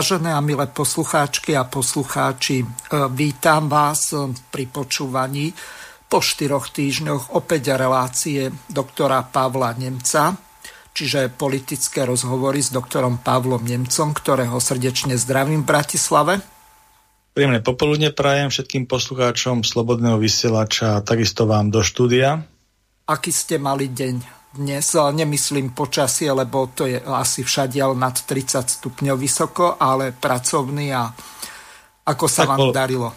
Vážené a milé poslucháčky a poslucháči, e, vítam vás e, pri počúvaní po štyroch týždňoch opäť relácie doktora Pavla Nemca, čiže politické rozhovory s doktorom Pavlom Nemcom, ktorého srdečne zdravím v Bratislave. Príjemné popoludne prajem všetkým poslucháčom Slobodného vysielača a takisto vám do štúdia. Aký ste mali deň? Dnes, nemyslím počasie, lebo to je asi všadiaľ nad 30 stupňov vysoko, ale pracovný a ako sa tak vám bol, darilo?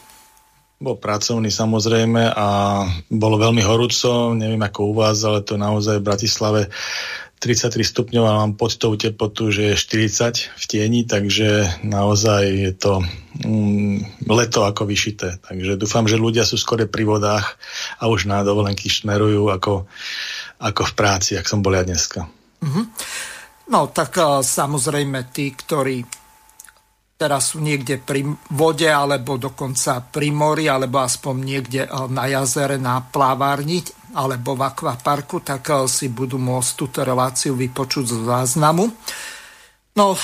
Bol pracovný samozrejme a bolo veľmi horúco, neviem ako u vás, ale to naozaj v Bratislave 33 stupňov a mám pocitovú teplotu, že je 40 v tieni, takže naozaj je to mm, leto ako vyšité. Takže dúfam, že ľudia sú skore pri vodách a už na dovolenky šmerujú ako ako v práci, ak som bol ja dneska. Mm-hmm. No tak uh, samozrejme tí, ktorí teraz sú niekde pri vode alebo dokonca pri mori alebo aspoň niekde uh, na jazere na plávárni alebo v akvaparku, tak uh, si budú môcť túto reláciu vypočuť z záznamu. No,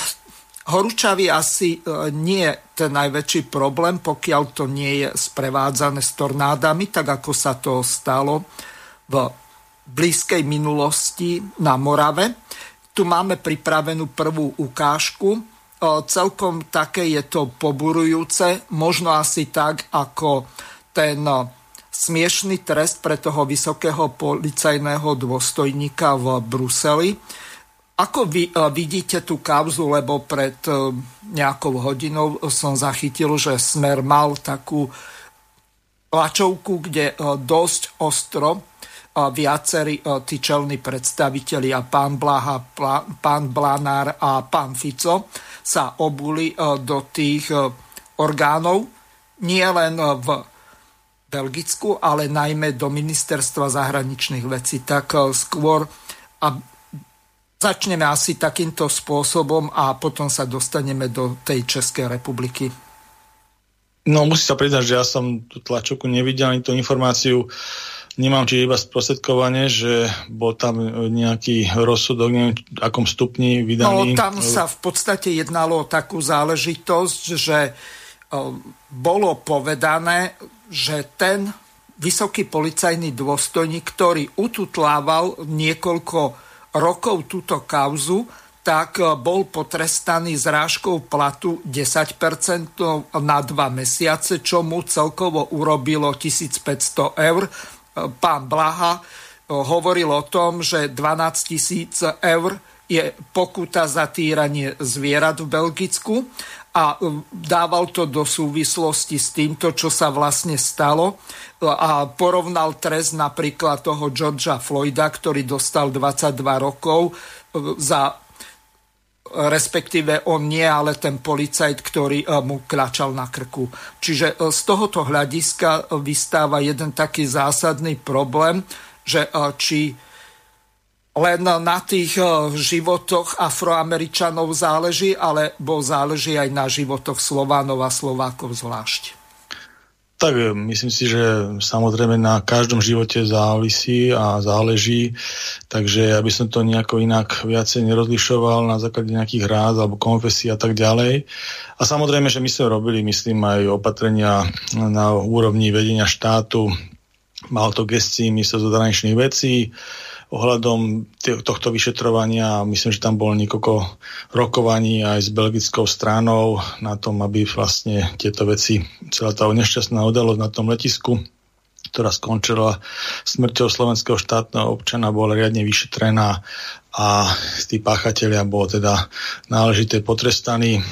horúčavy asi nie je ten najväčší problém, pokiaľ to nie je sprevádzané s tornádami, tak ako sa to stalo v blízkej minulosti na Morave. Tu máme pripravenú prvú ukážku. Celkom také je to poburujúce, možno asi tak ako ten smiešný trest pre toho vysokého policajného dôstojníka v Bruseli. Ako vy vidíte tú kauzu, lebo pred nejakou hodinou som zachytil, že Smer mal takú tlačovku, kde dosť ostro viacerí e, tí čelní predstavitelia, pán Blaha, pán Blanár a pán Fico, sa obuli e, do tých e, orgánov, nie len v Belgicku, ale najmä do ministerstva zahraničných vecí. Tak skôr a začneme asi takýmto spôsobom a potom sa dostaneme do tej Českej republiky. No musím sa priznať, že ja som tú tlačovku nevidel ani tú informáciu uh, Nemám či iba sprostredkovanie, že bol tam nejaký rozsudok, neviem, akom stupni vydaný. No, tam sa v podstate jednalo o takú záležitosť, že bolo povedané, že ten vysoký policajný dôstojník, ktorý ututlával niekoľko rokov túto kauzu, tak bol potrestaný zrážkou platu 10% na dva mesiace, čo mu celkovo urobilo 1500 eur pán Blaha hovoril o tom, že 12 tisíc eur je pokuta za týranie zvierat v Belgicku a dával to do súvislosti s týmto, čo sa vlastne stalo a porovnal trest napríklad toho Georgia Floyda, ktorý dostal 22 rokov za respektíve on nie, ale ten policajt, ktorý e, mu klačal na krku. Čiže e, z tohoto hľadiska e, vystáva jeden taký zásadný problém, že či len na tých životoch afroameričanov záleží, alebo záleží aj na životoch Slovánov a Slovákov zvlášť. Tak e, myslím si, že samozrejme na každom živote závisí a záleží, takže ja by som to nejako inak viacej nerozlišoval na základe nejakých rád alebo konfesí a tak ďalej. A samozrejme, že my sme robili, myslím, aj opatrenia na úrovni vedenia štátu, mal to gestii minister zahraničných vecí, ohľadom tohto vyšetrovania. Myslím, že tam bolo niekoľko rokovaní aj s belgickou stranou na tom, aby vlastne tieto veci, celá tá nešťastná udalosť na tom letisku ktorá skončila smrťou slovenského štátneho občana, bola riadne vyšetrená a tí páchatelia bol teda náležite potrestaní.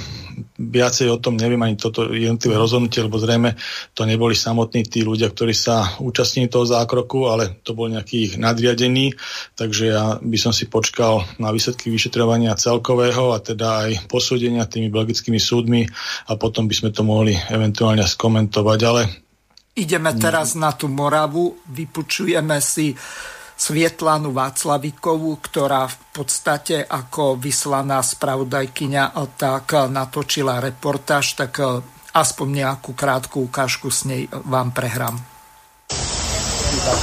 Viacej o tom neviem ani toto jednotlivé rozhodnutie, lebo zrejme to neboli samotní tí ľudia, ktorí sa účastnili toho zákroku, ale to bol nejaký ich nadriadený, takže ja by som si počkal na výsledky vyšetrovania celkového a teda aj posúdenia tými belgickými súdmi a potom by sme to mohli eventuálne skomentovať, ale Ideme teraz na tú Moravu, vypučujeme si Svietlanu Václavíkovú, ktorá v podstate ako vyslaná spravodajkyňa tak natočila reportáž, tak aspoň nejakú krátku ukážku s nej vám prehrám.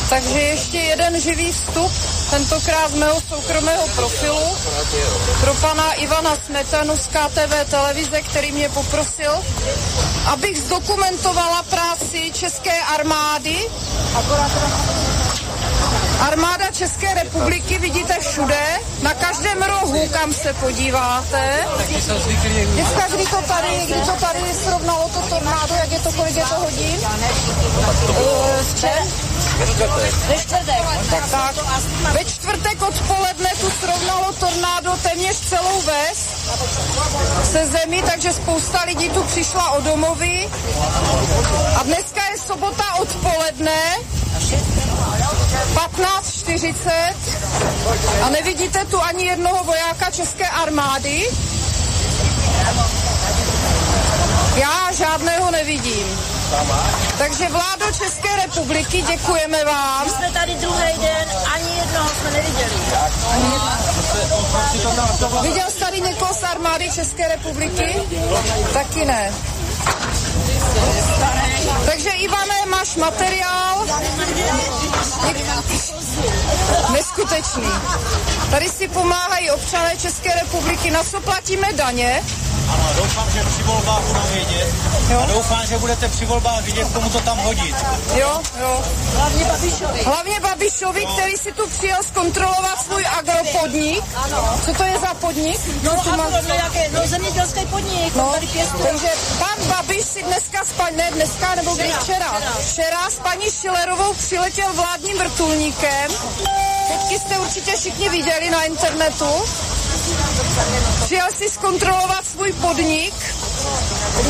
Takže ještě jeden živý vstup, tentokrát z mého soukromého profilu, pro pana Ivana Smetanu z KTV televize, který mě poprosil, abych zdokumentovala práci České armády. Armáda České republiky vidíte všude, na každém rohu, kam se podíváte. Dneska, kdy to tady, kdy to tady srovnalo to tornádo, jak je to, kolik je to hodin? Uh, ve čtvrtek. Ve čtvrtek. Tak, tak. Ve čtvrtek odpoledne tu srovnalo tornádo téměř celou ves se zemí, takže spousta lidí tu přišla o domovy. A dneska je sobota odpoledne, 15.40 a nevidíte tu ani jednoho vojáka České armády? Já žádného nevidím. Takže vládo České republiky, děkujeme vám. My jsme tady druhý den, ani jednoho jsme neviděli. Viděl jsi tady někoho z armády České republiky? Taky ne. Takže Ivane, máš materiál. Neskutečný. Tady si pomáhají občané České republiky. Na co platíme daně? Ano, doufám, že při volbách budou vědět. Jo. A doufám, že budete při volbách vidět, komu to tam hodit. Jo, jo. Hlavně Babišovi. Hlavně Babišovi, no. který si tu přijel zkontrolovat svůj agropodnik. Ano. Co to je za podnik? No, agro, má... no, jaké, no zemědělský podnik. No, tady takže pan Babiš si dneska, spa, ne dneska, nebo kdy včera, včera, včera s paní Šilerovou přiletěl vládním vrtulníkem. Fotky jste určitě všichni viděli na internetu. Přijel si zkontrolovat svůj podnik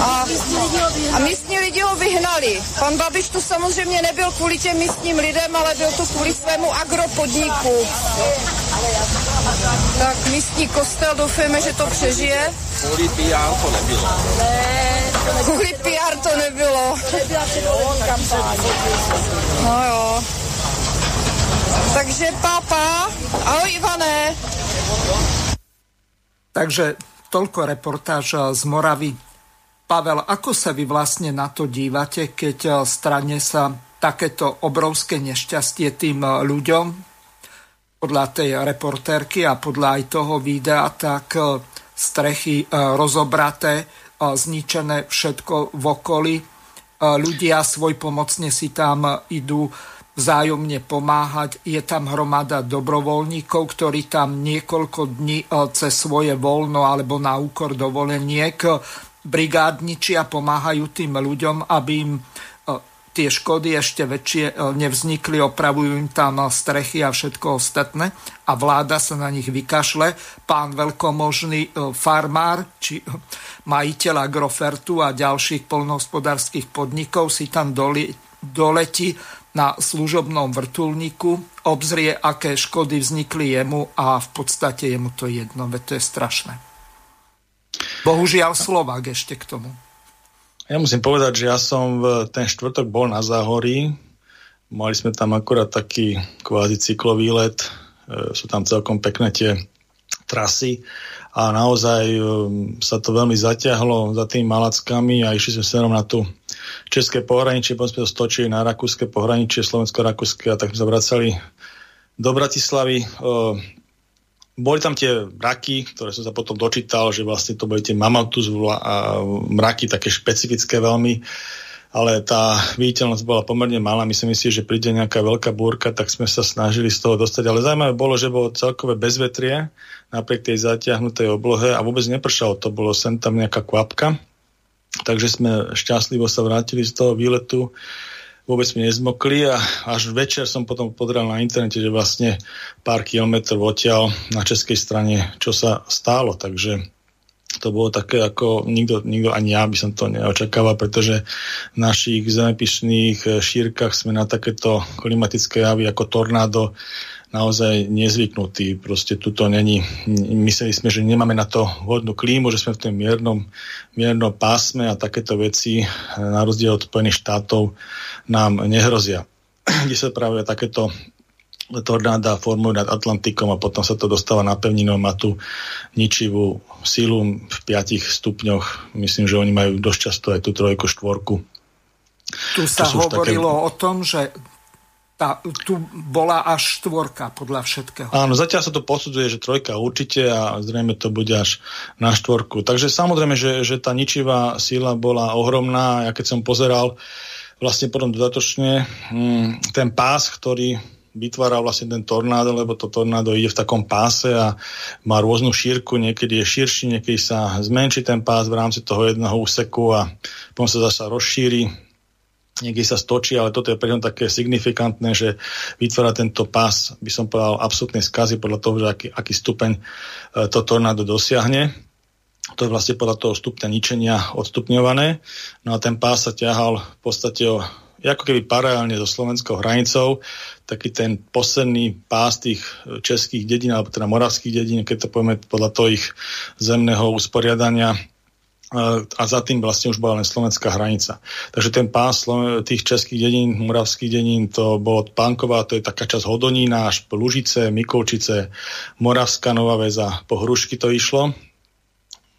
a, a místní lidi ho vyhnali. Pan Babiš tu samozřejmě nebyl kvůli těm místním lidem, ale byl tu kvůli svému agropodniku. Tak místní kostel, doufejme, že to přežije. Kvůli PR to nebylo. Ne, kvůli PR to nebylo. No jo. Takže pápa, ahoj Ivane. Takže toľko reportáž z Moravy. Pavel, ako sa vy vlastne na to dívate, keď eh, strane sa takéto obrovské nešťastie tým eh, ľuďom? Podľa tej reportérky a podľa aj toho videa, tak eh, strechy rozobraté, zničené všetko v okolí. Ľudia svojpomocne si tam idú vzájomne pomáhať. Je tam hromada dobrovoľníkov, ktorí tam niekoľko dní e, cez svoje voľno alebo na úkor dovoleniek brigádničia pomáhajú tým ľuďom, aby im e, tie škody ešte väčšie e, nevznikli, opravujú im tam strechy a všetko ostatné a vláda sa na nich vykašle. Pán veľkomožný farmár či majiteľ Agrofertu a ďalších polnohospodárských podnikov si tam doletí na služobnom vrtulníku, obzrie, aké škody vznikli jemu a v podstate jemu to jedno, veď to je strašné. Bohužiaľ Slovák ešte k tomu. Ja musím povedať, že ja som v ten štvrtok bol na Záhorí. Mali sme tam akurát taký kvázi cyklový let. E, sú tam celkom pekné tie trasy a naozaj e, sa to veľmi zatiahlo za tými malackami a išli sme smerom na tú české pohraničie, potom sme to stočili na rakúske pohraničie, slovensko-rakúske a tak sme sa vracali do Bratislavy. Boli tam tie mraky, ktoré som sa potom dočítal, že vlastne to boli tie mamatus a mraky, také špecifické veľmi, ale tá viditeľnosť bola pomerne malá. Myslím si, že príde nejaká veľká búrka, tak sme sa snažili z toho dostať. Ale zaujímavé bolo, že bolo celkové bezvetrie napriek tej zatiahnutej oblohe a vôbec nepršalo. To bolo sem tam nejaká kvapka Takže sme šťastlivo sa vrátili z toho výletu vôbec mi nezmokli a až večer som potom podral na internete, že vlastne pár kilometrov odtiaľ na českej strane, čo sa stálo. Takže to bolo také ako nikto, nikto ani ja by som to neočakával, pretože v našich zemepišných šírkach sme na takéto klimatické javy ako tornádo naozaj nezvyknutí. Proste tuto není. Mysleli sme, že nemáme na to vhodnú klímu, že sme v tom miernom, miernom pásme a takéto veci na rozdiel od Spojených štátov nám nehrozia. Kde sa práve takéto tornáda formujú nad Atlantikom a potom sa to dostáva na pevninu a má tú ničivú silu v 5 stupňoch. Myslím, že oni majú dosť často aj tú trojku, štvorku. Tu sa hovorilo také... o tom, že tá, tu bola až štvorka podľa všetkého. Áno, zatiaľ sa to posudzuje, že trojka určite a zrejme to bude až na štvorku. Takže samozrejme, že, že tá ničivá síla bola ohromná. Ja keď som pozeral vlastne potom dodatočne hm, ten pás, ktorý vytvára vlastne ten tornádo, lebo to tornádo ide v takom páse a má rôznu šírku, niekedy je širší, niekedy sa zmenší ten pás v rámci toho jedného úseku a potom sa zase rozšíri niekde sa stočí, ale toto je pre také signifikantné, že vytvára tento pás, by som povedal, absolútnej skazy podľa toho, že aký, aký stupeň e, to tornádo dosiahne. To je vlastne podľa toho stupňa ničenia odstupňované. No a ten pás sa ťahal v podstate o, ako keby paralelne so slovenskou hranicou, taký ten posledný pás tých českých dedín, alebo teda moravských dedín, keď to povieme podľa toho ich zemného usporiadania, a za tým vlastne už bola len slovenská hranica. Takže ten pás tých českých dedín, moravských dedín, to bolo od Pánkova, to je taká časť Hodonína až po Lužice, Mikolčice, Moravská Nová Väza, po Hrušky to išlo.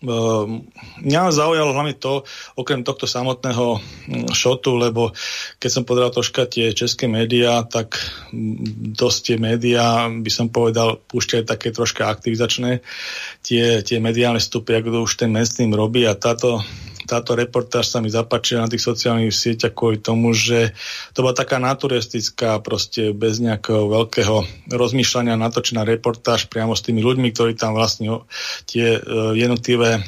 Ehm, mňa zaujalo hlavne to, okrem tohto samotného hm, šotu, lebo keď som povedal troška tie české médiá, tak hm, dosť tie médiá, by som povedal, púšťajú také troška aktivizačné tie, tie mediálne stupy, ako to už ten mainstream robí a táto táto reportáž sa mi zapáčila na tých sociálnych sieťach kvôli tomu, že to bola taká naturistická, proste bez nejakého veľkého rozmýšľania natočená reportáž priamo s tými ľuďmi, ktorí tam vlastne tie e, jednotlivé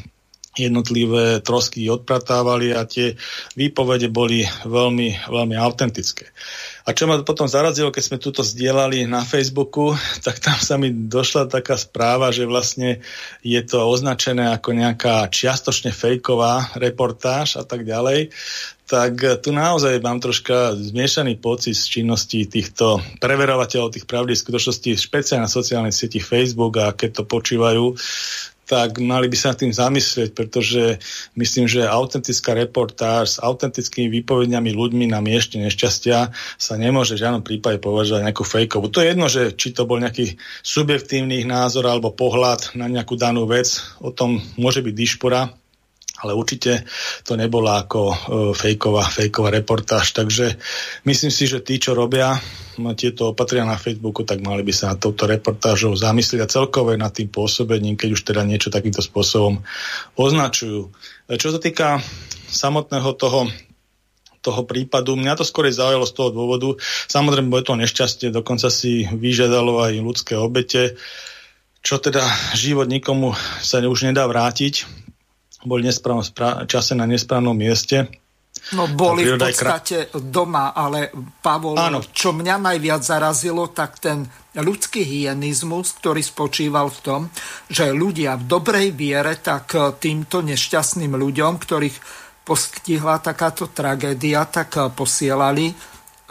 jednotlivé trosky odpratávali a tie výpovede boli veľmi, veľmi autentické. A čo ma potom zarazilo, keď sme túto zdieľali na Facebooku, tak tam sa mi došla taká správa, že vlastne je to označené ako nejaká čiastočne fejková reportáž a tak ďalej. Tak tu naozaj mám troška zmiešaný pocit z činnosti týchto preverovateľov tých pravdy skutočností, špeciálne na sociálnej sieti Facebook a keď to počívajú, tak mali by sa nad tým zamyslieť, pretože myslím, že autentická reportáž s autentickými výpovediami ľuďmi na mieste nešťastia sa nemôže v žiadnom prípade považovať nejakú fejkovú. To je jedno, že či to bol nejaký subjektívny názor alebo pohľad na nejakú danú vec, o tom môže byť dišpora, ale určite to nebola ako e, fejková, fejková reportáž. Takže myslím si, že tí, čo robia tieto opatria na Facebooku, tak mali by sa na touto reportážou zamyslieť a celkové nad tým pôsobením, keď už teda niečo takýmto spôsobom označujú. E, čo sa týka samotného toho toho prípadu. Mňa to skôr zaujalo z toho dôvodu. Samozrejme, bude to nešťastie, dokonca si vyžiadalo aj ľudské obete, čo teda život nikomu sa už nedá vrátiť boli nesprávnom čase na nesprávnom mieste. No boli v podstate doma, ale Pavol, Áno. čo mňa najviac zarazilo, tak ten ľudský hyenizmus, ktorý spočíval v tom, že ľudia v dobrej viere tak týmto nešťastným ľuďom, ktorých postihla takáto tragédia, tak posielali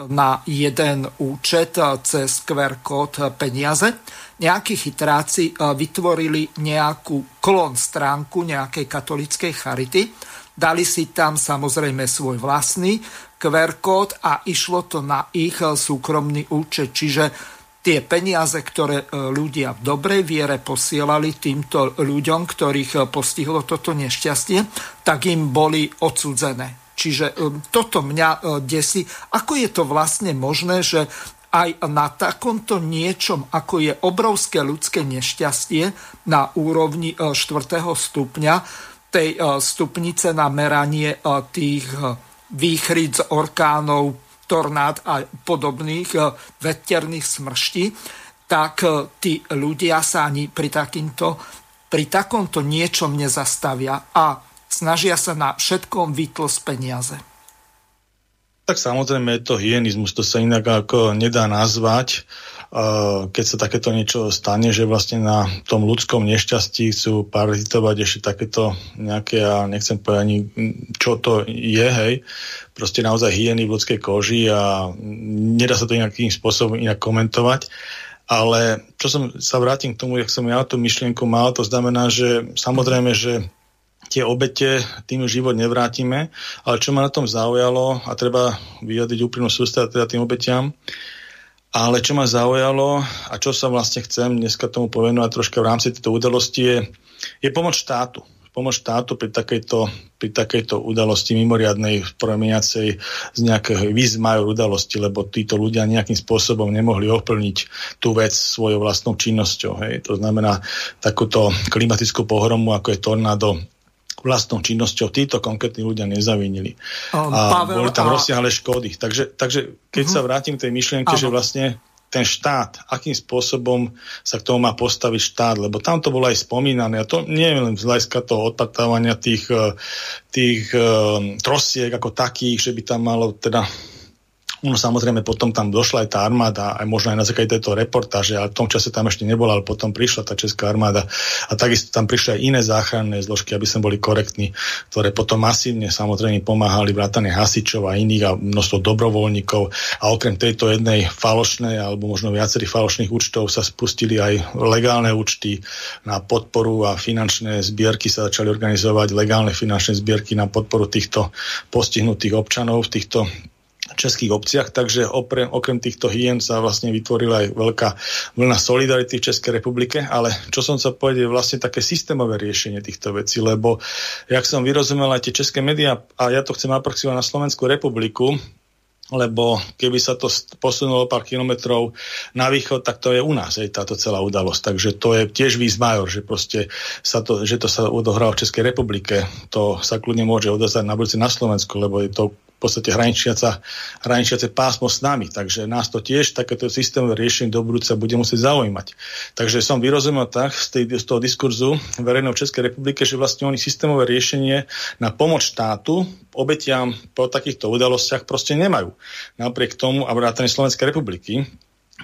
na jeden účet cez QR kód peniaze nejakí chytráci e, vytvorili nejakú klon stránku nejakej katolickej charity, dali si tam samozrejme svoj vlastný QR kód a išlo to na ich e, súkromný účet. Čiže tie peniaze, ktoré e, ľudia v dobrej viere posielali týmto ľuďom, ktorých postihlo toto nešťastie, tak im boli odsudzené. Čiže toto mňa desí. Ako je to vlastne možné, že aj na takomto niečom, ako je obrovské ľudské nešťastie na úrovni 4. E, stupňa, tej e, stupnice na meranie e, tých výchric, orkánov, tornád a podobných veterných smrští, tak tí ľudia sa ani pri, takýmto, pri takomto niečom nezastavia a snažia sa na všetkom vytlsť peniaze. Tak samozrejme je to hyenizmus, to sa inak ako nedá nazvať keď sa takéto niečo stane, že vlastne na tom ľudskom nešťastí chcú parazitovať ešte takéto nejaké, ja nechcem povedať ani, čo to je, hej, proste naozaj hyeny v ľudskej koži a nedá sa to nejakým spôsobom inak komentovať. Ale čo som sa vrátim k tomu, jak som ja tú myšlienku mal, to znamená, že samozrejme, že tie obete tým život nevrátime, ale čo ma na tom zaujalo a treba vyjadriť úprimnú sústavu teda tým obetiam, ale čo ma zaujalo a čo sa vlastne chcem dneska tomu povenovať troška v rámci tejto udalosti je, je pomoc štátu. Pomoc štátu pri takejto, pri takejto udalosti mimoriadnej, promeniacej z nejakého výzmajor udalosti, lebo títo ľudia nejakým spôsobom nemohli ovplniť tú vec svojou vlastnou činnosťou. Hej. To znamená takúto klimatickú pohromu, ako je tornádo, vlastnou činnosťou títo konkrétni ľudia nezavinili. Um, a Pavel, boli tam a... rozsiahle škody. Takže, takže keď uh-huh. sa vrátim k tej myšlienke, Áno. že vlastne ten štát, akým spôsobom sa k tomu má postaviť štát, lebo tam to bolo aj spomínané a to nie je len z hľadiska toho odpatávania tých, eh, tých um, trosiek ako takých, že by tam malo teda No samozrejme potom tam došla aj tá armáda, aj možno aj na základe tejto reportáže, ale v tom čase tam ešte nebola, ale potom prišla tá česká armáda. A takisto tam prišli aj iné záchranné zložky, aby sme boli korektní, ktoré potom masívne samozrejme pomáhali vrátane hasičov a iných a množstvo dobrovoľníkov. A okrem tejto jednej falošnej alebo možno viacerých falošných účtov sa spustili aj legálne účty na podporu a finančné zbierky sa začali organizovať, legálne finančné zbierky na podporu týchto postihnutých občanov v týchto českých obciach, takže oprem, okrem týchto hien sa vlastne vytvorila aj veľká vlna solidarity v Českej republike, ale čo som sa povedať je vlastne také systémové riešenie týchto vecí, lebo jak som vyrozumel aj tie české médiá, a ja to chcem aproximovať na Slovenskú republiku, lebo keby sa to posunulo pár kilometrov na východ, tak to je u nás, aj táto celá udalosť. Takže to je tiež výz major, že, proste sa to, že to sa odohralo v Českej republike. To sa kľudne môže odozdať na budúci na Slovensku, lebo je to v podstate hraničiaca, hraničiace pásmo s nami. Takže nás to tiež takéto systémové riešenie do budúca bude musieť zaujímať. Takže som vyrozumel tak z, tej, z toho diskurzu verejného Českej republike, že vlastne oni systémové riešenie na pomoc štátu obetiam po takýchto udalostiach proste nemajú. Napriek tomu a vrátane Slovenskej republiky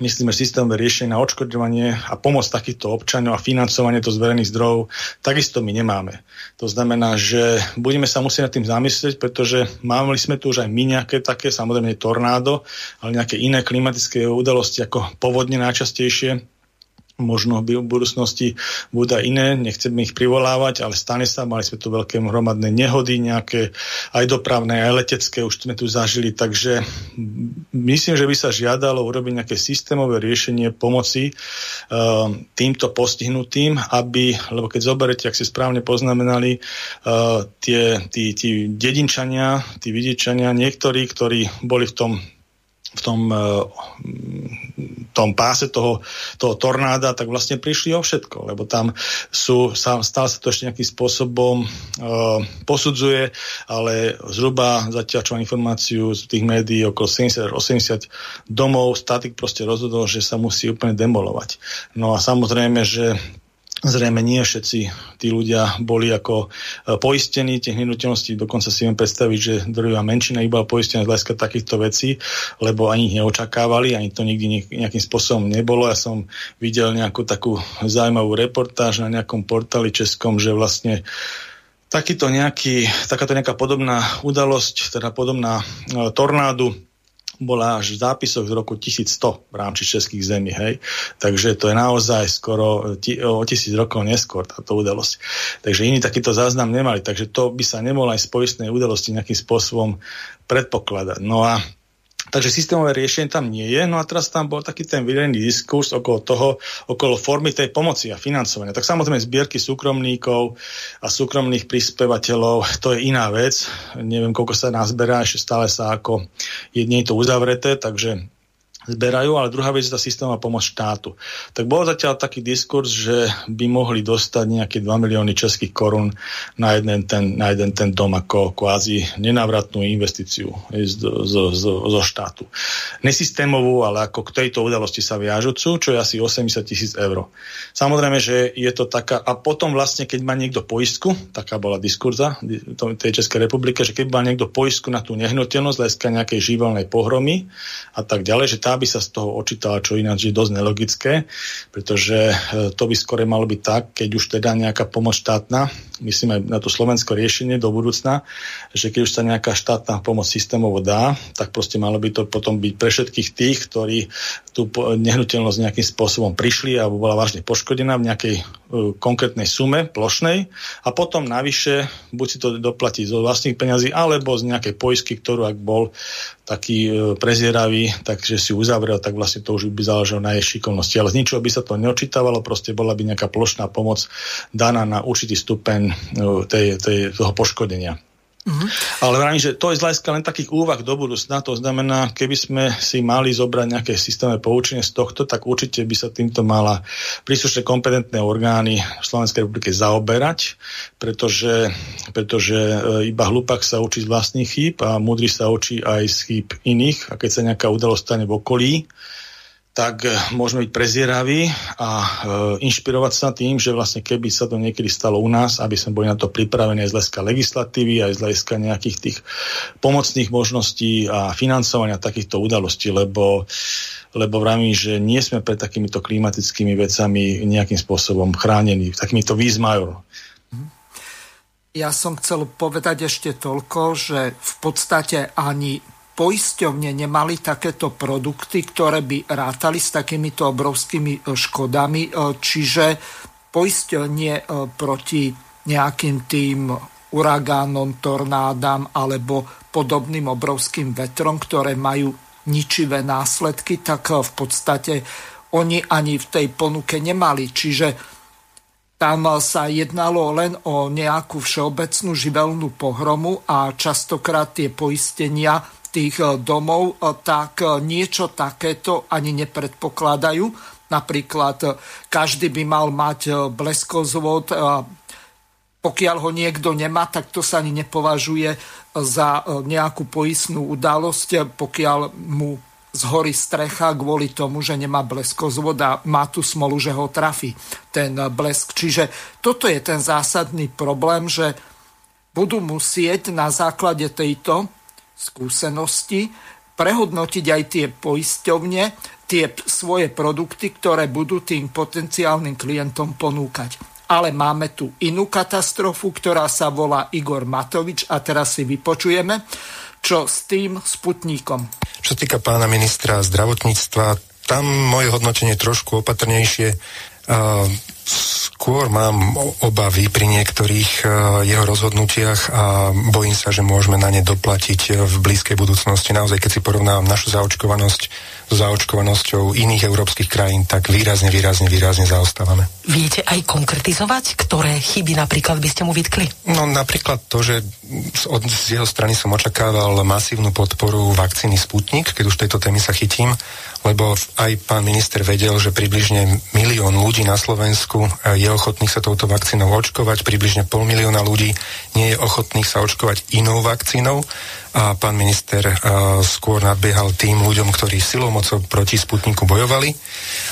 myslíme systémové riešenie na odškodňovanie a pomoc takýchto občanov a financovanie to z verejných zdrojov, takisto my nemáme. To znamená, že budeme sa musieť nad tým zamyslieť, pretože mali sme tu už aj my nejaké také, samozrejme tornádo, ale nejaké iné klimatické udalosti ako povodne najčastejšie, možno v budúcnosti budú iné, nechcem ich privolávať, ale stane sa, mali sme tu veľké hromadné nehody, nejaké aj dopravné, aj letecké, už sme tu zažili, takže myslím, že by sa žiadalo urobiť nejaké systémové riešenie pomoci uh, týmto postihnutým, aby, lebo keď zoberete, ak ste správne poznamenali, uh, tie, tí, tí dedinčania, tí vidičania, niektorí, ktorí boli v tom v tom, eh, tom páse toho, toho tornáda, tak vlastne prišli o všetko, lebo tam sú, stále sa to ešte nejakým spôsobom uh, posudzuje, ale zhruba zatiaľ čo mám informáciu z tých médií okolo 70-80 domov statik proste rozhodol, že sa musí úplne demolovať. No a samozrejme, že Zrejme nie všetci tí ľudia boli ako e, poistení tých nehnuteľností, dokonca si viem predstaviť, že druhá menšina bola poistená z hľadiska takýchto vecí, lebo ani ich neočakávali, ani to nikdy nejakým spôsobom nebolo. Ja som videl nejakú takú zaujímavú reportáž na nejakom portáli českom, že vlastne takýto nejaký, takáto nejaká podobná udalosť, teda podobná e, tornádu, bola až v zápisoch z roku 1100 v rámci českých zemí. Hej. Takže to je naozaj skoro o tisíc rokov neskôr táto udalosť. Takže iní takýto záznam nemali. Takže to by sa nemohlo aj z poistnej udalosti nejakým spôsobom predpokladať. No a Takže systémové riešenie tam nie je. No a teraz tam bol taký ten verejný diskurs okolo toho, okolo formy tej pomoci a financovania. Tak samozrejme zbierky súkromníkov a súkromných prispievateľov, to je iná vec. Neviem, koľko sa nás berá, ešte stále sa ako je, nie je to uzavreté, takže zberajú, ale druhá vec je tá systémová pomoc štátu. Tak bol zatiaľ taký diskurs, že by mohli dostať nejaké 2 milióny českých korún na jeden ten, na jeden ten dom ako kvázi nenávratnú investíciu zo, zo, zo, zo štátu. Nesystémovú, ale ako k tejto udalosti sa viažúcu, čo je asi 80 tisíc eur. Samozrejme, že je to taká... A potom vlastne, keď má niekto poistku, taká bola diskurza tej Českej republike, že keď má niekto poistku na tú nehnuteľnosť, hľadiska nejakej živelnej pohromy a tak ďalej, že tá by sa z toho očítala, čo ináč je dosť nelogické, pretože e, to by skore malo byť tak, keď už teda nejaká pomoc štátna, myslím aj na to slovenské riešenie do budúcna, že keď už sa nejaká štátna pomoc systémovo dá, tak proste malo by to potom byť pre všetkých tých, ktorí tú nehnuteľnosť nejakým spôsobom prišli alebo bola vážne poškodená v nejakej uh, konkrétnej sume plošnej a potom navyše buď si to doplatí zo vlastných peňazí alebo z nejakej poisky, ktorú ak bol taký uh, prezieravý, takže si uzavrel, tak vlastne to už by záležalo na jej šikovnosti. Ale z ničoho by sa to neočítavalo, proste bola by nejaká plošná pomoc daná na určitý stupeň tej, tej, toho poškodenia. Mm-hmm. Ale vravím, že to je z len takých úvah do budúcna. To znamená, keby sme si mali zobrať nejaké systémne poučenie z tohto, tak určite by sa týmto mala príslušné kompetentné orgány v Slovenskej republike zaoberať, pretože, pretože e, iba hlupak sa učí z vlastných chýb a múdry sa učí aj z chýb iných. A keď sa nejaká udalosť stane v okolí, tak eh, môžeme byť prezieraví a e, inšpirovať sa tým, že vlastne keby sa to niekedy stalo u nás, aby sme boli na to pripravení aj z hľadiska legislatívy, aj z hľadiska nejakých tých pomocných možností a financovania takýchto udalostí, lebo lebo vravím, že nie sme pred takýmito klimatickými vecami nejakým spôsobom chránení, takýmito výzmajor. Ja som chcel povedať ešte toľko, že v podstate ani poisťovne nemali takéto produkty, ktoré by rátali s takýmito obrovskými e, škodami. E, čiže poisťovne e, proti nejakým tým uragánom, tornádam alebo podobným obrovským vetrom, ktoré majú ničivé následky, tak v podstate oni ani v tej ponuke nemali. Čiže tam sa jednalo len o nejakú všeobecnú živelnú pohromu a častokrát tie poistenia tých eh, domov, eh, tak eh, niečo takéto ani nepredpokladajú. Napríklad každý by mal mať bleskozvod, pokiaľ ho niekto nemá, tak to sa ani nepovažuje za nejakú poistnú udalosť, pokiaľ mu zhorí strecha kvôli tomu, že nemá bleskozvod a má tu smolu, že ho trafi ten blesk. Čiže toto je ten zásadný problém, že budú musieť na základe tejto skúsenosti, prehodnotiť aj tie poisťovne, tie svoje produkty, ktoré budú tým potenciálnym klientom ponúkať. Ale máme tu inú katastrofu, ktorá sa volá Igor Matovič a teraz si vypočujeme, čo s tým sputníkom. Čo týka pána ministra zdravotníctva, tam moje hodnotenie trošku opatrnejšie. Uh, skôr mám obavy pri niektorých uh, jeho rozhodnutiach a bojím sa, že môžeme na ne doplatiť v blízkej budúcnosti. Naozaj, keď si porovnávam našu zaočkovanosť s zaočkovanosťou iných európskych krajín, tak výrazne, výrazne, výrazne zaostávame. Viete aj konkretizovať, ktoré chyby napríklad by ste mu vytkli? No napríklad to, že od, z jeho strany som očakával masívnu podporu vakcíny Sputnik, keď už tejto témy sa chytím lebo aj pán minister vedel, že približne milión ľudí na Slovensku e, je ochotných sa touto vakcínou očkovať, približne pol milióna ľudí nie je ochotných sa očkovať inou vakcínou a pán minister uh, skôr nadbiehal tým ľuďom, ktorí silou mocou proti Sputniku bojovali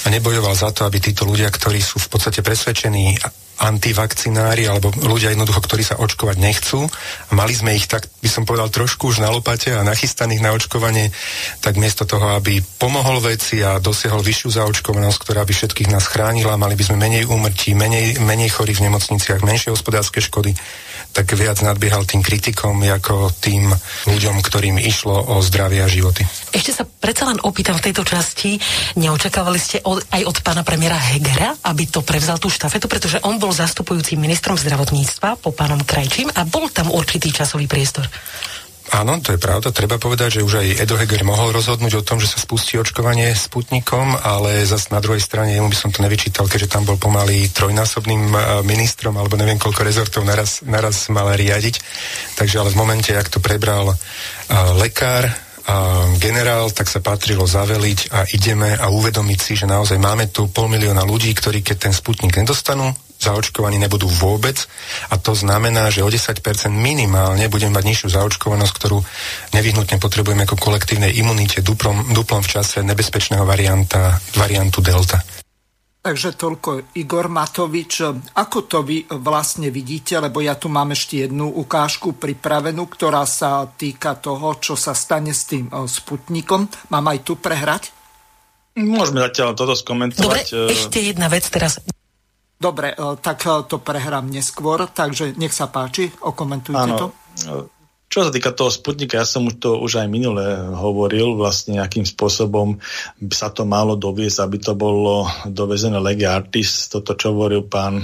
a nebojoval za to, aby títo ľudia, ktorí sú v podstate presvedčení antivakcinári alebo ľudia jednoducho, ktorí sa očkovať nechcú. A mali sme ich tak, by som povedal, trošku už na lopate a nachystaných na očkovanie, tak miesto toho, aby pomohol veci a dosiahol vyššiu zaočkovanosť, ktorá by všetkých nás chránila, mali by sme menej úmrtí, menej, menej chorých v nemocniciach, menšie hospodárske škody, tak viac nadbiehal tým kritikom ako tým ľuďom, ktorým išlo o zdravie a životy. Ešte sa predsa len opýtam v tejto časti, neočakávali ste od, aj od pána premiéra Hegera, aby to prevzal tú štafetu, pretože on bol zastupujúcim ministrom zdravotníctva po pánom Krajčím a bol tam určitý časový priestor. Áno, to je pravda. Treba povedať, že už aj Edo Heger mohol rozhodnúť o tom, že sa spustí očkovanie Sputnikom, ale zase na druhej strane jemu by som to nevyčítal, keďže tam bol pomaly trojnásobným ministrom, alebo neviem koľko rezortov naraz, naraz mal riadiť. Takže ale v momente, ak to prebral lekár, generál, tak sa patrilo zaveliť a ideme a uvedomiť si, že naozaj máme tu pol milióna ľudí, ktorí keď ten sputnik nedostanú, zaočkovaní nebudú vôbec a to znamená, že o 10% minimálne budeme mať nižšiu zaočkovanosť, ktorú nevyhnutne potrebujeme ako kolektívnej imunite duplom, duplom v čase nebezpečného varianta, variantu Delta. Takže toľko Igor Matovič. Ako to vy vlastne vidíte, lebo ja tu mám ešte jednu ukážku pripravenú, ktorá sa týka toho, čo sa stane s tým e, Sputnikom. Mám aj tu prehrať? Môžeme zatiaľ toto skomentovať. Dobre, e, ešte jedna vec teraz. Dobre, e, tak to prehrám neskôr, takže nech sa páči, okomentujte Áno. to. Čo sa týka toho Sputnika, ja som už to už aj minule hovoril, vlastne akým spôsobom by sa to malo doviesť, aby to bolo dovezené lege artis, toto čo hovoril pán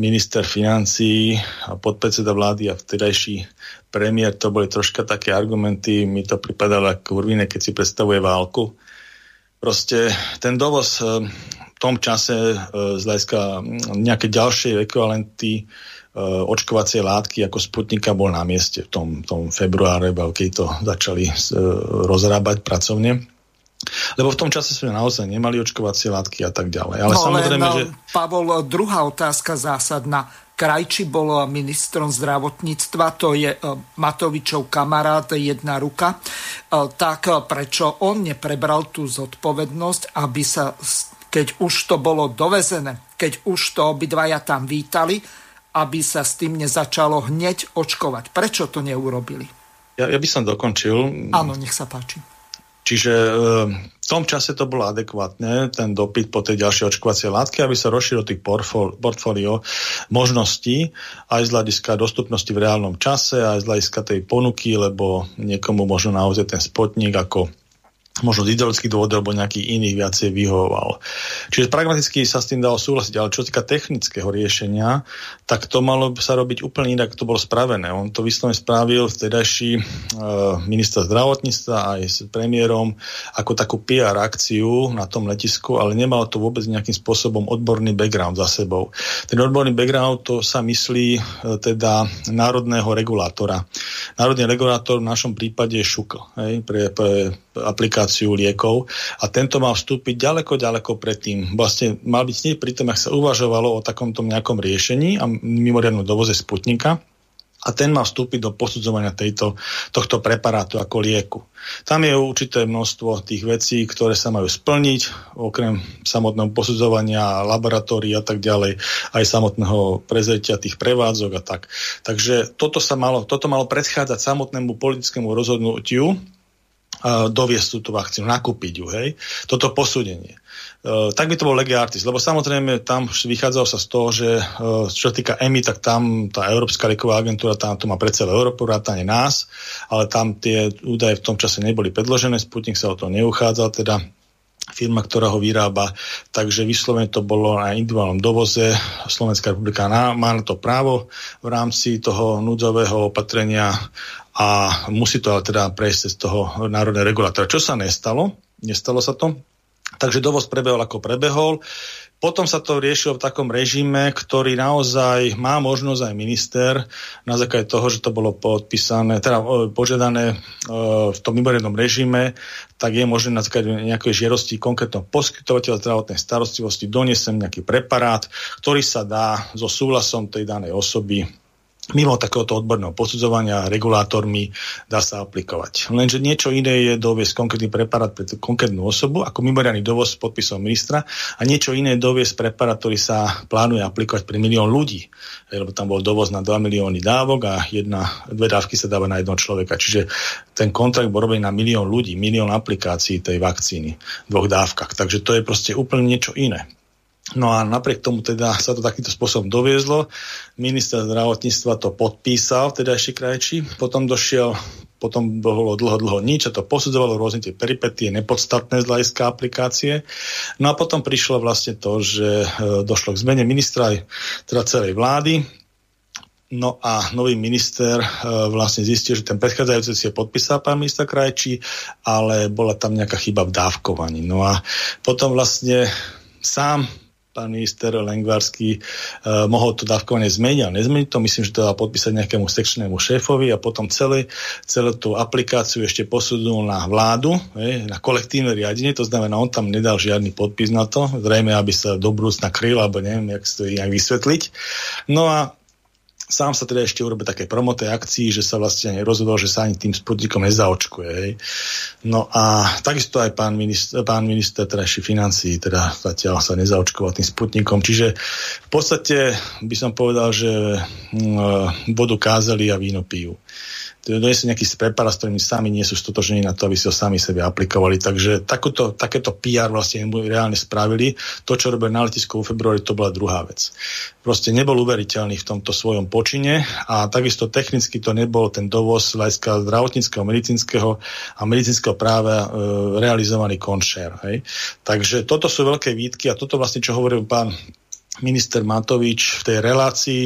minister financí a podpredseda vlády a vtedajší premiér, to boli troška také argumenty, mi to pripadalo ako urvine, keď si predstavuje válku. Proste ten dovoz eh, v tom čase eh, z hľadiska nejaké ďalšie ekvivalenty očkovacie látky ako Sputnika bol na mieste v tom, tom februáre, keď to začali e, rozrábať pracovne. Lebo v tom čase sme naozaj nemali očkovacie látky a tak ďalej. Ale no, samozrejme, len, že... Pavol, druhá otázka zásadná. Krajči bol ministrom zdravotníctva, to je e, Matovičov kamarát, jedna ruka. Tak prečo on neprebral tú zodpovednosť, aby sa, keď už to bolo dovezené, keď už to obidvaja tam vítali, aby sa s tým nezačalo hneď očkovať. Prečo to neurobili? Ja, ja by som dokončil. Áno, nech sa páči. Čiže e, v tom čase to bolo adekvátne, ten dopyt po tej ďalšej očkovacej látke, aby sa rozšíril tých portfólio možností aj z hľadiska dostupnosti v reálnom čase, aj z hľadiska tej ponuky, lebo niekomu možno naozaj ten spotník ako možno z ideologických dôvodov alebo nejakých iných viacej vyhovoval. Čiže pragmaticky sa s tým dalo súhlasiť, ale čo týka technického riešenia, tak to malo sa robiť úplne inak, ako to bolo spravené. On to vyslovene spravil vtedajší e, minister zdravotníctva aj s premiérom ako takú PR akciu na tom letisku, ale nemalo to vôbec nejakým spôsobom odborný background za sebou. Ten odborný background to sa myslí e, teda národného regulátora. Národný regulátor v našom prípade je ŠUKL, hej, pre, pre aplikáciu liekov a tento mal vstúpiť ďaleko, ďaleko predtým. Vlastne mal byť snieť pri tom, ak sa uvažovalo o takomto nejakom riešení a mimoriadnom dovoze Sputnika, a ten má vstúpiť do posudzovania tejto, tohto preparátu ako lieku. Tam je určité množstvo tých vecí, ktoré sa majú splniť, okrem samotného posudzovania laboratórií a tak ďalej, aj samotného prezretia tých prevádzok a tak. Takže toto, sa malo, toto malo predchádzať samotnému politickému rozhodnutiu, doviesť túto vakcínu, nakúpiť ju, hej. Toto posúdenie. Uh, tak by to bol artis, lebo samozrejme tam vychádzalo sa z toho, že uh, čo sa týka EMI, tak tam tá Európska lieková agentúra tam to má pre celé Európu, rátane nás, ale tam tie údaje v tom čase neboli predložené, Sputnik sa o to neuchádzal, teda firma, ktorá ho vyrába, takže vyslovene to bolo na individuálnom dovoze. Slovenská republika má na to právo v rámci toho núdzového opatrenia a musí to teda prejsť z toho národného regulátora. Čo sa nestalo? Nestalo sa to. Takže dovoz prebehol ako prebehol. Potom sa to riešilo v takom režime, ktorý naozaj má možnosť aj minister na základe toho, že to bolo podpísané, teda požiadané v tom mimoriadnom režime, tak je možné na základe nejakej žiadosti konkrétneho poskytovateľa zdravotnej starostlivosti doniesem nejaký preparát, ktorý sa dá so súhlasom tej danej osoby mimo takéhoto odborného posudzovania regulátormi dá sa aplikovať. Lenže niečo iné je doviesť konkrétny preparát pre konkrétnu osobu, ako mimoriadný dovoz s podpisom ministra, a niečo iné je doviesť preparát, ktorý sa plánuje aplikovať pre milión ľudí. Lebo tam bol dovoz na 2 milióny dávok a jedna, dve dávky sa dáva na jednoho človeka. Čiže ten kontrakt bol robený na milión ľudí, milión aplikácií tej vakcíny v dvoch dávkach. Takže to je proste úplne niečo iné. No a napriek tomu teda sa to takýmto spôsobom doviezlo. Minister zdravotníctva to podpísal, teda ešte krajčí. Potom došiel, potom bolo dlho, dlho nič a to posudzovalo rôzne tie peripetie, nepodstatné z hľadiska aplikácie. No a potom prišlo vlastne to, že e, došlo k zmene ministra aj teda celej vlády. No a nový minister e, vlastne zistil, že ten predchádzajúci si je podpísal pán minister Krajčí, ale bola tam nejaká chyba v dávkovaní. No a potom vlastne sám pán minister Lengvarský uh, mohol to dávkovanie zmeniť a nezmeniť to. Myslím, že to dá podpísať nejakému sekčnému šéfovi a potom celé, celé tú aplikáciu ešte posudnul na vládu, hej, na kolektívne riadenie, to znamená, on tam nedal žiadny podpis na to, zrejme, aby sa do budúcna kryl, alebo neviem, jak si to nejak vysvetliť. No a Sám sa teda ešte urobil také promo tej akcii, že sa vlastne rozhodol, že sa ani tým sputnikom nezaočkuje. Hej. No a takisto aj pán minister, pán minister terajší financí teda zatiaľ sa nezaočkoval tým sputnikom. Čiže v podstate by som povedal, že mm, vodu kázali a víno pijú donesú nejaký preparát, s ktorými sami nie sú stotožení na to, aby si ho sami sebe aplikovali. Takže takoto, takéto PR vlastne reálne spravili. To, čo robili na letisku v februári, to bola druhá vec. Proste nebol uveriteľný v tomto svojom počine a takisto technicky to nebol ten dovoz hľadiska zdravotníckého, medicínskeho a medicínskeho práva e, realizovaný konšer. Hej. Takže toto sú veľké výtky a toto vlastne, čo hovoril pán minister Matovič v tej relácii,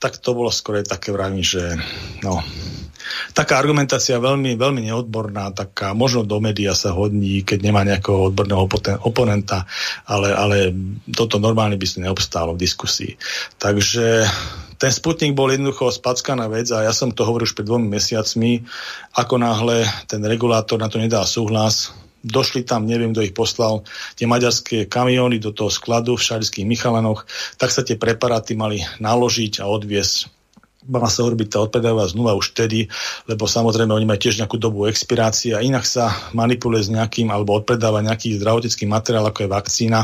tak to bolo skôr také vravím, že no, taká argumentácia veľmi, veľmi neodborná, taká možno do média sa hodní, keď nemá nejakého odborného oponenta, ale, ale toto normálne by sa neobstálo v diskusii. Takže ten Sputnik bol jednoducho spackaná vec a ja som to hovoril už pred dvomi mesiacmi, ako náhle ten regulátor na to nedá súhlas, došli tam, neviem, kto ich poslal, tie maďarské kamióny do toho skladu v šarických Michalanoch, tak sa tie preparáty mali naložiť a odviesť mala sa urobiť tá odpedává znova už vtedy, lebo samozrejme oni majú tiež nejakú dobu expirácie a inak sa manipuluje s nejakým alebo odpredáva nejaký zdravotnický materiál, ako je vakcína,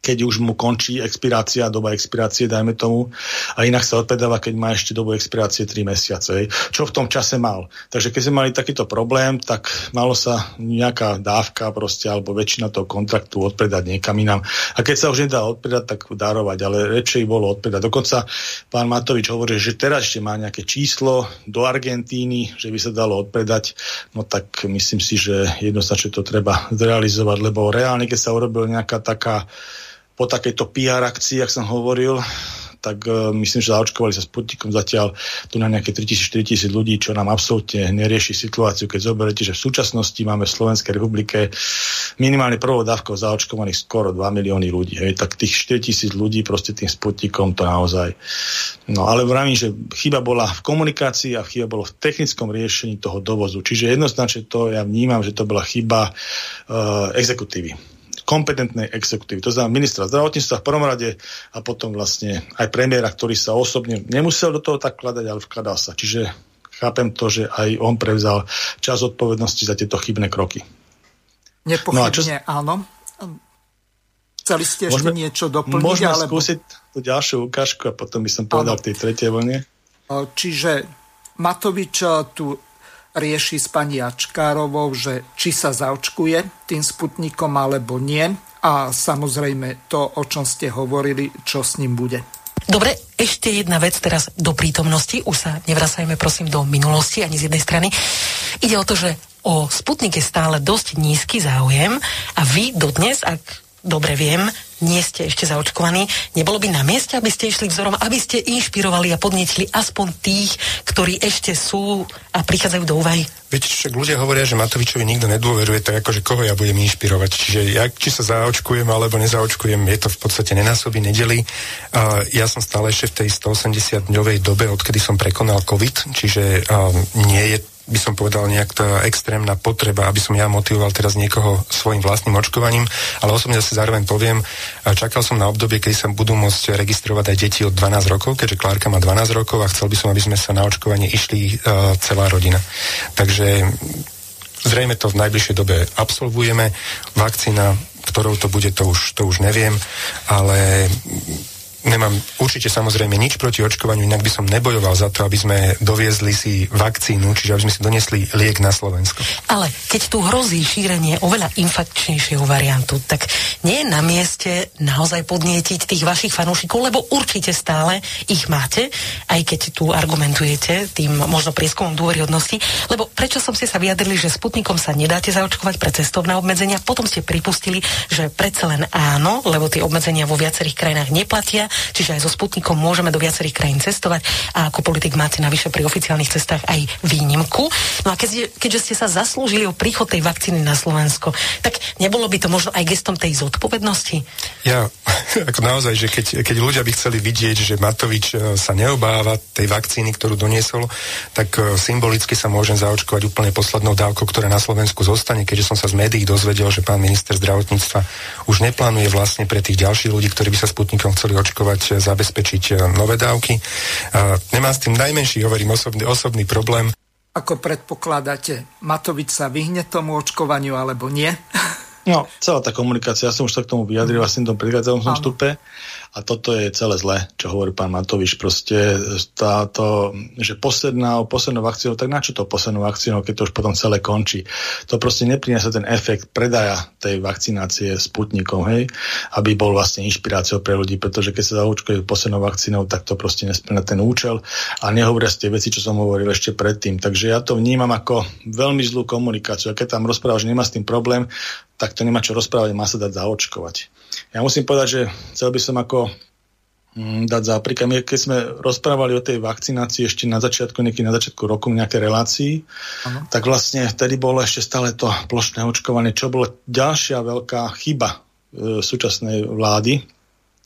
keď už mu končí expirácia, doba expirácie, dajme tomu, a inak sa odpedáva, keď má ešte dobu expirácie 3 mesiace. Čo v tom čase mal. Takže keď sme mali takýto problém, tak malo sa nejaká dávka proste, alebo väčšina toho kontraktu odpredať niekam inám. A keď sa už nedá odpredať, tak darovať, ale radšej bolo odpredať. Dokonca pán Matovič hovorí, že teraz ešte má nejaké číslo do Argentíny, že by sa dalo odpredať, no tak myslím si, že jednoznačne to treba zrealizovať, lebo reálne, keď sa urobil nejaká taká po takejto PR akcii, ak som hovoril, tak uh, myslím, že zaočkovali sa Sputnikom zatiaľ tu na nejaké 3000-4000 ľudí, čo nám absolútne nerieši situáciu, keď zoberete, že v súčasnosti máme v Slovenskej republike minimálne prvou dávkou zaočkovaných skoro 2 milióny ľudí. Hej, tak tých 4000 ľudí proste tým Sputnikom to naozaj. No ale vravím, že chyba bola v komunikácii a chyba bolo v technickom riešení toho dovozu. Čiže jednoznačne to ja vnímam, že to bola chyba uh, exekutívy kompetentnej exekutívy. To znamená ministra zdravotníctva v prvom rade a potom vlastne aj premiéra, ktorý sa osobne nemusel do toho tak kladať, ale vkladal sa. Čiže chápem to, že aj on prevzal čas odpovednosti za tieto chybné kroky. Nepochybne no čo... áno. Chceli ste ešte môžeme, niečo doplniť? Môžeme alebo... skúsiť tú ďalšiu ukážku a potom by som povedal áno. k tej tretej vlne. Čiže Matovič tu rieši s pani Ačkárovou, že či sa zaočkuje tým sputnikom alebo nie a samozrejme to, o čom ste hovorili, čo s ním bude. Dobre, ešte jedna vec teraz do prítomnosti. Už sa nevracajme prosím do minulosti ani z jednej strany. Ide o to, že o Sputnik je stále dosť nízky záujem a vy dodnes, ak dobre viem, nie ste ešte zaočkovaní. Nebolo by na mieste, aby ste išli vzorom, aby ste inšpirovali a podnietili aspoň tých, ktorí ešte sú a prichádzajú do úvahy? Veď však ľudia hovoria, že Matovičovi nikto nedôveruje, tak akože koho ja budem inšpirovať. Čiže ja, či sa zaočkujem alebo nezaočkujem, je to v podstate nenásobí nedeli. Uh, ja som stále ešte v tej 180-dňovej dobe, odkedy som prekonal COVID, čiže uh, nie je by som povedal, nejak tá extrémna potreba, aby som ja motivoval teraz niekoho svojim vlastným očkovaním, ale osobne zase zároveň poviem, čakal som na obdobie, keď sa budú môcť registrovať aj deti od 12 rokov, keďže Klárka má 12 rokov a chcel by som, aby sme sa na očkovanie išli uh, celá rodina. Takže zrejme to v najbližšej dobe absolvujeme. Vakcína, ktorou to bude, to už, to už neviem, ale nemám určite samozrejme nič proti očkovaniu, inak by som nebojoval za to, aby sme doviezli si vakcínu, čiže aby sme si doniesli liek na Slovensko. Ale keď tu hrozí šírenie oveľa infekčnejšieho variantu, tak nie je na mieste naozaj podnietiť tých vašich fanúšikov, lebo určite stále ich máte, aj keď tu argumentujete tým možno prieskumom dôveryhodnosti, lebo prečo som si sa vyjadrili, že Sputnikom sa nedáte zaočkovať pre cestovné obmedzenia, potom ste pripustili, že predsa len áno, lebo tie obmedzenia vo viacerých krajinách neplatia čiže aj so Sputnikom môžeme do viacerých krajín cestovať a ako politik máte navyše pri oficiálnych cestách aj výnimku. No a keď, keďže ste sa zaslúžili o príchod tej vakcíny na Slovensko, tak nebolo by to možno aj gestom tej zodpovednosti? Ja, ako naozaj, že keď, keď ľudia by chceli vidieť, že Matovič e, sa neobáva tej vakcíny, ktorú doniesol, tak e, symbolicky sa môžem zaočkovať úplne poslednou dávkou, ktorá na Slovensku zostane, keďže som sa z médií dozvedel, že pán minister zdravotníctva už neplánuje vlastne pre tých ďalších ľudí, ktorí by sa Sputnikom chceli očkovať, e, zabezpečiť nové dávky. A nemám s tým najmenší, hovorím, osobný, osobný problém. Ako predpokladáte, Matovič sa vyhne tomu očkovaniu alebo nie? No, celá tá komunikácia, ja som už sa k tomu vyjadril vlastne v tom predchádzajúcom stupe a toto je celé zle, čo hovorí pán Matovič. Proste táto, že posledná, poslednou vakcínou, tak na čo to poslednou vakcínou, keď to už potom celé končí? To proste nepriniesie ten efekt predaja tej vakcinácie Sputnikom, hej, aby bol vlastne inšpiráciou pre ľudí, pretože keď sa zaočkuje poslednou vakcínou, tak to proste nesplňa ten účel a nehovoria z tie veci, čo som hovoril ešte predtým. Takže ja to vnímam ako veľmi zlú komunikáciu. A keď tam rozpráva, že nemá s tým problém, tak to nemá čo rozprávať, má sa dať zaočkovať. Ja musím povedať, že chcel by som ako mm, dať za príklad. Keď sme rozprávali o tej vakcinácii ešte na začiatku, niekedy na začiatku roku v nejakej relácii, ano. tak vlastne vtedy bolo ešte stále to plošné očkovanie, čo bolo ďalšia veľká chyba e, súčasnej vlády,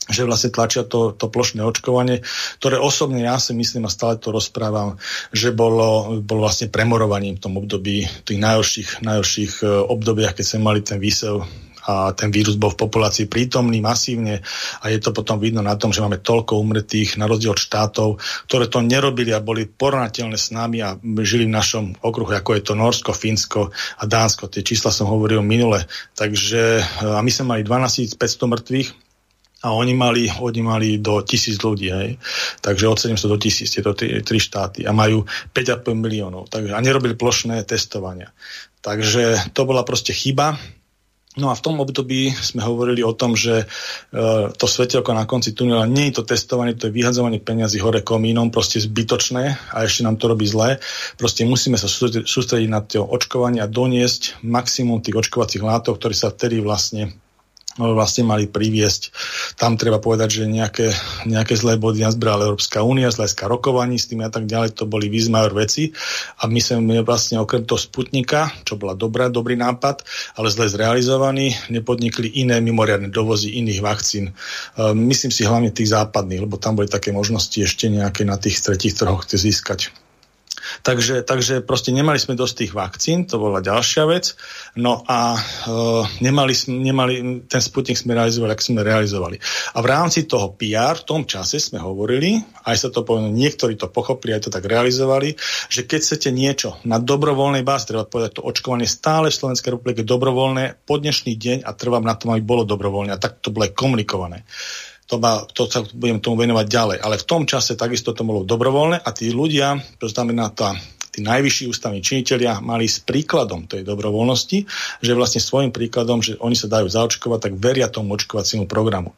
že vlastne tlačia to, to plošné očkovanie, ktoré osobne ja si myslím a stále to rozprávam, že bolo, bolo vlastne premorovaním v tom období, tých najhorších, najhorších e, obdobiach, keď sme mali ten výsev a ten vírus bol v populácii prítomný masívne a je to potom vidno na tom, že máme toľko umretých na rozdiel od štátov, ktoré to nerobili a boli porovnateľné s nami a žili v našom okruhu, ako je to Norsko, Fínsko a Dánsko. Tie čísla som hovoril minule. Takže a my sme mali 12 500 mŕtvych, a oni mali, oni mali do tisíc ľudí, hej. Takže od 700 do tisíc, tieto tri, tri štáty a majú 5,5 miliónov. Takže, a nerobili plošné testovania. Takže to bola proste chyba No a v tom období sme hovorili o tom, že e, to svetelko na konci tunela nie je to testovanie, to je vyhadzovanie peniazy hore komínom, proste zbytočné a ešte nám to robí zle. Proste musíme sa sústrediť na to očkovanie a doniesť maximum tých očkovacích látok, ktoré sa vtedy vlastne vlastne mali priviesť. Tam treba povedať, že nejaké, nejaké zlé body nazbrala Európska únia, z hľadiska rokovaní s tým a tak ďalej, to boli výzmajor veci. A my sme vlastne okrem toho Sputnika, čo bola dobrá, dobrý nápad, ale zle zrealizovaný, nepodnikli iné mimoriadne dovozy iných vakcín. Ehm, myslím si hlavne tých západných, lebo tam boli také možnosti ešte nejaké na tých tretích trhoch získať. Takže, takže proste nemali sme dosť tých vakcín, to bola ďalšia vec. No a uh, nemali, nemali, ten Sputnik sme realizovali, ak sme realizovali. A v rámci toho PR v tom čase sme hovorili, aj sa to povedali, niektorí to pochopili, aj to tak realizovali, že keď chcete niečo na dobrovoľnej báze, treba povedať, to očkovanie stále v Slovenskej republike dobrovoľné po dnešný deň a trvám na tom, aby bolo dobrovoľné. A tak to bolo aj komunikované to, ma, to sa budem tomu venovať ďalej. Ale v tom čase takisto to bolo dobrovoľné a tí ľudia, to znamená tá, tí najvyšší ústavní činiteľia mali s príkladom tej dobrovoľnosti, že vlastne svojim príkladom, že oni sa dajú zaočkovať, tak veria tomu očkovaciemu programu.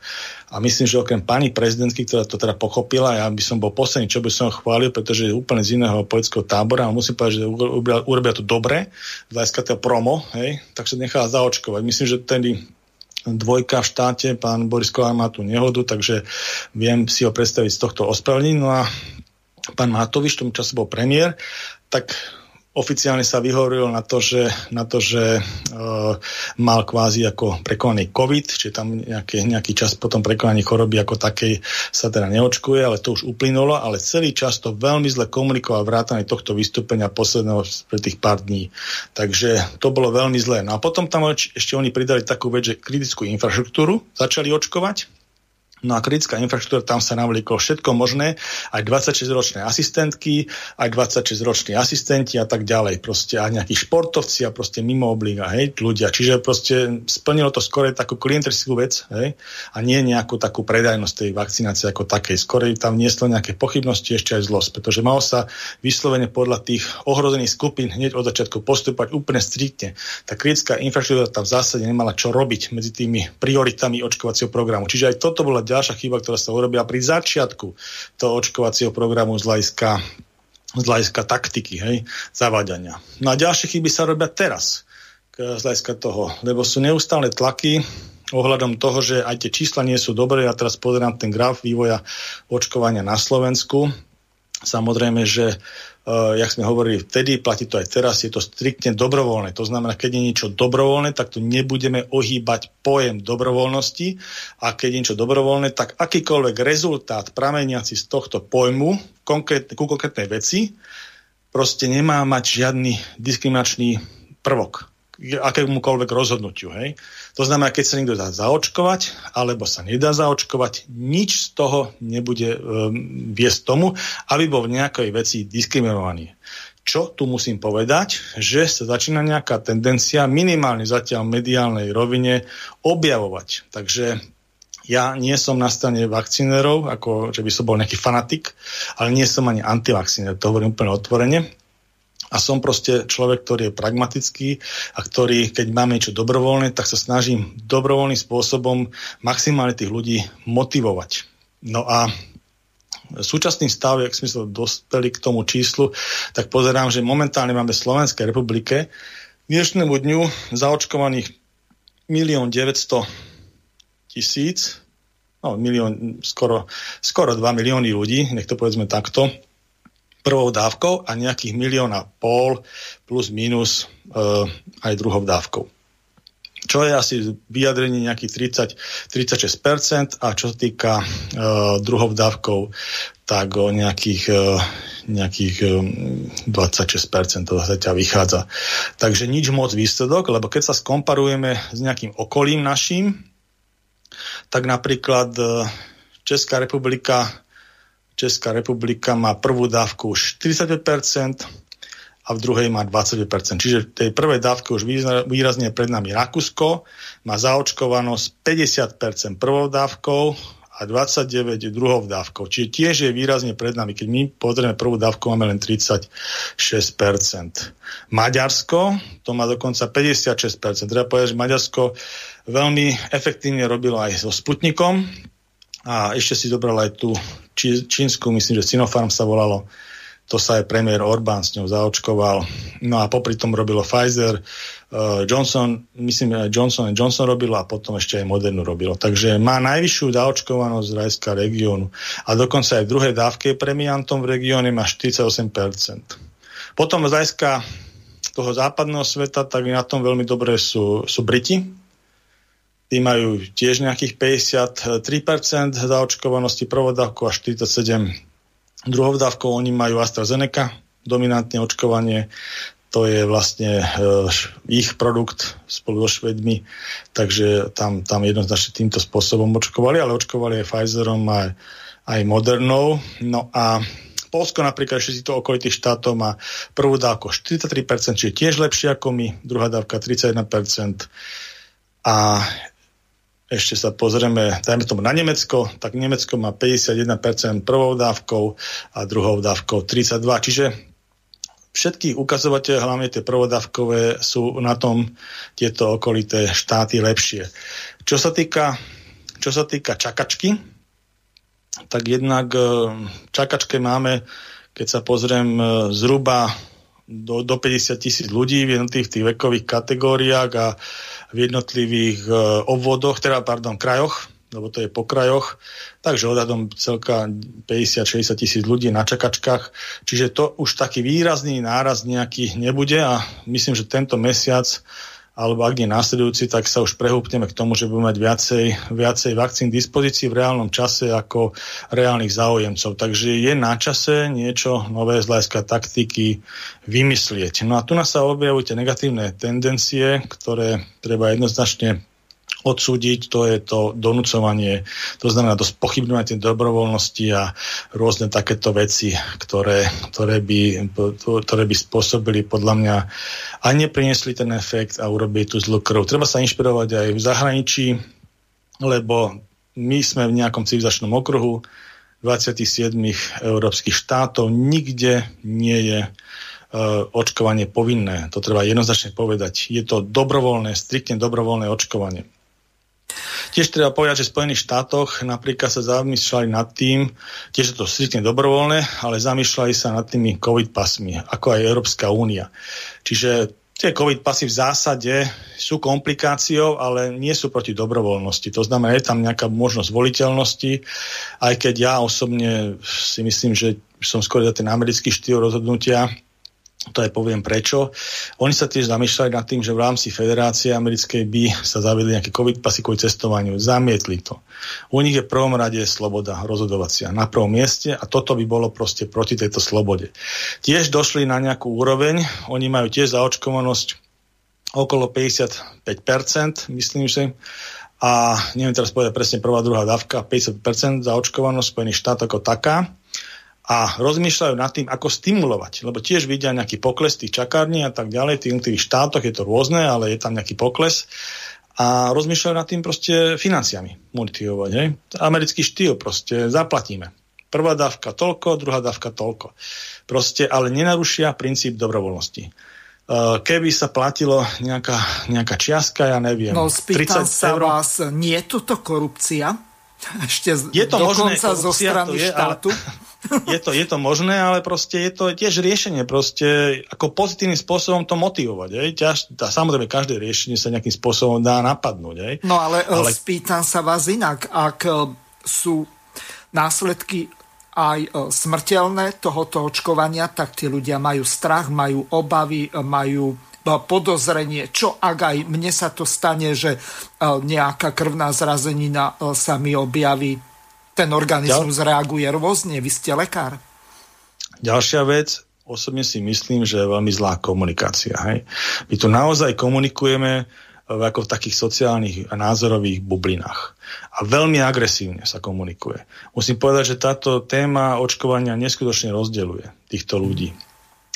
A myslím, že okrem pani prezidentky, ktorá to teda pochopila, ja by som bol posledný, čo by som chválil, pretože je úplne z iného politického tábora a musím povedať, že urobia, to dobre, z hľadiska promo, hej, tak sa nechala zaočkovať. Myslím, že ten dvojka v štáte, pán Boris Kolár má tú nehodu, takže viem si ho predstaviť z tohto ospravedlniť. No a pán Matovič, v tom čase bol premiér, tak oficiálne sa vyhovoril na to, že, na to, že e, mal kvázi ako prekonaný COVID, čiže tam nejaký, nejaký čas potom prekonaní choroby ako takej sa teda neočkuje, ale to už uplynulo, ale celý čas to veľmi zle komunikoval vrátane tohto vystúpenia posledného pre tých pár dní. Takže to bolo veľmi zlé. No a potom tam ešte oni pridali takú vec, že kritickú infraštruktúru začali očkovať, No a kritická infraštruktúra, tam sa navlíklo všetko možné, aj 26-ročné asistentky, aj 26-roční asistenti a tak ďalej. Proste aj nejakí športovci a proste mimo obliga, hej, ľudia. Čiže proste splnilo to skôr takú klienterskú vec, hej, a nie nejakú takú predajnosť tej vakcinácie ako takej. Skôr tam nieslo nejaké pochybnosti, ešte aj zlosť, pretože malo sa vyslovene podľa tých ohrozených skupín hneď od začiatku postupovať úplne striktne. Tá kritická infraštruktúra tam v zásade nemala čo robiť medzi tými prioritami očkovacieho programu. Čiže aj toto bola ďalšia chyba, ktorá sa urobila pri začiatku toho očkovacieho programu z hľadiska, z hľadiska taktiky, hej, zavádania. No a ďalšie chyby sa robia teraz z hľadiska toho, lebo sú neustále tlaky ohľadom toho, že aj tie čísla nie sú dobré. Ja teraz pozerám ten graf vývoja očkovania na Slovensku. Samozrejme, že jak sme hovorili vtedy, platí to aj teraz, je to striktne dobrovoľné. To znamená, keď je niečo dobrovoľné, tak tu nebudeme ohýbať pojem dobrovoľnosti a keď je niečo dobrovoľné, tak akýkoľvek rezultát prameniaci z tohto pojmu konkrét, ku konkrétnej veci proste nemá mať žiadny diskriminačný prvok akémukoľvek rozhodnutiu. Hej? To znamená, keď sa niekto dá zaočkovať, alebo sa nedá zaočkovať, nič z toho nebude um, viesť tomu, aby bol v nejakej veci diskriminovaný. Čo tu musím povedať, že sa začína nejaká tendencia minimálne zatiaľ v mediálnej rovine objavovať. Takže ja nie som na strane vakcinérov, ako že by som bol nejaký fanatik, ale nie som ani antivakcinér, to hovorím úplne otvorene a som proste človek, ktorý je pragmatický a ktorý, keď máme niečo dobrovoľné, tak sa snažím dobrovoľným spôsobom maximálne tých ľudí motivovať. No a súčasný stav, ak sme sa dospeli k tomu číslu, tak pozerám, že momentálne máme v Slovenskej republike k dnešnému dňu zaočkovaných 1 900 tisíc, no milión, skoro, skoro 2 milióny ľudí, nech to povedzme takto, prvou dávkou a nejakých milión a pol plus minus e, aj druhou dávkou. Čo je asi vyjadrenie nejakých 30, 36% a čo sa týka e, druhou dávkou, tak o nejakých, e, nejakých e, 26% to zatiaľ vychádza. Takže nič moc výsledok, lebo keď sa skomparujeme s nejakým okolím našim, tak napríklad e, Česká republika Česká republika má prvú dávku už 45% a v druhej má 25%. Čiže v tej prvej dávke už výrazne pred nami Rakúsko, má zaočkovanosť 50% prvou dávkou a 29 druhou dávkou. Čiže tiež je výrazne pred nami. Keď my pozrieme prvú dávku, máme len 36%. Maďarsko, to má dokonca 56%. Treba povedať, že Maďarsko veľmi efektívne robilo aj so Sputnikom, a ešte si zobral aj tú či, čínsku, myslím, že Sinopharm sa volalo, to sa aj premiér Orbán s ňou zaočkoval. No a popri tom robilo Pfizer, uh, Johnson, myslím, Johnson Johnson robilo a potom ešte aj Modernu robilo. Takže má najvyššiu zaočkovanosť z Rajska regiónu. A dokonca aj v druhej dávke premiantom v regióne má 48%. Potom z Rajska toho západného sveta, tak na tom veľmi dobre sú, sú Briti, Tí majú tiež nejakých 53% zaočkovanosti provodávkou a 47% druhovdávkou. Oni majú AstraZeneca, dominantne očkovanie. To je vlastne e, ich produkt spolu so Švedmi, takže tam, tam jednoznačne týmto spôsobom očkovali, ale očkovali aj Pfizerom, aj, aj Modernou. No a Polsko napríklad, ešte to okolitých štátov má prvú dávku 43%, čiže tiež lepšie ako my, druhá dávka 31%. A ešte sa pozrieme, dajme tomu na Nemecko, tak Nemecko má 51% prvou dávkou a druhou dávkou 32. Čiže všetky ukazovateľe, hlavne tie prvodávkové, sú na tom tieto okolité štáty lepšie. Čo sa týka, čo sa týka čakačky, tak jednak e, čakačke máme, keď sa pozriem, e, zhruba do, do 50 tisíc ľudí v jednotlivých tých vekových kategóriách a v jednotlivých e, obvodoch, teda pardon, krajoch, lebo to je po krajoch, takže odhadom celka 50-60 tisíc ľudí na čakačkách, čiže to už taký výrazný náraz nejaký nebude a myslím, že tento mesiac alebo ak nie následujúci, tak sa už prehúpneme k tomu, že budeme mať viacej, viacej vakcín k dispozícii v reálnom čase ako reálnych záujemcov. Takže je na čase niečo nové z hľadiska taktiky vymyslieť. No a tu nás sa objavujú tie negatívne tendencie, ktoré treba jednoznačne odsúdiť, to je to donúcovanie, to znamená to spochybňovanie dobrovoľnosti a rôzne takéto veci, ktoré, ktoré, by, ktoré by spôsobili podľa mňa a nepriniesli ten efekt a urobili tú zlú krv. Treba sa inšpirovať aj v zahraničí, lebo my sme v nejakom civilizačnom okruhu 27 európskych štátov, nikde nie je e, očkovanie povinné. To treba jednoznačne povedať. Je to dobrovoľné, striktne dobrovoľné očkovanie. Tiež treba povedať, že v Spojených štátoch napríklad sa zamýšľali nad tým, tiež je to striktne dobrovoľné, ale zamýšľali sa nad tými COVID pasmi, ako aj Európska únia. Čiže Tie COVID pasy v zásade sú komplikáciou, ale nie sú proti dobrovoľnosti. To znamená, je tam nejaká možnosť voliteľnosti, aj keď ja osobne si myslím, že som skôr za ten americký štýl rozhodnutia, to aj poviem prečo. Oni sa tiež zamýšľali nad tým, že v rámci Federácie americkej by sa zavedli nejaké COVID pasy kvôli cestovaniu. Zamietli to. U nich je v prvom rade sloboda rozhodovacia na prvom mieste a toto by bolo proste proti tejto slobode. Tiež došli na nejakú úroveň, oni majú tiež zaočkovanosť okolo 55%, myslím, že a neviem teraz povedať presne prvá, druhá dávka, 50% zaočkovanosť Spojených štát ako taká a rozmýšľajú nad tým, ako stimulovať, lebo tiež vidia nejaký pokles tých čakární a tak ďalej, tých jednotlivých štátoch je to rôzne, ale je tam nejaký pokles a rozmýšľajú nad tým proste financiami motivovať. Hej? Americký štýl proste zaplatíme. Prvá dávka toľko, druhá dávka toľko. Proste, ale nenarušia princíp dobrovoľnosti. Uh, keby sa platilo nejaká, nejaká čiastka, ja neviem, no, 30 sa eur. vás, nie je toto korupcia? Ešte je to dokonca možné, zo strany je, štátu? Ale je, to, je to možné, ale proste je to tiež riešenie, proste ako pozitívnym spôsobom to motivovať. Hej. Ťaž, tá, samozrejme, každé riešenie sa nejakým spôsobom dá napadnúť. Hej. No ale, e, ale spýtam sa vás inak, ak e, sú následky aj e, smrteľné tohoto očkovania, tak tí ľudia majú strach, majú obavy, majú podozrenie, čo ak aj mne sa to stane, že nejaká krvná zrazenina sa mi objaví ten organizmus Ďal... reaguje rôzne. Vy ste lekár. Ďalšia vec, osobne si myslím, že je veľmi zlá komunikácia. Hej? My tu naozaj komunikujeme ako v takých sociálnych a názorových bublinách. A veľmi agresívne sa komunikuje. Musím povedať, že táto téma očkovania neskutočne rozdeluje týchto ľudí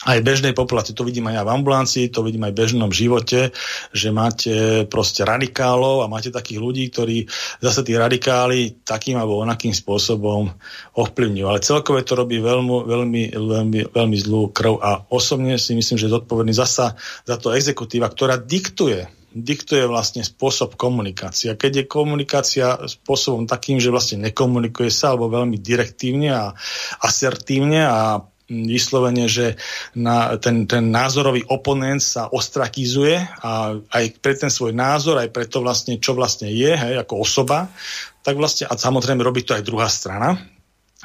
aj bežnej populácii, to vidím aj ja v ambulancii, to vidím aj v bežnom živote, že máte proste radikálov a máte takých ľudí, ktorí zase tí radikáli takým alebo onakým spôsobom ovplyvňujú. Ale celkové to robí veľmi, veľmi, veľmi, veľmi zlú krv a osobne si myslím, že je zodpovedný zasa za to exekutíva, ktorá diktuje diktuje vlastne spôsob komunikácie. A keď je komunikácia spôsobom takým, že vlastne nekomunikuje sa, alebo veľmi direktívne a asertívne a vyslovene, že na, ten, ten názorový oponent sa ostrakizuje a aj pre ten svoj názor, aj pre to vlastne, čo vlastne je, hej, ako osoba, tak vlastne, a samozrejme robí to aj druhá strana,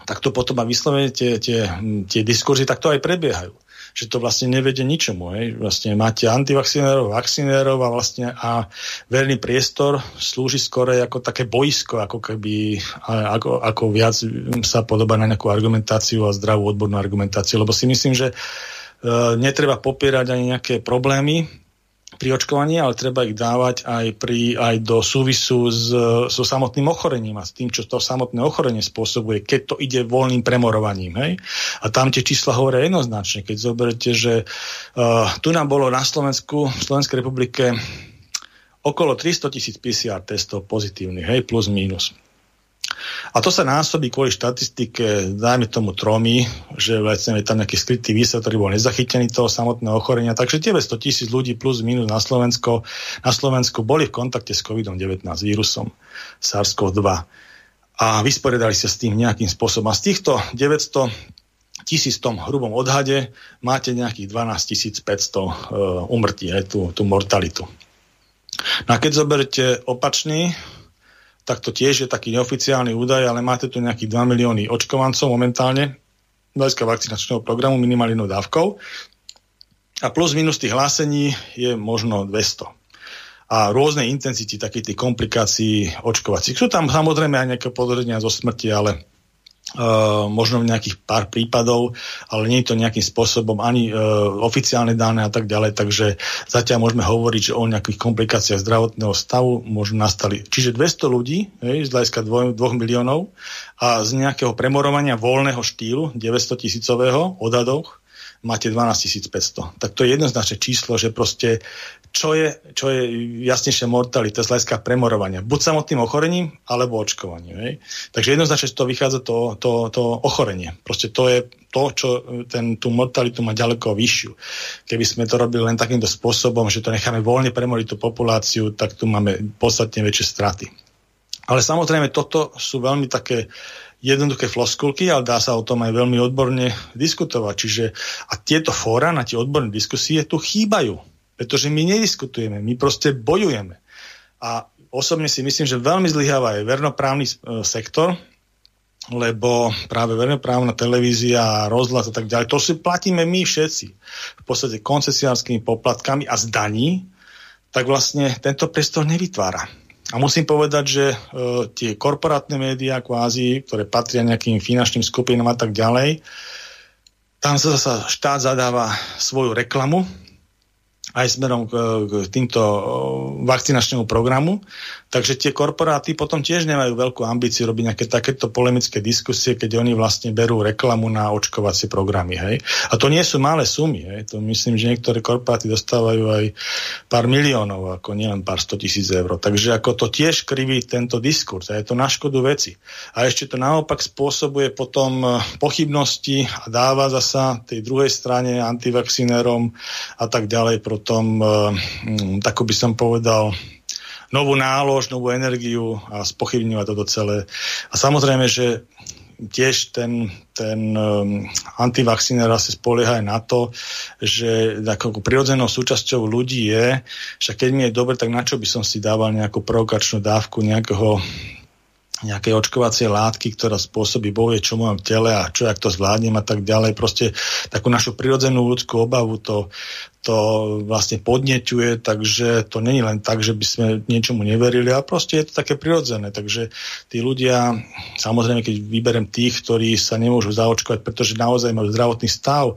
tak to potom a vyslovene tie, tie, tie diskurzy takto aj prebiehajú že to vlastne nevedie ničomu. Hej. Vlastne máte antivakcinérov, vakcinérov a vlastne a verný priestor slúži skôr ako také boisko, ako keby ako, ako viac sa podobá na nejakú argumentáciu a zdravú odbornú argumentáciu, lebo si myslím, že e, netreba popierať ani nejaké problémy, pri očkovaní, ale treba ich dávať aj, pri, aj do súvisu s, so samotným ochorením a s tým, čo to samotné ochorenie spôsobuje, keď to ide voľným premorovaním. Hej? A tam tie čísla hovoria jednoznačne. Keď zoberete, že uh, tu nám bolo na Slovensku, v Slovenskej republike okolo 300 tisíc PCR testov pozitívnych, hej, plus minus. A to sa násobí kvôli štatistike, dajme tomu tromi, že vlastne je tam nejaký skrytý výsledok, ktorý bol nezachytený toho samotného ochorenia. Takže 900 tisíc ľudí plus minus na Slovensko, na Slovensku boli v kontakte s COVID-19 vírusom SARS-CoV-2 a vysporiadali sa s tým nejakým spôsobom. A z týchto 900 tisíc tom hrubom odhade máte nejakých 12 500 uh, umrtí, aj tú, tú mortalitu. No a keď zoberete opačný tak to tiež je taký neoficiálny údaj, ale máte tu nejakých 2 milióny očkovancov momentálne, hľadiska vakcinačného programu minimálnou dávkou. A plus minus tých hlásení je možno 200 a rôznej intenzity takých tých komplikácií očkovacích. Sú tam samozrejme aj nejaké podozrenia zo smrti, ale Uh, možno nejakých pár prípadov, ale nie je to nejakým spôsobom ani uh, oficiálne dáne a tak ďalej, takže zatiaľ môžeme hovoriť, že o nejakých komplikáciách zdravotného stavu možno nastali. Čiže 200 ľudí, hej, z hľadiska 2, 2 miliónov a z nejakého premorovania voľného štýlu 900 tisícového odhadoch máte 12 500. Tak to je jednoznačné číslo, že proste čo je, čo je jasnejšia mortalita z hľadiska premorovania. Buď samotným ochorením, alebo očkovaním. Hej? Takže jednoznačne z toho vychádza to, to, to ochorenie. Proste to je to, čo ten, tú mortalitu má ďaleko vyššiu. Keby sme to robili len takýmto spôsobom, že to necháme voľne premoriť tú populáciu, tak tu máme podstatne väčšie straty. Ale samozrejme, toto sú veľmi také jednoduché floskulky, ale dá sa o tom aj veľmi odborne diskutovať. Čiže a tieto fóra na tie odborné diskusie tu chýbajú Pretože my nediskutujeme, my proste bojujeme. A osobne si myslím, že veľmi zlyháva aj vernoprávny e, sektor, lebo práve verejnoprávna televízia rozhlas a tak ďalej, to si platíme my všetci. V podstate koncesiárskymi poplatkami a zdaní, tak vlastne tento priestor nevytvára. A musím povedať, že e, tie korporátne médiá kvázi, ktoré patria nejakým finančným skupinám a tak ďalej, tam sa zasa štát zadáva svoju reklamu aj smerom k, k týmto vakcinačnému programu. Takže tie korporáty potom tiež nemajú veľkú ambíciu robiť nejaké takéto polemické diskusie, keď oni vlastne berú reklamu na očkovacie programy. Hej. A to nie sú malé sumy. Hej. To myslím, že niektoré korporáty dostávajú aj pár miliónov, ako nielen pár sto tisíc eur. Takže ako to tiež kriví tento diskurs. A je to na škodu veci. A ešte to naopak spôsobuje potom e, pochybnosti a dáva zasa tej druhej strane antivakcinérom a tak ďalej potom, e, tak by som povedal, novú nálož, novú energiu a spochybňovať toto celé. A samozrejme, že tiež ten, ten um, antivakciner asi spolieha aj na to, že ako prirodzenou súčasťou ľudí je, že keď mi je dobre, tak na čo by som si dával nejakú provokačnú dávku nejakého nejaké očkovacie látky, ktorá spôsobí boje, čo v tele a čo, jak to zvládnem a tak ďalej. Proste takú našu prirodzenú ľudskú obavu to, to vlastne podneťuje, takže to není len tak, že by sme niečomu neverili, ale proste je to také prirodzené. Takže tí ľudia, samozrejme, keď vyberem tých, ktorí sa nemôžu zaočkovať, pretože naozaj majú zdravotný stav,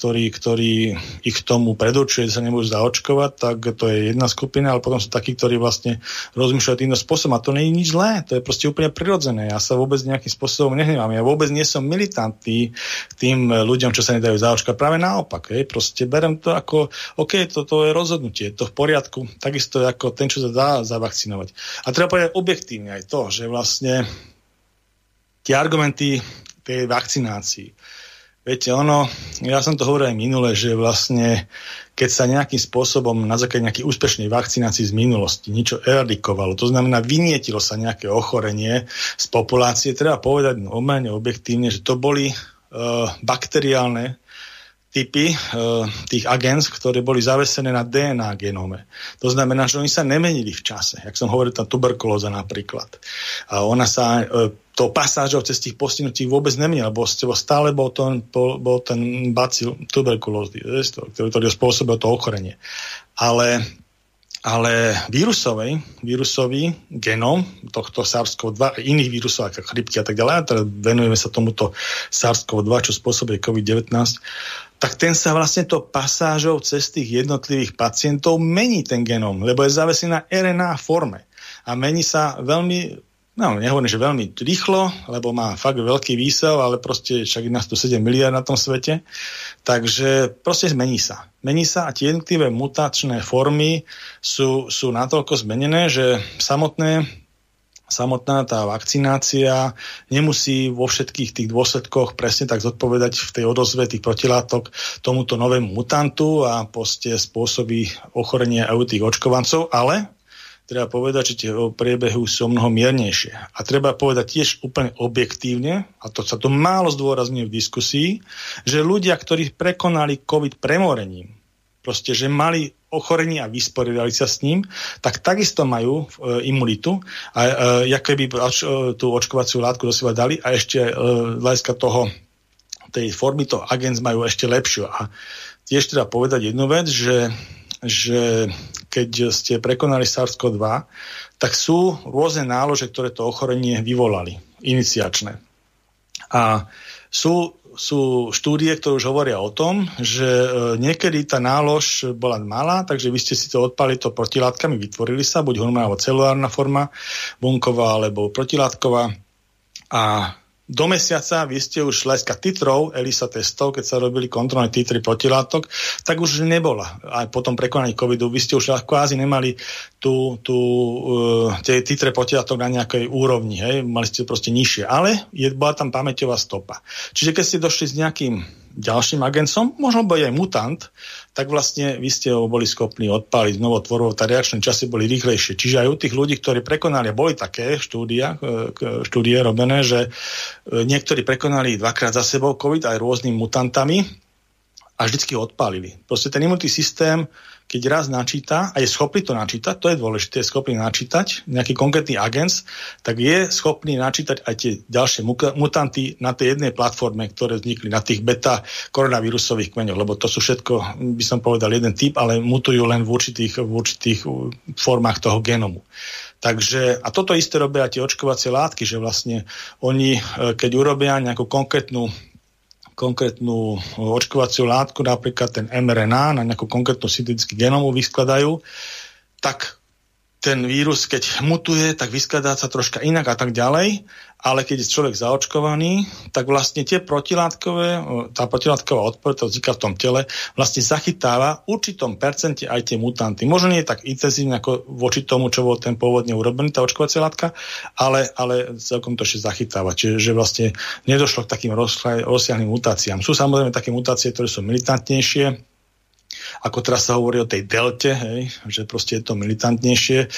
ktorý, ktorý ich tomu predurčuje, že sa nemôžu zaočkovať, tak to je jedna skupina, ale potom sú takí, ktorí vlastne rozmýšľajú týmto spôsobom. A to nie je nič zlé, to je proste úplne prirodzené. Ja sa vôbec nejakým spôsobom nehnevám. Ja vôbec nie som militantný tým ľuďom, čo sa nedajú zaočkovať. Práve naopak, hej, proste berem to ako OK, toto je rozhodnutie, to v poriadku, takisto ako ten, čo sa dá zavakcinovať. A treba povedať objektívne aj to, že vlastne tie argumenty tej vakcinácii, Viete, ono, ja som to hovoril aj minule, že vlastne keď sa nejakým spôsobom na základe nejakej úspešnej vakcinácii z minulosti niečo eradikovalo, to znamená vynietilo sa nejaké ochorenie z populácie, treba povedať no, objektívne, že to boli uh, bakteriálne typy e, tých agens, ktoré boli zavesené na DNA genome. To znamená, že oni sa nemenili v čase. Jak som hovoril, tá tuberkulóza napríklad. A ona sa e, to pasážov cez tých postihnutých vôbec nemenila, lebo stále bol, bol, bol ten bacil tuberkulózy, ktorý, ktorý spôsobil to ochorenie. Ale ale vírusovej, vírusový genom tohto SARS-CoV-2 a iných vírusov ako chrypky a tak ďalej, a teda venujeme sa tomuto SARS-CoV-2, čo spôsobuje COVID-19, tak ten sa vlastne to pasážou cez tých jednotlivých pacientov mení ten genom, lebo je zavesený na RNA forme. A mení sa veľmi, no nehovorím, že veľmi rýchlo, lebo má fakt veľký výsel, ale proste však nás tu 7 miliard na tom svete. Takže proste zmení sa. Mení sa a tie jednotlivé mutačné formy sú, sú natoľko zmenené, že samotné samotná tá vakcinácia nemusí vo všetkých tých dôsledkoch presne tak zodpovedať v tej odozve tých protilátok tomuto novému mutantu a poste spôsobí ochorenie aj u tých očkovancov, ale treba povedať, že tie priebehu sú mnoho miernejšie. A treba povedať tiež úplne objektívne, a to sa to málo zdôrazňuje v diskusii, že ľudia, ktorí prekonali COVID premorením, proste, že mali ochorenie a vysporiadali sa s ním, tak takisto majú e, imunitu a e, keby oč, e, tú očkovaciu látku do seba dali a ešte e, hľadiska toho tej formy to agens majú ešte lepšiu. A tiež treba povedať jednu vec, že, že keď ste prekonali SARS-CoV-2, tak sú rôzne nálože, ktoré to ochorenie vyvolali, iniciačné. A sú sú štúdie, ktoré už hovoria o tom, že e, niekedy tá nálož bola malá, takže vy ste si to odpali to protilátkami, vytvorili sa, buď hormonálna celulárna forma, bunková alebo protilátková. A do mesiaca vy ste už hľadiska titrov ELISA testov, keď sa robili kontrolné titry protilátok, tak už nebola. Aj potom prekonaní covidu, vy ste už kvázi nemali tú, tú, uh, tie titre protilátok na nejakej úrovni, hej? mali ste proste nižšie, ale je, bola tam pamäťová stopa. Čiže keď ste došli s nejakým ďalším agencom, možno bude aj mutant, tak vlastne vy ste ho boli schopní odpáliť znovu tvorov, tá reakčné časy boli rýchlejšie. Čiže aj u tých ľudí, ktorí prekonali, boli také štúdia, e, štúdie robené, že e, niektorí prekonali dvakrát za sebou COVID aj rôznymi mutantami a vždycky ho odpálili. Proste ten imunitný systém keď raz načíta a je schopný to načítať, to je dôležité, je schopný načítať nejaký konkrétny agent, tak je schopný načítať aj tie ďalšie mutanty na tej jednej platforme, ktoré vznikli na tých beta koronavírusových kmeňoch, lebo to sú všetko, by som povedal, jeden typ, ale mutujú len v určitých, v určitých formách toho genomu. Takže, a toto isté robia tie očkovacie látky, že vlastne oni, uh, keď urobia nejakú konkrétnu konkrétnu očkovaciu látku, napríklad ten mRNA na nejakú konkrétnu syntetickú genomu vyskladajú, tak ten vírus, keď mutuje, tak vyskladá sa troška inak a tak ďalej, ale keď je človek zaočkovaný, tak vlastne tie protilátkové, tá protilátková odpor, to vzniká v tom tele, vlastne zachytáva v určitom percente aj tie mutanty. Možno nie je tak intenzívne ako voči tomu, čo bol ten pôvodne urobený, tá očkovacia látka, ale, ale celkom to ešte zachytáva. Čiže že vlastne nedošlo k takým rozsiahlým mutáciám. Sú samozrejme také mutácie, ktoré sú militantnejšie, ako teraz sa hovorí o tej delte, hej, že proste je to militantnejšie.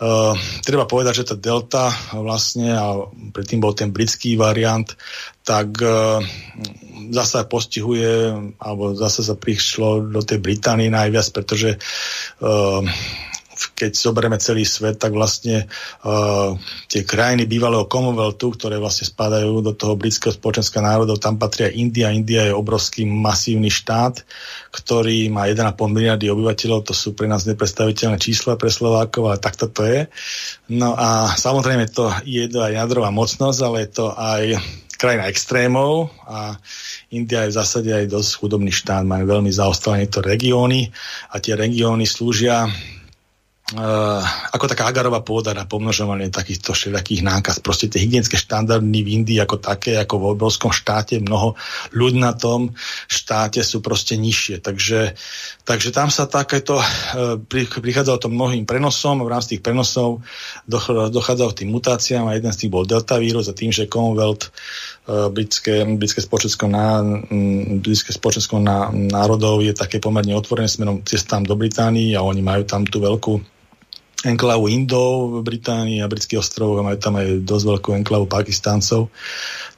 Uh, treba povedať, že tá delta vlastne, a predtým bol ten britský variant, tak uh, zase postihuje, alebo zase sa prišlo do tej Británie najviac, pretože uh, keď zoberieme celý svet, tak vlastne uh, tie krajiny bývalého Commonwealthu, ktoré vlastne spadajú do toho britského spoločenského národov, tam patria India. India je obrovský masívny štát, ktorý má 1,5 miliardy obyvateľov, to sú pre nás nepredstaviteľné čísla pre Slovákov, ale takto to je. No a samozrejme to je aj jadrová mocnosť, ale je to aj krajina extrémov a India je v zásade aj dosť chudobný štát, majú veľmi zaostalené to regióny a tie regióny slúžia Uh, ako taká agarová pôda na pomnožovanie takýchto všelijakých nákaz. Proste tie hygienické štandardy v Indii ako také, ako v obrovskom štáte, mnoho ľud na tom štáte sú proste nižšie. Takže, takže tam sa takéto, uh, prichádzalo to mnohým prenosom, v rámci tých prenosov dochádzalo k tým mutáciám a jeden z tých bol delta vírus a tým, že Commonwealth uh, britské, britské spoločensko, na, britské spoločensko na, národov je také pomerne otvorené smerom cestám do Británii a oni majú tam tú veľkú enklavu Indov v Británii a britských ostrovoch a majú tam aj dosť veľkú enklavu Pakistáncov,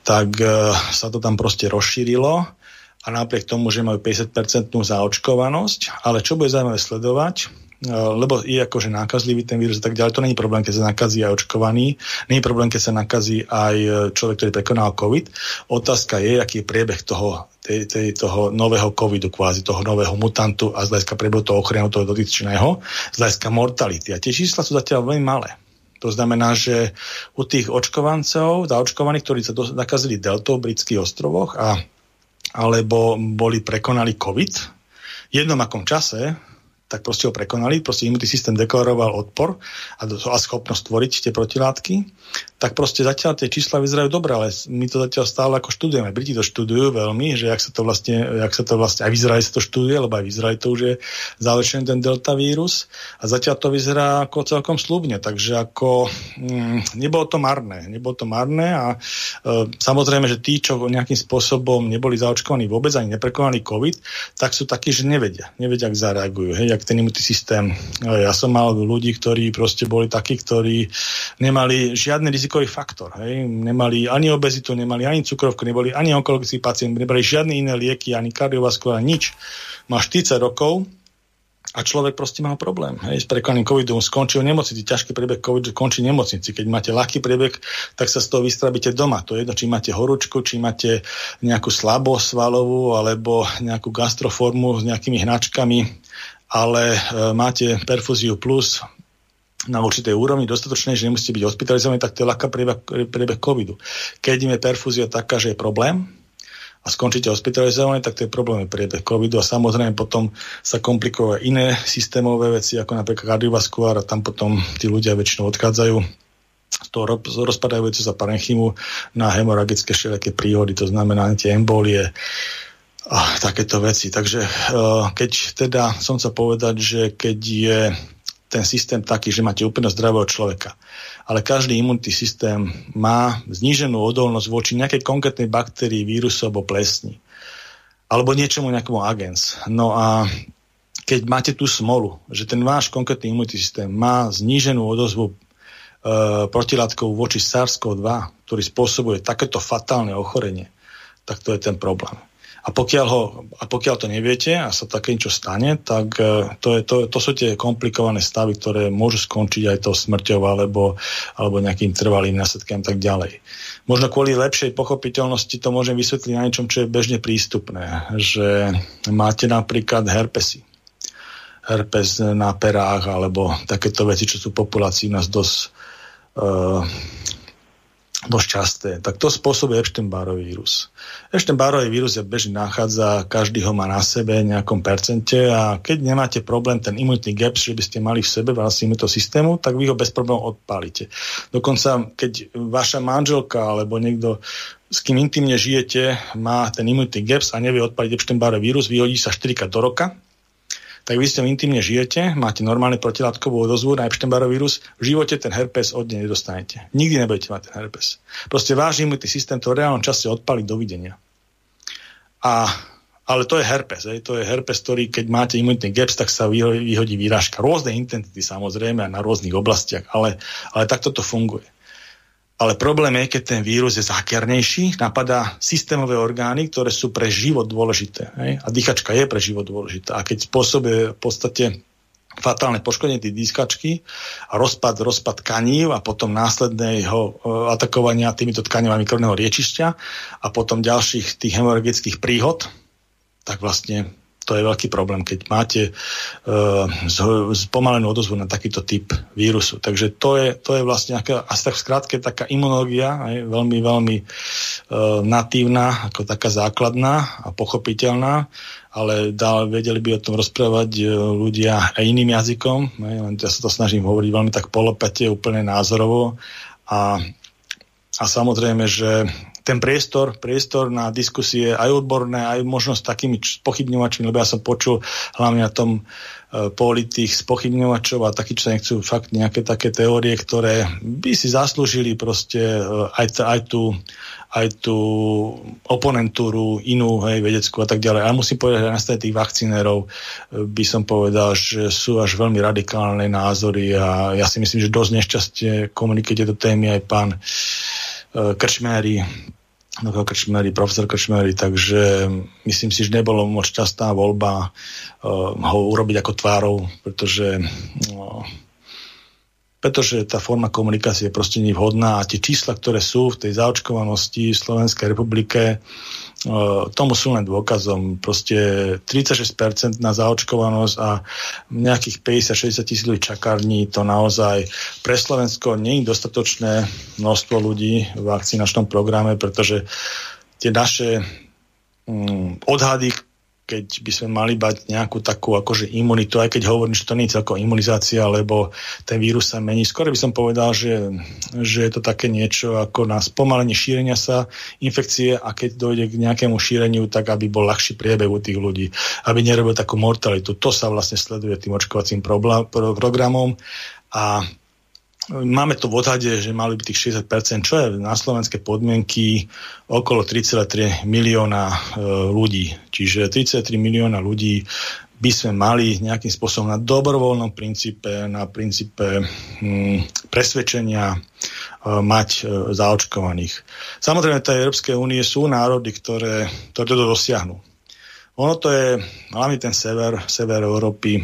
tak uh, sa to tam proste rozšírilo. A napriek tomu, že majú 50% zaočkovanosť, ale čo bude zaujímavé sledovať, lebo je akože nákazlivý ten vírus a tak ďalej. To není problém, keď sa nakazí aj očkovaný, není problém, keď sa nakazí aj eh, človek, ktorý prekonal COVID. Otázka je, aký je priebeh toho, tej, tej, toho nového covidu, kvázi toho nového mutantu a z hľadiska priebehu toho ochranu toho dotyčného, z hľadiska mortality. A tie čísla sú zatiaľ veľmi malé. To znamená, že u tých očkovancov, zaočkovaných, ktorí sa nakazili deltou v britských ostrovoch a alebo boli prekonali COVID, v jednom akom čase, tak proste ho prekonali, proste imunitný systém deklaroval odpor a, a schopnosť tvoriť tie protilátky, tak proste zatiaľ tie čísla vyzerajú dobre, ale my to zatiaľ stále ako študujeme. Briti to študujú veľmi, že jak sa to vlastne, jak sa to vlastne aj v sa to študuje, lebo aj v to už je zálečený ten delta vírus a zatiaľ to vyzerá ako celkom slúbne, takže ako mm, nebolo to marné, nebolo to marné a e, samozrejme, že tí, čo nejakým spôsobom neboli zaočkovaní vôbec ani neprekonali COVID, tak sú takí, že nevedia, nevedia, ak zareagujú. Hej, jak ten imunitný systém. Ja som mal ľudí, ktorí proste boli takí, ktorí nemali žiadny rizikový faktor. Hej. Nemali ani obezitu, nemali ani cukrovku, neboli ani onkologický pacient, neboli žiadne iné lieky, ani kardiovaskulárne, nič. Má 40 rokov, a človek proste mal problém. Hej, s prekonaným covidom skončil v nemocnici, ťažký priebeh covidu končí nemocnici. Keď máte ľahký priebeh, tak sa z toho vystrabíte doma. To je jedno, či máte horúčku, či máte nejakú slabosť svalovú, alebo nejakú gastroformu s nejakými hnačkami, ale e, máte perfúziu plus na určitej úrovni dostatočnej, že nemusíte byť hospitalizovaní, tak to je ľahká priebeh, priebeh covidu. Keď im je perfúzia taká, že je problém, a skončíte hospitalizovaní, tak to je problém priebeh covidu a samozrejme potom sa komplikujú iné systémové veci, ako napríklad kardiovaskulár a tam potom tí ľudia väčšinou odchádzajú z toho rozpadajúce sa parenchymu na hemoragické všelijaké príhody, to znamená tie embolie, a takéto veci. Takže eh, keď teda som sa povedať, že keď je ten systém taký, že máte úplne zdravého človeka, ale každý imunitný systém má zníženú odolnosť voči nejakej konkrétnej baktérii, vírusu alebo plesni. Alebo niečomu nejakomu agens. No a keď máte tú smolu, že ten váš konkrétny imunitný systém má zníženú odozvu e, protilátkov voči SARS-CoV-2, ktorý spôsobuje takéto fatálne ochorenie, tak to je ten problém. A pokiaľ, ho, a pokiaľ to neviete a sa také niečo stane, tak e, to, je, to, to sú tie komplikované stavy, ktoré môžu skončiť aj to smrťou alebo, alebo nejakým trvalým následkom tak ďalej. Možno kvôli lepšej pochopiteľnosti to môžem vysvetliť na niečom, čo je bežne prístupné. Že máte napríklad herpesy. Herpes na perách alebo takéto veci, čo sú populácii nás dosť uh, dosť časté, tak to spôsobuje Epstein-Barrový vírus. Epstein-Barrový vírus je bežne nachádza, každý ho má na sebe v nejakom percente a keď nemáte problém, ten imunitný gap, že by ste mali v sebe v rámci systému, tak vy ho bez problémov odpálite. Dokonca, keď vaša manželka alebo niekto s kým intimne žijete, má ten imunitný gaps a nevie odpaliť Epstein-Barrový vírus, vyhodí sa 4 do roka, tak vy ste intimne žijete, máte normálne protilátkovú odozvu na Epstein-Barov vírus, v živote ten herpes od nej nedostanete. Nikdy nebudete mať ten herpes. Proste váš imunitný systém to v reálnom čase odpali dovidenia. A ale to je herpes. Hej. To je herpes, ktorý keď máte imunitný gaps, tak sa vyhodí výražka. Rôzne intenzity samozrejme a na rôznych oblastiach, ale, ale takto to funguje. Ale problém je, keď ten vírus je zákernejší, napadá systémové orgány, ktoré sú pre život dôležité. Hej? A dýchačka je pre život dôležitá. A keď spôsobuje v podstate fatálne poškodenie tej dýskačky a rozpad, rozpad tkanív a potom následné jeho e, atakovania týmito tkanivami krvného riečišťa a potom ďalších tých hemorragických príhod, tak vlastne to je veľký problém, keď máte uh, spomalenú odozvu na takýto typ vírusu. Takže to je, to je vlastne nejaká, asi tak v skratke taká imunológia, aj, veľmi, veľmi uh, natívna, ako taká základná a pochopiteľná, ale dá, vedeli by o tom rozprávať uh, ľudia aj iným jazykom, aj, len ja sa to snažím hovoriť veľmi tak polopete, úplne názorovo a a samozrejme, že ten priestor, priestor na diskusie aj odborné, aj možnosť takými pochybňovačmi, lebo ja som počul hlavne na tom e, poli tých spochybňovačov a takí, čo nechcú fakt nejaké také teórie, ktoré by si zaslúžili proste e, aj, t- aj tú aj tú oponentúru inú, hej, vedeckú a tak ďalej. Ale musím povedať, že na strane tých vakcinérov e, by som povedal, že sú až veľmi radikálne názory a ja si myslím, že dosť nešťastie komunikujete do témy aj pán Krčméry, doktor Krčmery, profesor Krčmery, takže myslím si, že nebolo moc častá voľba uh, ho urobiť ako tvárou, pretože uh, pretože tá forma komunikácie je proste nevhodná a tie čísla, ktoré sú v tej zaočkovanosti v Slovenskej republike, tomu sú len dôkazom. Proste 36% na zaočkovanosť a nejakých 50-60 tisíc čakární to naozaj pre Slovensko nie je dostatočné množstvo ľudí v vakcinačnom programe, pretože tie naše um, odhady, keď by sme mali bať nejakú takú akože imunitu, aj keď hovorím, že to nie je celkom imunizácia, lebo ten vírus sa mení. Skôr by som povedal, že, že je to také niečo ako na spomalenie šírenia sa infekcie a keď dojde k nejakému šíreniu, tak aby bol ľahší priebeh u tých ľudí, aby nerobil takú mortalitu. To sa vlastne sleduje tým očkovacím programom a Máme to v odhade, že mali by tých 60%, čo je na slovenské podmienky okolo 3,3 milióna e, ľudí. Čiže 33 milióna ľudí by sme mali nejakým spôsobom na dobrovoľnom princípe, na princípe hm, presvedčenia e, mať e, zaočkovaných. Samozrejme, tej Európskej únie sú národy, ktoré, ktoré to dosiahnu. Ono to je hlavne ten sever, sever Európy,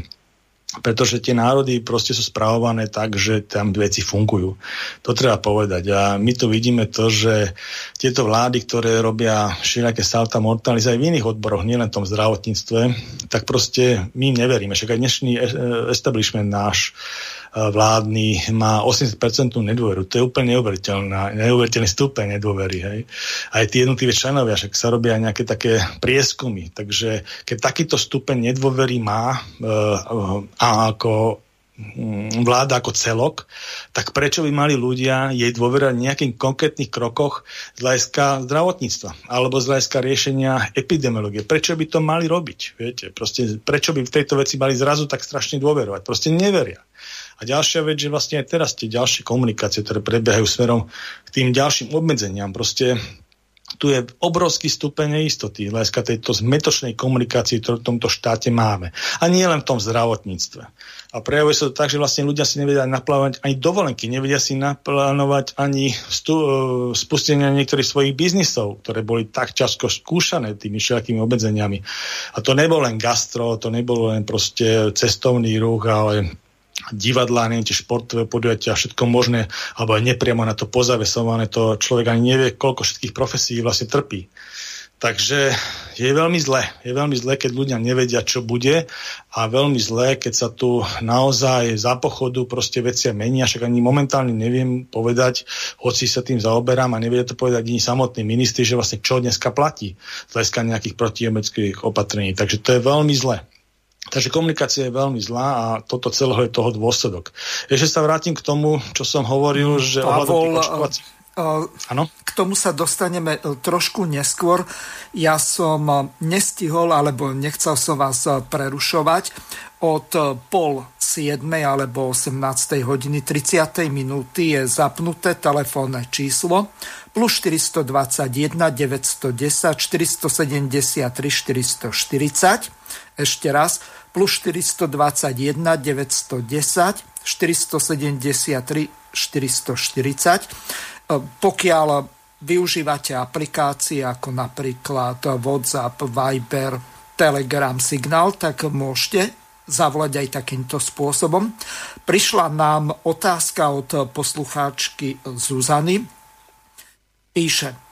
pretože tie národy proste sú správované tak, že tam veci fungujú. To treba povedať. A my tu vidíme to, že tieto vlády, ktoré robia všelijaké salta mortalis aj v iných odboroch, nielen v tom zdravotníctve, tak proste my neveríme. Však aj dnešný e, establishment náš vládny má 80% nedôveru. To je úplne neuveriteľná, neuveriteľný stupeň nedôvery. Hej. Aj tí jednotlivé členovia, však sa robia nejaké také prieskumy. Takže keď takýto stupeň nedôvery má e, a ako mm, vláda ako celok, tak prečo by mali ľudia jej dôverať nejakým konkrétnych krokoch z hľadiska zdravotníctva alebo z hľadiska riešenia epidemiológie? Prečo by to mali robiť? Viete, proste, prečo by v tejto veci mali zrazu tak strašne dôverovať? Proste neveria. A ďalšia vec, že vlastne aj teraz tie ďalšie komunikácie, ktoré prebiehajú smerom k tým ďalším obmedzeniam, proste tu je obrovský stupeň neistoty hľadiska tejto zmetočnej komunikácie, ktorú v tomto štáte máme. A nie len v tom zdravotníctve. A prejavuje sa to tak, že vlastne ľudia si nevedia naplánovať ani dovolenky, nevedia si naplánovať ani stu, e, spustenia niektorých svojich biznisov, ktoré boli tak často skúšané tými všelakými obmedzeniami. A to nebol len gastro, to nebolo len proste cestovný ruch, ale divadlá, neviem, tie športové podujatia, všetko možné, alebo aj nepriamo na to pozavesované, to človek ani nevie, koľko všetkých profesí vlastne trpí. Takže je veľmi zle. Je veľmi zle, keď ľudia nevedia, čo bude a veľmi zle, keď sa tu naozaj za pochodu proste vecia menia, však ani momentálne neviem povedať, hoci sa tým zaoberám a nevedia to povedať ani samotní ministri, že vlastne čo dneska platí z hľadiska nejakých protiemeckých opatrení. Takže to je veľmi zle. Takže komunikácia je veľmi zlá a toto celého je toho dôsledok. Ešte sa vrátim k tomu, čo som hovoril, že Pavol, Ano? K tomu sa dostaneme e, trošku neskôr. Ja som e, nestihol, alebo nechcel som vás prerušovať od pol 7 alebo 18. hodiny 30. minúty je zapnuté telefónne číslo plus 421 910 473 440 ešte raz, plus 421 910 473 440. Pokiaľ využívate aplikácie ako napríklad WhatsApp, Viber, Telegram, Signal, tak môžete zavolať aj takýmto spôsobom. Prišla nám otázka od poslucháčky Zuzany. Píše,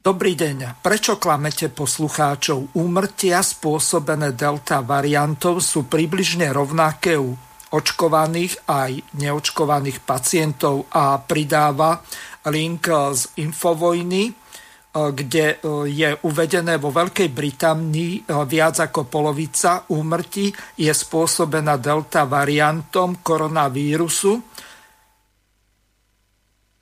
Dobrý deň. Prečo klamete poslucháčov? Úmrtia spôsobené delta variantom sú približne rovnaké u očkovaných aj neočkovaných pacientov a pridáva link z Infovojny, kde je uvedené vo Veľkej Británii viac ako polovica úmrtí je spôsobená delta variantom koronavírusu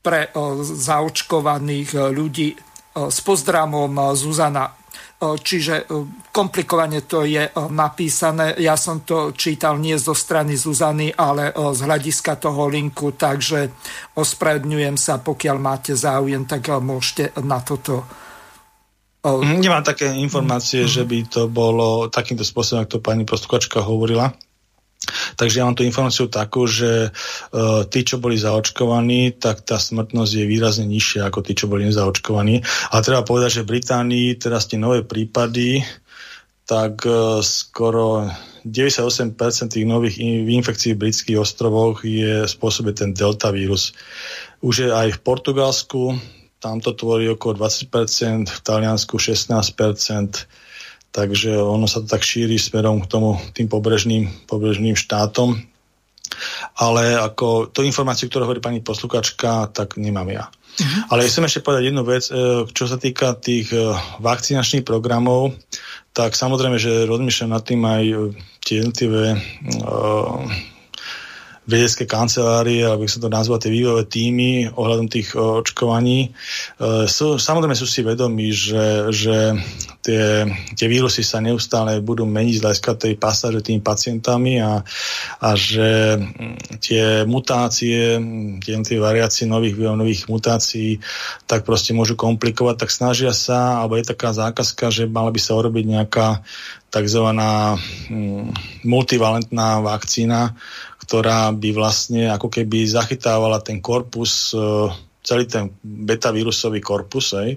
pre zaočkovaných ľudí s pozdravom Zuzana. Čiže komplikovane to je napísané. Ja som to čítal nie zo strany Zuzany, ale z hľadiska toho linku, takže ospravedňujem sa, pokiaľ máte záujem, tak môžete na toto Nemám také informácie, mm-hmm. že by to bolo takýmto spôsobom, ako to pani postkočka hovorila. Takže ja mám tú informáciu takú, že uh, tí, čo boli zaočkovaní, tak tá smrtnosť je výrazne nižšia ako tí, čo boli nezaočkovaní. A treba povedať, že v Británii teraz tie nové prípady, tak uh, skoro 98% tých nových infekcií v britských ostrovoch je spôsobe ten delta vírus. Už je aj v Portugalsku, tam to tvorí okolo 20%, v Taliansku 16%, takže ono sa to tak šíri smerom k tomu tým pobrežným, pobrežným štátom. Ale ako to informáciu, ktorú hovorí pani poslukačka, tak nemám ja. Uh-huh. Ale chcem ešte povedať jednu vec, e, čo sa týka tých e, vakcinačných programov, tak samozrejme, že rozmýšľam nad tým aj tie jednotlivé uh, vedecké kancelárie, alebo sa to nazva, tie vývojové týmy ohľadom tých očkovaní. Sú, samozrejme sú si vedomí, že, že tie, tie vírusy sa neustále budú meniť z hľadiska tej pasáže tými pacientami a, a že mm, tie mutácie, tie variácie nových, nových mutácií, tak proste môžu komplikovať, tak snažia sa, alebo je taká zákazka, že mala by sa urobiť nejaká tzv. Mm, multivalentná vakcína, ktorá by vlastne ako keby zachytávala ten korpus e, celý ten beta-vírusový korpus, aj,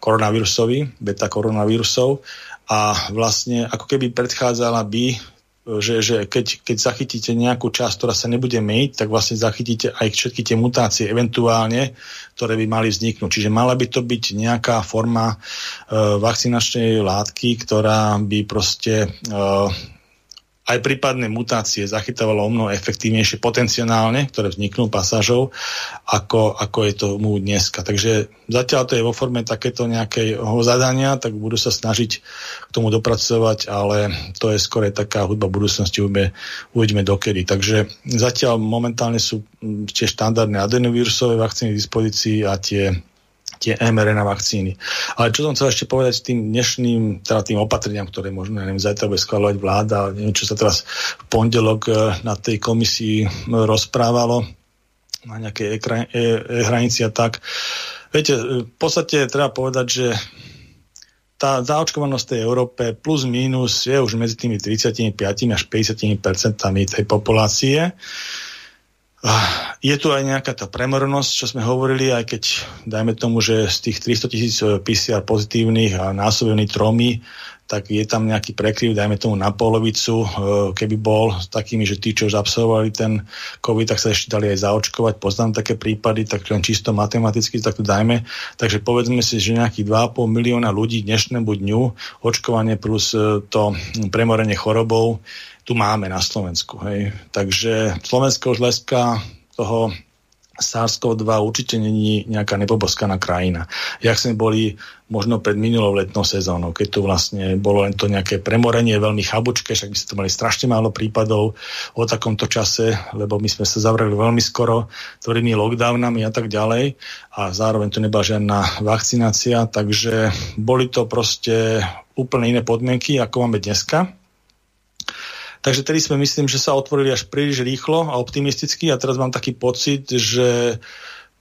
koronavírusový, beta-koronavírusov a vlastne ako keby predchádzala by že, že keď, keď zachytíte nejakú časť, ktorá sa nebude meniť, tak vlastne zachytíte aj všetky tie mutácie eventuálne, ktoré by mali vzniknúť. Čiže mala by to byť nejaká forma e, vakcinačnej látky, ktorá by proste e, aj prípadné mutácie zachytávalo o mnoho efektívnejšie potenciálne, ktoré vzniknú pasážov, ako, ako je to mu dneska. Takže zatiaľ to je vo forme takéto nejakého zadania, tak budú sa snažiť k tomu dopracovať, ale to je skôr taká hudba budúcnosti, uvidíme, uvidíme dokedy. Takže zatiaľ momentálne sú tie štandardné adenovírusové vakcíny v dispozícii a tie tie mRNA vakcíny. Ale čo som chcel ešte povedať tým dnešným, teda tým opatreniam, ktoré možno, neviem, zajtra bude schváľovať vláda, neviem, čo sa teraz v pondelok e, na tej komisii rozprávalo na nejakej e-hranici a tak. Viete, v podstate treba povedať, že tá zaočkovanosť tej Európe plus minus je už medzi tými 35 až 50 percentami tej populácie. Je tu aj nejaká tá premornosť, čo sme hovorili, aj keď dajme tomu, že z tých 300 tisíc PCR pozitívnych a násobených tromi tak je tam nejaký prekryv, dajme tomu na polovicu, e, keby bol s takými, že tí, čo už absolvovali ten COVID, tak sa ešte dali aj zaočkovať. Poznám také prípady, tak len čisto matematicky tak to dajme. Takže povedzme si, že nejakých 2,5 milióna ľudí dnešnému dňu očkovanie plus e, to premorenie chorobou tu máme na Slovensku. Hej. Takže Slovensko už leska toho SARS-CoV-2 určite není nejaká nepoboskaná krajina. Jak sme boli možno pred minulou letnou sezónou, keď tu vlastne bolo len to nejaké premorenie veľmi chabučké, však by ste to mali strašne málo prípadov o takomto čase, lebo my sme sa zavreli veľmi skoro tvrdými lockdownami a tak ďalej a zároveň tu nebola žiadna vakcinácia, takže boli to proste úplne iné podmienky, ako máme dneska Takže tedy sme myslím, že sa otvorili až príliš rýchlo a optimisticky a teraz mám taký pocit, že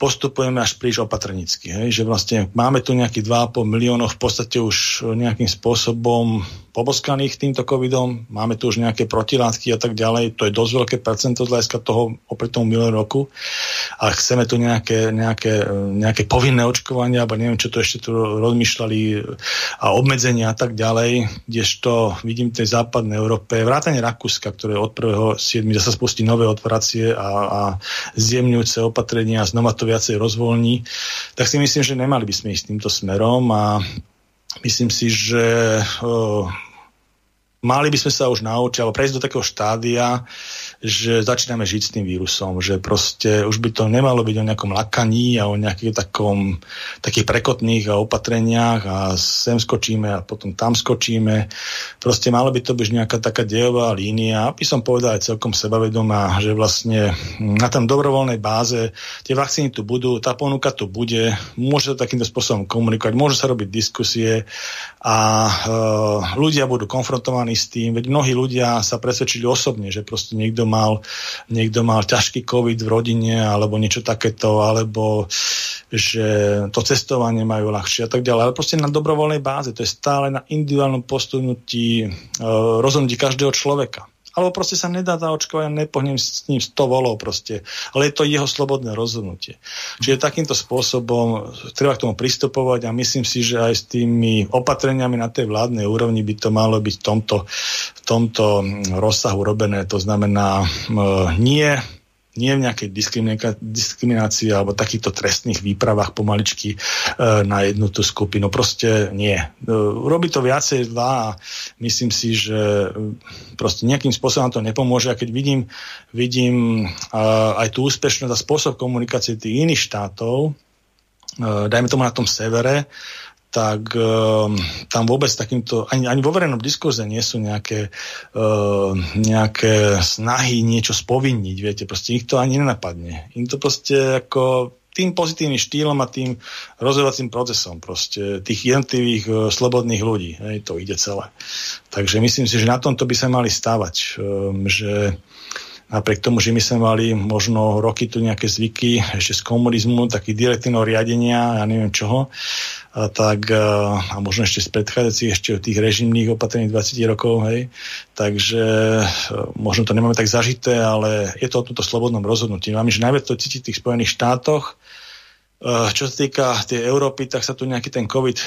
postupujeme až príliš opatrnícky. Hej? Že vlastne máme tu nejakých 2,5 miliónov v podstate už nejakým spôsobom poboskaných týmto covidom, máme tu už nejaké protilátky a tak ďalej, to je dosť veľké percento z hľadiska toho oproti tomu miliónu roku a chceme tu nejaké, nejaké, nejaké povinné očkovanie, alebo neviem, čo to ešte tu rozmýšľali a obmedzenia a tak ďalej, kdežto vidím tej západnej Európe, vrátane Rakúska, ktoré od 1.7. zase spustí nové otvoracie a, a zjemňujúce opatrenia a znova to viacej rozvoľní, tak si myslím, že nemali by sme ísť týmto smerom a myslím si, že mali by sme sa už naučiť, alebo prejsť do takého štádia, že začíname žiť s tým vírusom, že proste už by to nemalo byť o nejakom lakaní a o nejakých takom, takých prekotných a opatreniach a sem skočíme a potom tam skočíme. Proste malo by to byť nejaká taká dejová línia, aby som povedal aj celkom sebavedomá, že vlastne na tam dobrovoľnej báze tie vakcíny tu budú, tá ponuka tu bude, môže sa takýmto spôsobom komunikovať, môže sa robiť diskusie a e, ľudia budú konfrontovaní s tým, veď mnohí ľudia sa presvedčili osobne, že proste niekto mal, niekto mal ťažký COVID v rodine alebo niečo takéto, alebo že to cestovanie majú ľahšie a tak ďalej. Ale proste na dobrovoľnej báze, to je stále na individuálnom postupnutí e, rozhodnutí každého človeka alebo proste sa nedá zaočkovať a nepohnem s ním 100 volov proste. Ale je to jeho slobodné rozhodnutie. Čiže takýmto spôsobom treba k tomu pristupovať a myslím si, že aj s tými opatreniami na tej vládnej úrovni by to malo byť v tomto, v tomto rozsahu robené. To znamená nie nie v nejakej diskriminácii alebo takýchto trestných výpravách pomaličky e, na jednu tú skupinu. Proste nie. E, robí to viacej zlá a myslím si, že e, proste nejakým spôsobom to nepomôže. A keď vidím, vidím e, aj tú úspešnosť a spôsob komunikácie tých iných štátov, e, dajme tomu na tom severe, tak uh, tam vôbec takýmto, ani, ani vo verejnom diskurze nie sú nejaké, uh, nejaké snahy niečo spovinniť, viete, proste ich to ani nenapadne. Im to proste ako tým pozitívnym štýlom a tým rozhodovacím procesom proste tých jednotlivých uh, slobodných ľudí. Hej, to ide celé. Takže myslím si, že na tomto by sa mali stávať, um, že napriek tomu, že my sme mali možno roky tu nejaké zvyky ešte z komunizmu, takých direktívneho riadenia, ja neviem čoho, a tak a možno ešte z predchádzajúcich, ešte od tých režimných opatrení 20 rokov, hej. Takže možno to nemáme tak zažité, ale je to o tomto slobodnom rozhodnutí. Máme, že najviac to cítiť v tých Spojených štátoch, čo sa týka tej Európy, tak sa tu nejaký ten COVID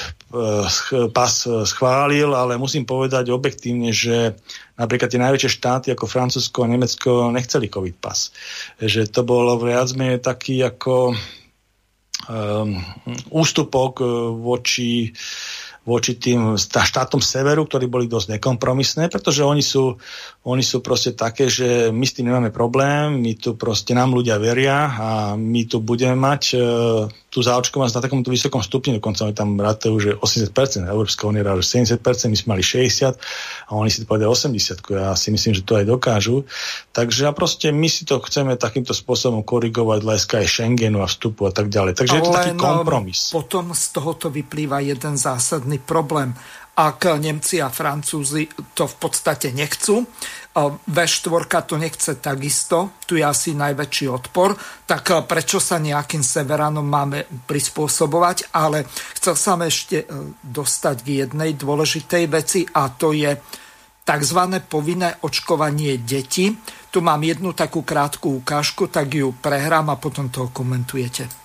pas schválil, ale musím povedať objektívne, že napríklad tie najväčšie štáty ako Francúzsko a Nemecko nechceli COVID pas. Že to bolo viac menej taký ako um, ústupok voči voči tým štátom severu, ktorí boli dosť nekompromisné, pretože oni sú, oni sú proste také, že my s tým nemáme problém, my tu proste nám ľudia veria a my tu budeme mať e, tú zaočkovanosť na takomto vysokom stupni, dokonca oni tam rátajú, že 80%, Európska únia ráta 70%, my sme mali 60% a oni si to povedali 80%, ja si myslím, že to aj dokážu. Takže a proste my si to chceme takýmto spôsobom korigovať leska aj Schengenu a vstupu a tak ďalej. Takže Ale je to taký no, kompromis. Potom z tohoto vyplýva jeden zásadný problém. Ak Nemci a Francúzi to v podstate nechcú, V4 to nechce takisto, tu je asi najväčší odpor, tak prečo sa nejakým severanom máme prispôsobovať, ale chcel som ešte dostať k jednej dôležitej veci a to je tzv. povinné očkovanie detí. Tu mám jednu takú krátku ukážku, tak ju prehrám a potom to komentujete.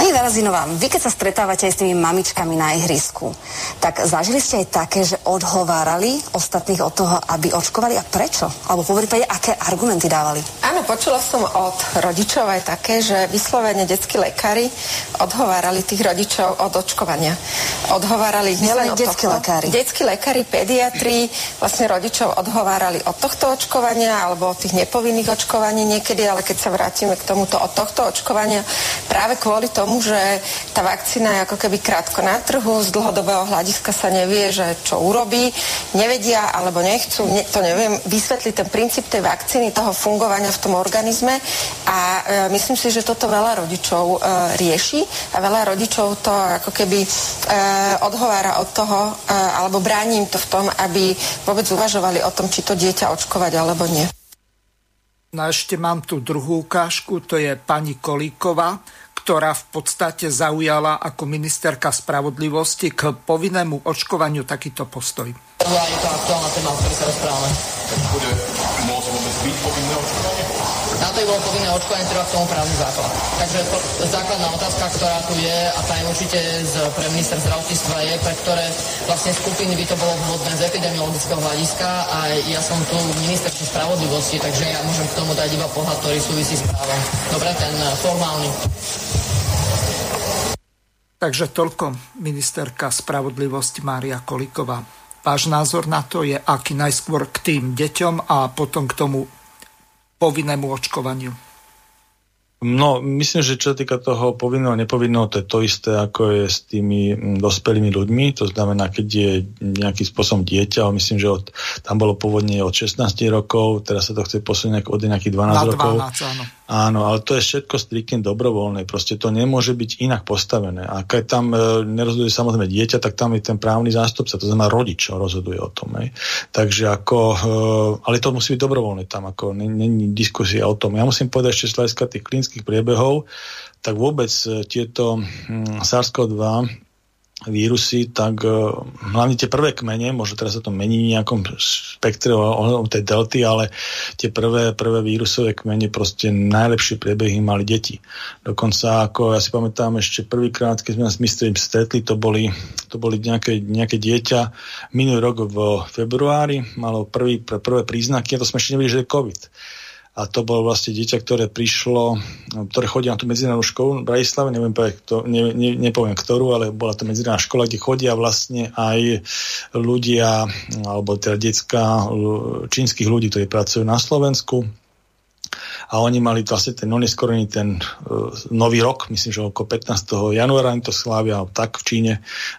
Pani Varazinová, vy keď sa stretávate aj s tými mamičkami na ihrisku, tak zažili ste aj také, že odhovárali ostatných od toho, aby očkovali a prečo? Alebo po prípade, aké argumenty dávali? Áno, počula som od rodičov aj také, že vyslovene detskí lekári odhovárali tých rodičov od očkovania. Odhovárali ich nielen od detskí lekári. Detskí lekári, pediatri vlastne rodičov odhovárali od tohto očkovania alebo od tých nepovinných očkovaní niekedy, ale keď sa vrátime k tomuto od tohto očkovania, práve kvôli tomu, tomu, že tá vakcína je ako keby krátko na trhu, z dlhodobého hľadiska sa nevie, že čo urobí, nevedia alebo nechcú, ne, to neviem, vysvetliť ten princíp tej vakcíny, toho fungovania v tom organizme a e, myslím si, že toto veľa rodičov e, rieši a veľa rodičov to ako keby e, odhovára od toho, e, alebo bráni im to v tom, aby vôbec uvažovali o tom, či to dieťa očkovať alebo nie. No a ešte mám tu druhú ukážku, to je pani Kolíková, ktorá v podstate zaujala ako ministerka spravodlivosti k povinnému očkovaniu takýto postoj. Je to aktuálna téma, o ktorej sa rozprávame. Bude môcť vôbec byť povinné očkovanie? Je bolo povinné očkovanie, treba k tomu právny základ. Takže to, základná otázka, ktorá tu je, a tá je určite z, pre minister zdravotníctva je, pre ktoré vlastne skupiny by to bolo vhodné z epidemiologického hľadiska a ja som tu minister spravodlivosti, takže ja môžem k tomu dať iba pohľad, ktorý súvisí s právom. Dobre, ten formálny. Takže toľko ministerka spravodlivosti Mária Koliková. Váš názor na to je aký najskôr k tým deťom a potom k tomu povinnému očkovaniu? No, myslím, že čo sa týka toho povinného a nepovinného, to je to isté, ako je s tými mm, dospelými ľuďmi. To znamená, keď je nejakým spôsobom dieťa, myslím, že od, tam bolo pôvodne od 16 rokov, teraz sa to chce posunúť od nejakých 12 Na rokov. 12, áno. Áno, ale to je všetko striktne dobrovoľné. Proste to nemôže byť inak postavené. A keď tam e, nerozhoduje samozrejme dieťa, tak tam je ten právny zástupca, to znamená rodič, rozhoduje o tom. Hej. Takže ako, e, ale to musí byť dobrovoľné tam, ako není diskusia o tom. Ja musím povedať ešte z tých klinických priebehov, tak vôbec e, tieto hm, SARS-CoV-2 vírusy, tak uh, hlavne tie prvé kmene, možno teraz sa to mení v nejakom spektre o, o tej delty, ale tie prvé, prvé vírusové kmene proste najlepšie priebehy mali deti. Dokonca, ako ja si pamätám ešte prvýkrát, keď sme nás my stretli, to boli, to boli nejaké, nejaké dieťa minulý rok v februári, malo prvý, prvé príznaky a to sme ešte nevedeli, že je COVID a to bolo vlastne dieťa, ktoré prišlo, ktoré chodí na tú medzinárodnú školu v Bratislave, neviem kto, ne, ne, nepoviem ktorú, ale bola to medzinárodná škola, kde chodia vlastne aj ľudia, alebo teda detská čínskych ľudí, ktorí pracujú na Slovensku, a oni mali vlastne ten oneskorený ten uh, nový rok, myslím, že okolo 15. januára to slávia tak v Číne,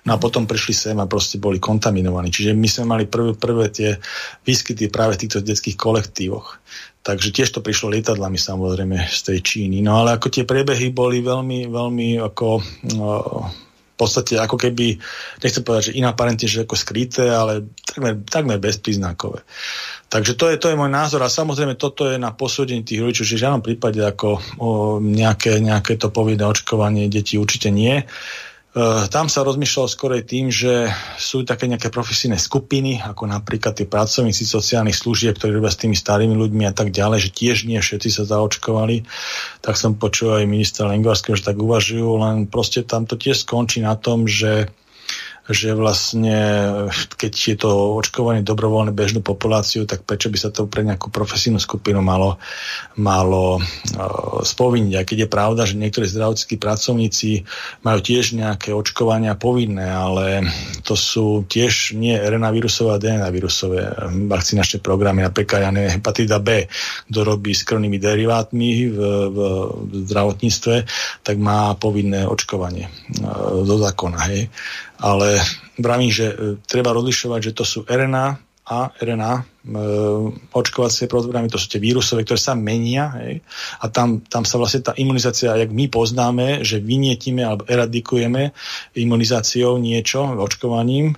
no a potom prišli sem a proste boli kontaminovaní. Čiže my sme mali prvé, prvé tie výskyty práve v týchto detských kolektívoch. Takže tiež to prišlo lietadlami samozrejme z tej Číny. No ale ako tie priebehy boli veľmi, veľmi ako no, v podstate ako keby, nechcem povedať, že inaparentne, že ako skryté, ale takmer, takmer bezpríznakové. Takže to je, to je môj názor a samozrejme toto je na posúdenie tých rodičov, že v žiadnom prípade ako o, nejaké, nejaké to povinné očkovanie detí určite nie. Tam sa rozmýšľalo skorej tým, že sú také nejaké profesijné skupiny, ako napríklad tie pracovníci sociálnych služieb, ktorí robia s tými starými ľuďmi a tak ďalej, že tiež nie všetci sa zaočkovali. Tak som počul aj ministra Lengvarského, že tak uvažujú, len proste tam to tiež skončí na tom, že že vlastne keď je to očkovanie dobrovoľné bežnú populáciu, tak prečo by sa to pre nejakú profesijnú skupinu malo, malo uh, spovinniť. A keď je pravda, že niektorí zdravotníckí pracovníci majú tiež nejaké očkovania povinné, ale to sú tiež nie RNA vírusové a DNA vírusové vakcinačné programy, napríklad ja neviem, hepatida B, kto robí s krvnými derivátmi v, v, v zdravotníctve, tak má povinné očkovanie uh, zo zákona. Hej ale vravím, že e, treba rozlišovať, že to sú RNA a RNA e, očkovacie programy, to sú tie vírusové, ktoré sa menia hej, a tam, tam sa vlastne tá imunizácia, jak my poznáme, že vynietime alebo eradikujeme imunizáciou niečo, očkovaním,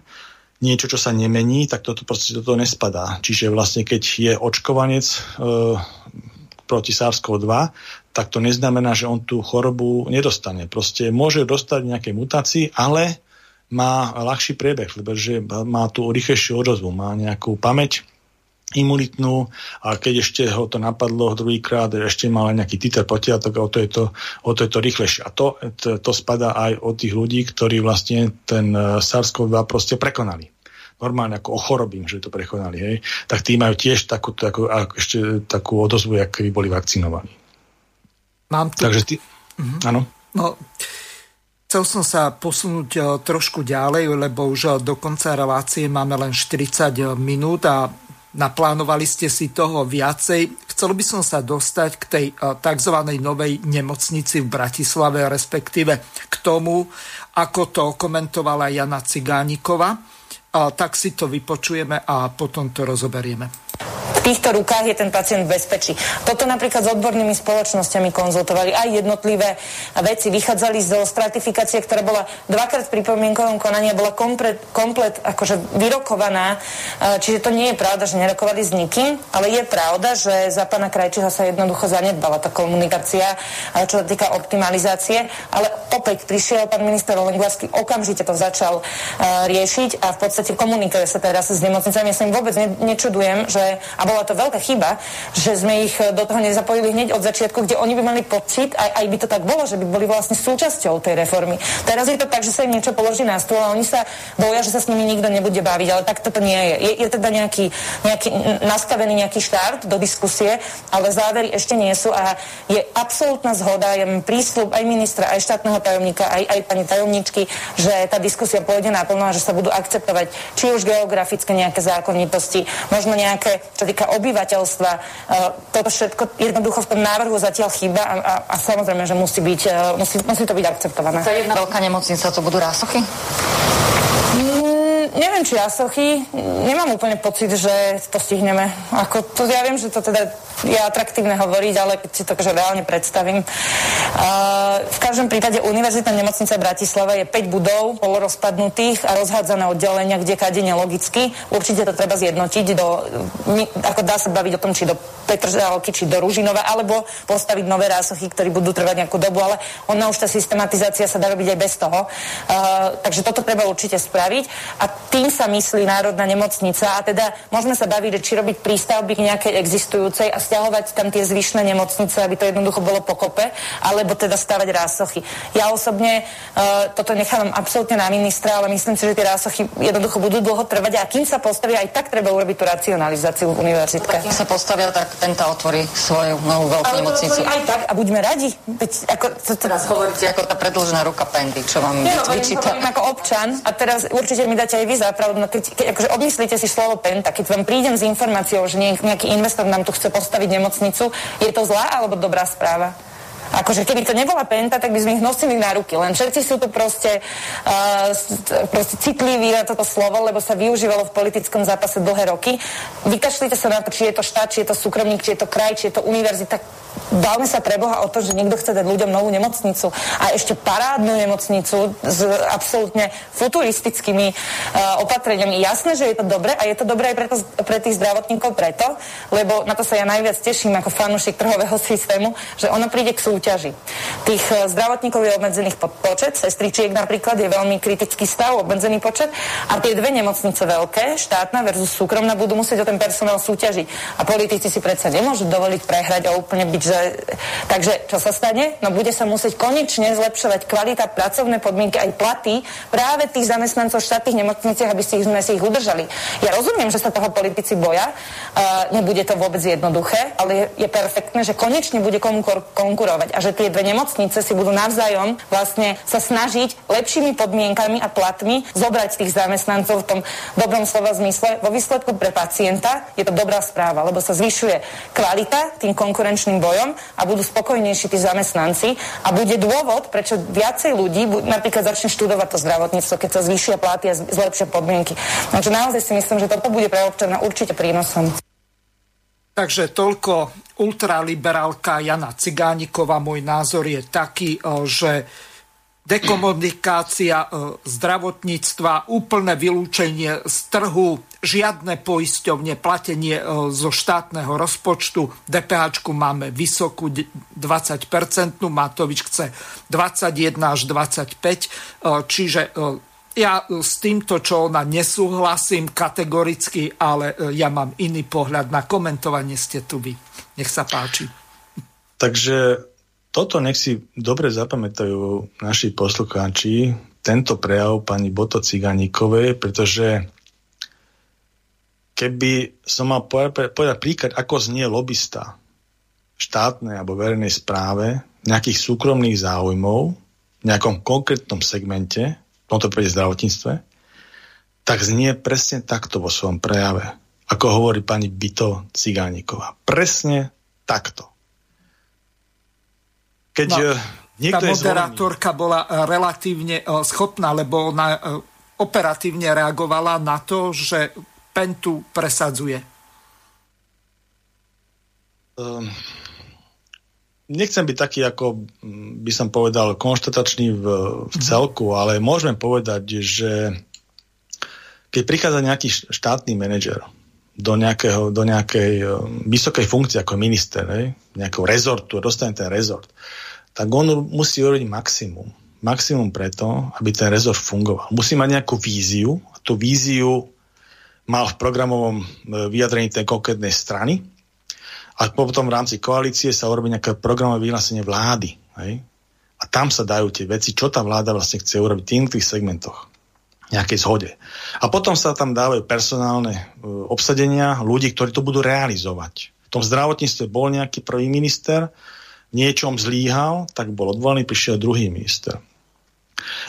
niečo, čo sa nemení, tak toto proste do toho nespadá. Čiže vlastne keď je očkovanec e, proti SARS-CoV-2, tak to neznamená, že on tú chorobu nedostane. Proste môže dostať nejaké mutácii, ale má ľahší priebeh, pretože má tú rýchlejšiu odozvu, má nejakú pamäť imunitnú a keď ešte ho to napadlo druhýkrát, ešte mal nejaký titer potia, tak o to je to, o to, je to rýchlejšie. A to, to, to spada aj od tých ľudí, ktorí vlastne ten e, SARS-CoV-2 proste prekonali normálne ako ochorobím, že to prekonali, hej, tak tí majú tiež takú, takú, ešte takú odozvu, ak by boli vakcinovaní. Mám tu... Takže ty... Mhm. Áno. No, chcel som sa posunúť e, trošku ďalej, lebo už do konca relácie máme len 40 minút a Naplánovali ste si toho viacej. Chcel by som sa dostať k tej eh, tzv. novej nemocnici v Bratislave, respektíve k tomu, ako to komentovala Jana Cigánikova. Tak si to vypočujeme a potom to rozoberieme týchto rukách je ten pacient v bezpečí. Toto napríklad s odbornými spoločnosťami konzultovali aj jednotlivé veci. Vychádzali zo stratifikácie, ktorá bola dvakrát pri pripomienkovom konaní a bola komplet, komplet akože vyrokovaná. E, čiže to nie je pravda, že nerokovali s nikým, ale je pravda, že za pána Krajčího sa jednoducho zanedbala tá komunikácia, e, čo sa týka optimalizácie. Ale opäť prišiel pán minister Olenglarsky, okamžite to začal uh, riešiť a v podstate komunikuje sa teraz s nemocnicami. Ja sa im vôbec ne, nečudujem, že, a bola to veľká chyba, že sme ich do toho nezapojili hneď od začiatku, kde oni by mali pocit, aj, aj by to tak bolo, že by boli vlastne súčasťou tej reformy. Teraz je to tak, že sa im niečo položí na stôl a oni sa boja, že sa s nimi nikto nebude baviť, ale tak toto nie je. Je, je teda nejaký, nejaký nastavený nejaký štart do diskusie, ale závery ešte nie sú a je absolútna zhoda, mám prísľub aj ministra, aj štátneho tajomníka, aj, aj pani tajomničky, že tá diskusia pôjde naplno a že sa budú akceptovať či už geografické nejaké zákonitosti, možno nejaké, čo týka obyvateľstva. E, toto všetko jednoducho v tom návrhu zatiaľ chýba a, a, a samozrejme, že musí, byť, e, musí, musí to byť akceptované. To je jedna veľká nemocnica, to budú rásochy? Neviem, či Asochy, nemám úplne pocit, že to stihneme. Ako to, ja viem, že to teda je atraktívne hovoriť, ale keď si to že reálne predstavím. Uh, v každom prípade Univerzitná nemocnica Bratislava je 5 budov polorozpadnutých a rozhádzané oddelenia, kde kade nelogicky. Určite to treba zjednotiť do, ako dá sa baviť o tom, či do Petržalky, či do Ružinova, alebo postaviť nové rásochy, ktoré budú trvať nejakú dobu, ale ona už tá systematizácia sa dá robiť aj bez toho. Uh, takže toto treba určite spraviť a tým sa myslí Národná nemocnica a teda môžeme sa baviť, či robiť prístavby k nejakej existujúcej a stiahovať tam tie zvyšné nemocnice, aby to jednoducho bolo pokope, alebo teda stavať rásochy. Ja osobne uh, toto nechávam absolútne na ministra, ale myslím si, že tie rásochy jednoducho budú dlho trvať a kým sa postavia, aj tak treba urobiť tú racionalizáciu v univerzitke. Kým sa postavia, tak tento otvorí svoju novú veľkú ale nemocnicu. Aj tak a buďme radi. Veď, ako, to, to... Teraz hovoríte ako tá predložená ruka Pendy, čo vám no, vyčíta. ako občan a teraz určite mi dáte aj vy zapravdu, no keď, keď akože odmyslíte si slovo Penta, keď vám prídem s informáciou, že nejaký investor nám tu chce postaviť nemocnicu, je to zlá alebo dobrá správa? Akože keby to nebola penta, tak by sme ich nosili na ruky. Len všetci sú tu proste, uh, proste citliví na toto slovo, lebo sa využívalo v politickom zápase dlhé roky. Vykašlite sa na to, či je to štát, či je to súkromník, či je to kraj, či je to univerzita Bavme sa preboha o to, že niekto chce dať ľuďom novú nemocnicu a ešte parádnu nemocnicu s absolútne futuristickými uh, opatreniami. Jasné, že je to dobre a je to dobré aj preto, pre tých zdravotníkov preto, lebo na to sa ja najviac teším ako fanúšik trhového systému, že ono príde k súťaži. Tých uh, zdravotníkov je obmedzených počet, sestričiek napríklad je veľmi kritický stav, obmedzený počet a tie dve nemocnice veľké, štátna versus súkromná, budú musieť o ten personál súťažiť. A politici si predsa nemôžu dovoliť prehrať a úplne byť že, takže čo sa stane? No bude sa musieť konečne zlepšovať kvalita, pracovné podmienky, aj platy práve tých zamestnancov v štátnych nemocniciach, aby si ich, sme si ich udržali. Ja rozumiem, že sa toho politici boja, uh, nebude to vôbec jednoduché, ale je, je perfektné, že konečne bude komu konkurovať a že tie dve nemocnice si budú navzájom vlastne sa snažiť lepšími podmienkami a platmi zobrať tých zamestnancov v tom dobrom slova zmysle. Vo výsledku pre pacienta je to dobrá správa, lebo sa zvyšuje kvalita tým konkurenčným bojom zdrojom a budú spokojnejší tí zamestnanci a bude dôvod, prečo viacej ľudí napríklad začne študovať to zdravotníctvo, keď sa zvýšia platy a zlepšia podmienky. Takže naozaj si myslím, že toto bude pre občana určite prínosom. Takže toľko ultraliberálka Jana Cigániková. Môj názor je taký, že dekomunikácia zdravotníctva, úplné vylúčenie z trhu, žiadne poisťovne, platenie zo štátneho rozpočtu. DPH máme vysokú 20%, Matovič chce 21 až 25, čiže ja e, s týmto, čo ona nesúhlasím kategoricky, ale e, ja mám iný pohľad na komentovanie ste tu vy. Nech sa páči. Takže toto nech si dobre zapamätajú naši poslucháči, tento prejav pani Boto Ciganíkovej, pretože keby som mal povedať príklad, ako znie lobista štátnej alebo verejnej správe nejakých súkromných záujmov v nejakom konkrétnom segmente, v tomto prípade zdravotníctve, tak znie presne takto vo svojom prejave, ako hovorí pani Bito Cigániková. Presne takto. Keď no, eh, niekto tá moderátorka zvolený... bola eh, relatívne eh, schopná, lebo ona operatívne reagovala na to, že Pentu presadzuje. Um, nechcem byť taký, ako mm, by som povedal, konštatačný v, v mhm. celku, ale môžeme povedať, že keď prichádza nejaký štátny manažer do, nejakého, do nejakej um, vysokej funkcie ako minister, ne, nejakého rezortu, dostane ten rezort, tak on musí urobiť maximum. Maximum preto, aby ten rezort fungoval. Musí mať nejakú víziu a tú víziu mal v programovom e, vyjadrení tej konkrétnej strany a potom v rámci koalície sa urobí nejaké programové vyhlásenie vlády. Hej? A tam sa dajú tie veci, čo tá vláda vlastne chce urobiť v tých segmentoch nejakej zhode. A potom sa tam dávajú personálne uh, obsadenia ľudí, ktorí to budú realizovať. V tom zdravotníctve bol nejaký prvý minister, niečom zlíhal, tak bol odvolaný, prišiel druhý minister.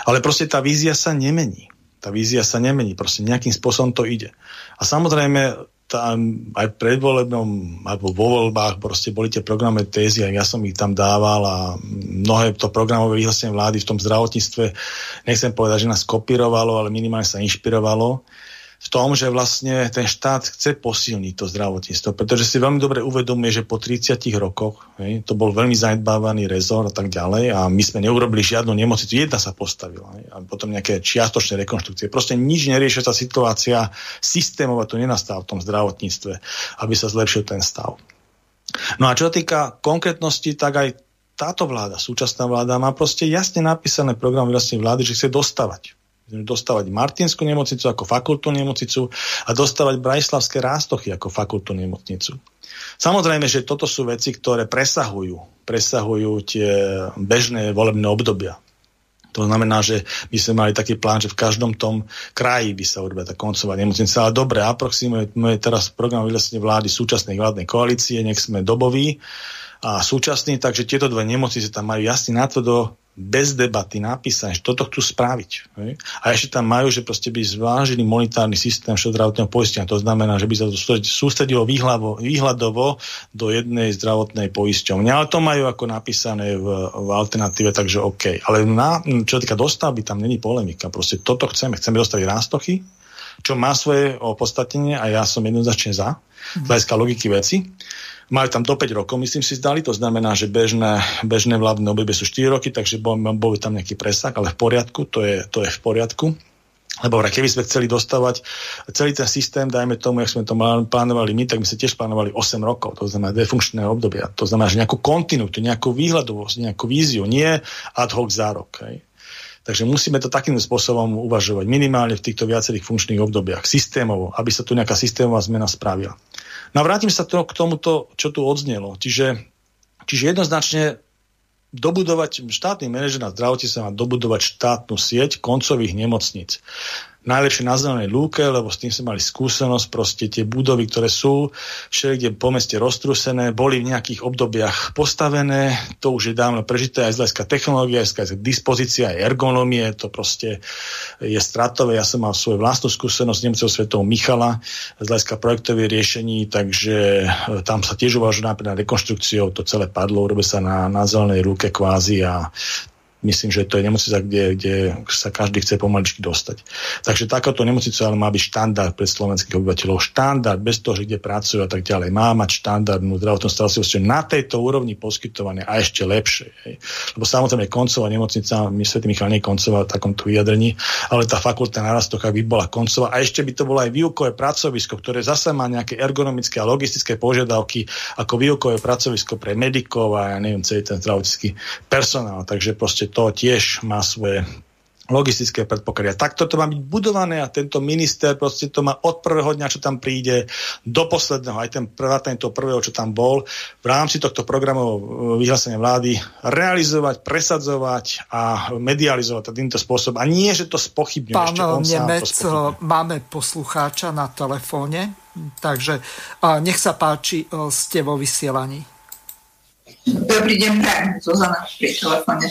Ale proste tá vízia sa nemení. Tá vízia sa nemení, proste nejakým spôsobom to ide. A samozrejme, tam aj v predvolebnom, alebo vo voľbách proste boli tie programy tézy a ja som ich tam dával a mnohé to programové vyhlásenie vlády v tom zdravotníctve, nechcem povedať, že nás kopírovalo, ale minimálne sa inšpirovalo v tom, že vlastne ten štát chce posilniť to zdravotníctvo, pretože si veľmi dobre uvedomuje, že po 30 rokoch hej, to bol veľmi zanedbávaný rezort a tak ďalej a my sme neurobili žiadnu nemocnicu, jedna sa postavila hej, a potom nejaké čiastočné rekonštrukcie. Proste nič neriešia tá situácia, systémova to nenastala v tom zdravotníctve, aby sa zlepšil ten stav. No a čo týka konkrétnosti, tak aj táto vláda, súčasná vláda, má proste jasne napísané program vlastne vlády, že chce dostávať dostávať Martinskú nemocnicu ako fakultnú nemocnicu a dostávať Brajslavské rástochy ako fakultnú nemocnicu. Samozrejme, že toto sú veci, ktoré presahujú, presahujú tie bežné volebné obdobia. To znamená, že by sme mali taký plán, že v každom tom kraji by sa urobila tá koncová nemocnica. Ale dobre, aproximujeme teraz program vylesne vlády súčasnej vládnej koalície, nech sme doboví a súčasní, takže tieto dve nemocnice tam majú jasne na to do bez debaty napísané, že toto chcú spraviť. Hej? A ešte tam majú, že proste by zvážili monetárny systém všezdravotného poistenia. To znamená, že by sa to sústredilo výhľavo, výhľadovo do jednej zdravotnej poisťovne. Ale to majú ako napísané v, v alternatíve, takže OK. Ale na, čo týka dostavby, tam není polemika. Proste toto chceme. Chceme dostaviť rástochy, čo má svoje opodstatnenie a ja som jednoznačne za, z hľadiska logiky veci. Majú tam do 5 rokov, myslím si, zdali. To znamená, že bežné, bežné vládne obdobie sú 4 roky, takže bol, tam nejaký presah, ale v poriadku, to je, to je v poriadku. Lebo keby sme chceli dostávať celý ten systém, dajme tomu, jak sme to plánovali my, tak my sme tiež plánovali 8 rokov, to znamená dve funkčné obdobia. To znamená, že nejakú kontinuitu, nejakú výhľadovosť, nejakú víziu, nie ad hoc za rok. Hej. Takže musíme to takým spôsobom uvažovať, minimálne v týchto viacerých funkčných obdobiach, systémovo, aby sa tu nejaká systémová zmena spravila. No a vrátim sa to k tomuto, čo tu odznelo. Čiže, čiže jednoznačne dobudovať, štátny manažer na sa má dobudovať štátnu sieť koncových nemocníc najlepšie na zelenej lúke, lebo s tým sme mali skúsenosť, proste tie budovy, ktoré sú všelikde po meste roztrusené, boli v nejakých obdobiach postavené, to už je dávno prežité aj z hľadiska technológie, aj z dispozícia, aj ergonomie, to proste je stratové. Ja som mal svoju vlastnú skúsenosť s Nemcov svetou Michala z projektových riešení, takže e, tam sa tiež uvažuje napríklad na rekonštrukciou, to celé padlo, urobí sa na, na zelenej lúke kvázi a myslím, že to je nemocnica, kde, kde sa každý chce pomaličky dostať. Takže takáto nemocnica ale má byť štandard pre slovenských obyvateľov. Štandard, bez toho, že kde pracujú a tak ďalej. Má mať štandardnú zdravotnú starostlivosť na tejto úrovni poskytované a ešte lepšie. Hej. Lebo samozrejme koncová nemocnica, my Svetý Michal nie koncová v takomto vyjadrení, ale tá fakulta na rastoch, by bola koncová a ešte by to bolo aj výukové pracovisko, ktoré zase má nejaké ergonomické a logistické požiadavky ako výukové pracovisko pre medikov a ja neviem, celý ten zdravotnícky personál. Takže proste to tiež má svoje logistické predpoklady. A takto to má byť budované a tento minister proste to má od prvého dňa, čo tam príde, do posledného, aj ten vrátane toho prvého, čo tam bol, v rámci tohto programu e, vyhlásenia vlády realizovať, presadzovať a medializovať týmto spôsobom. A nie, že to spochybňuje. Pán ešte on Nemec, e, máme poslucháča na telefóne, takže nech sa páči, e, ste vo vysielaní. Dobrý deň, prajem, Zuzana pri telefóne.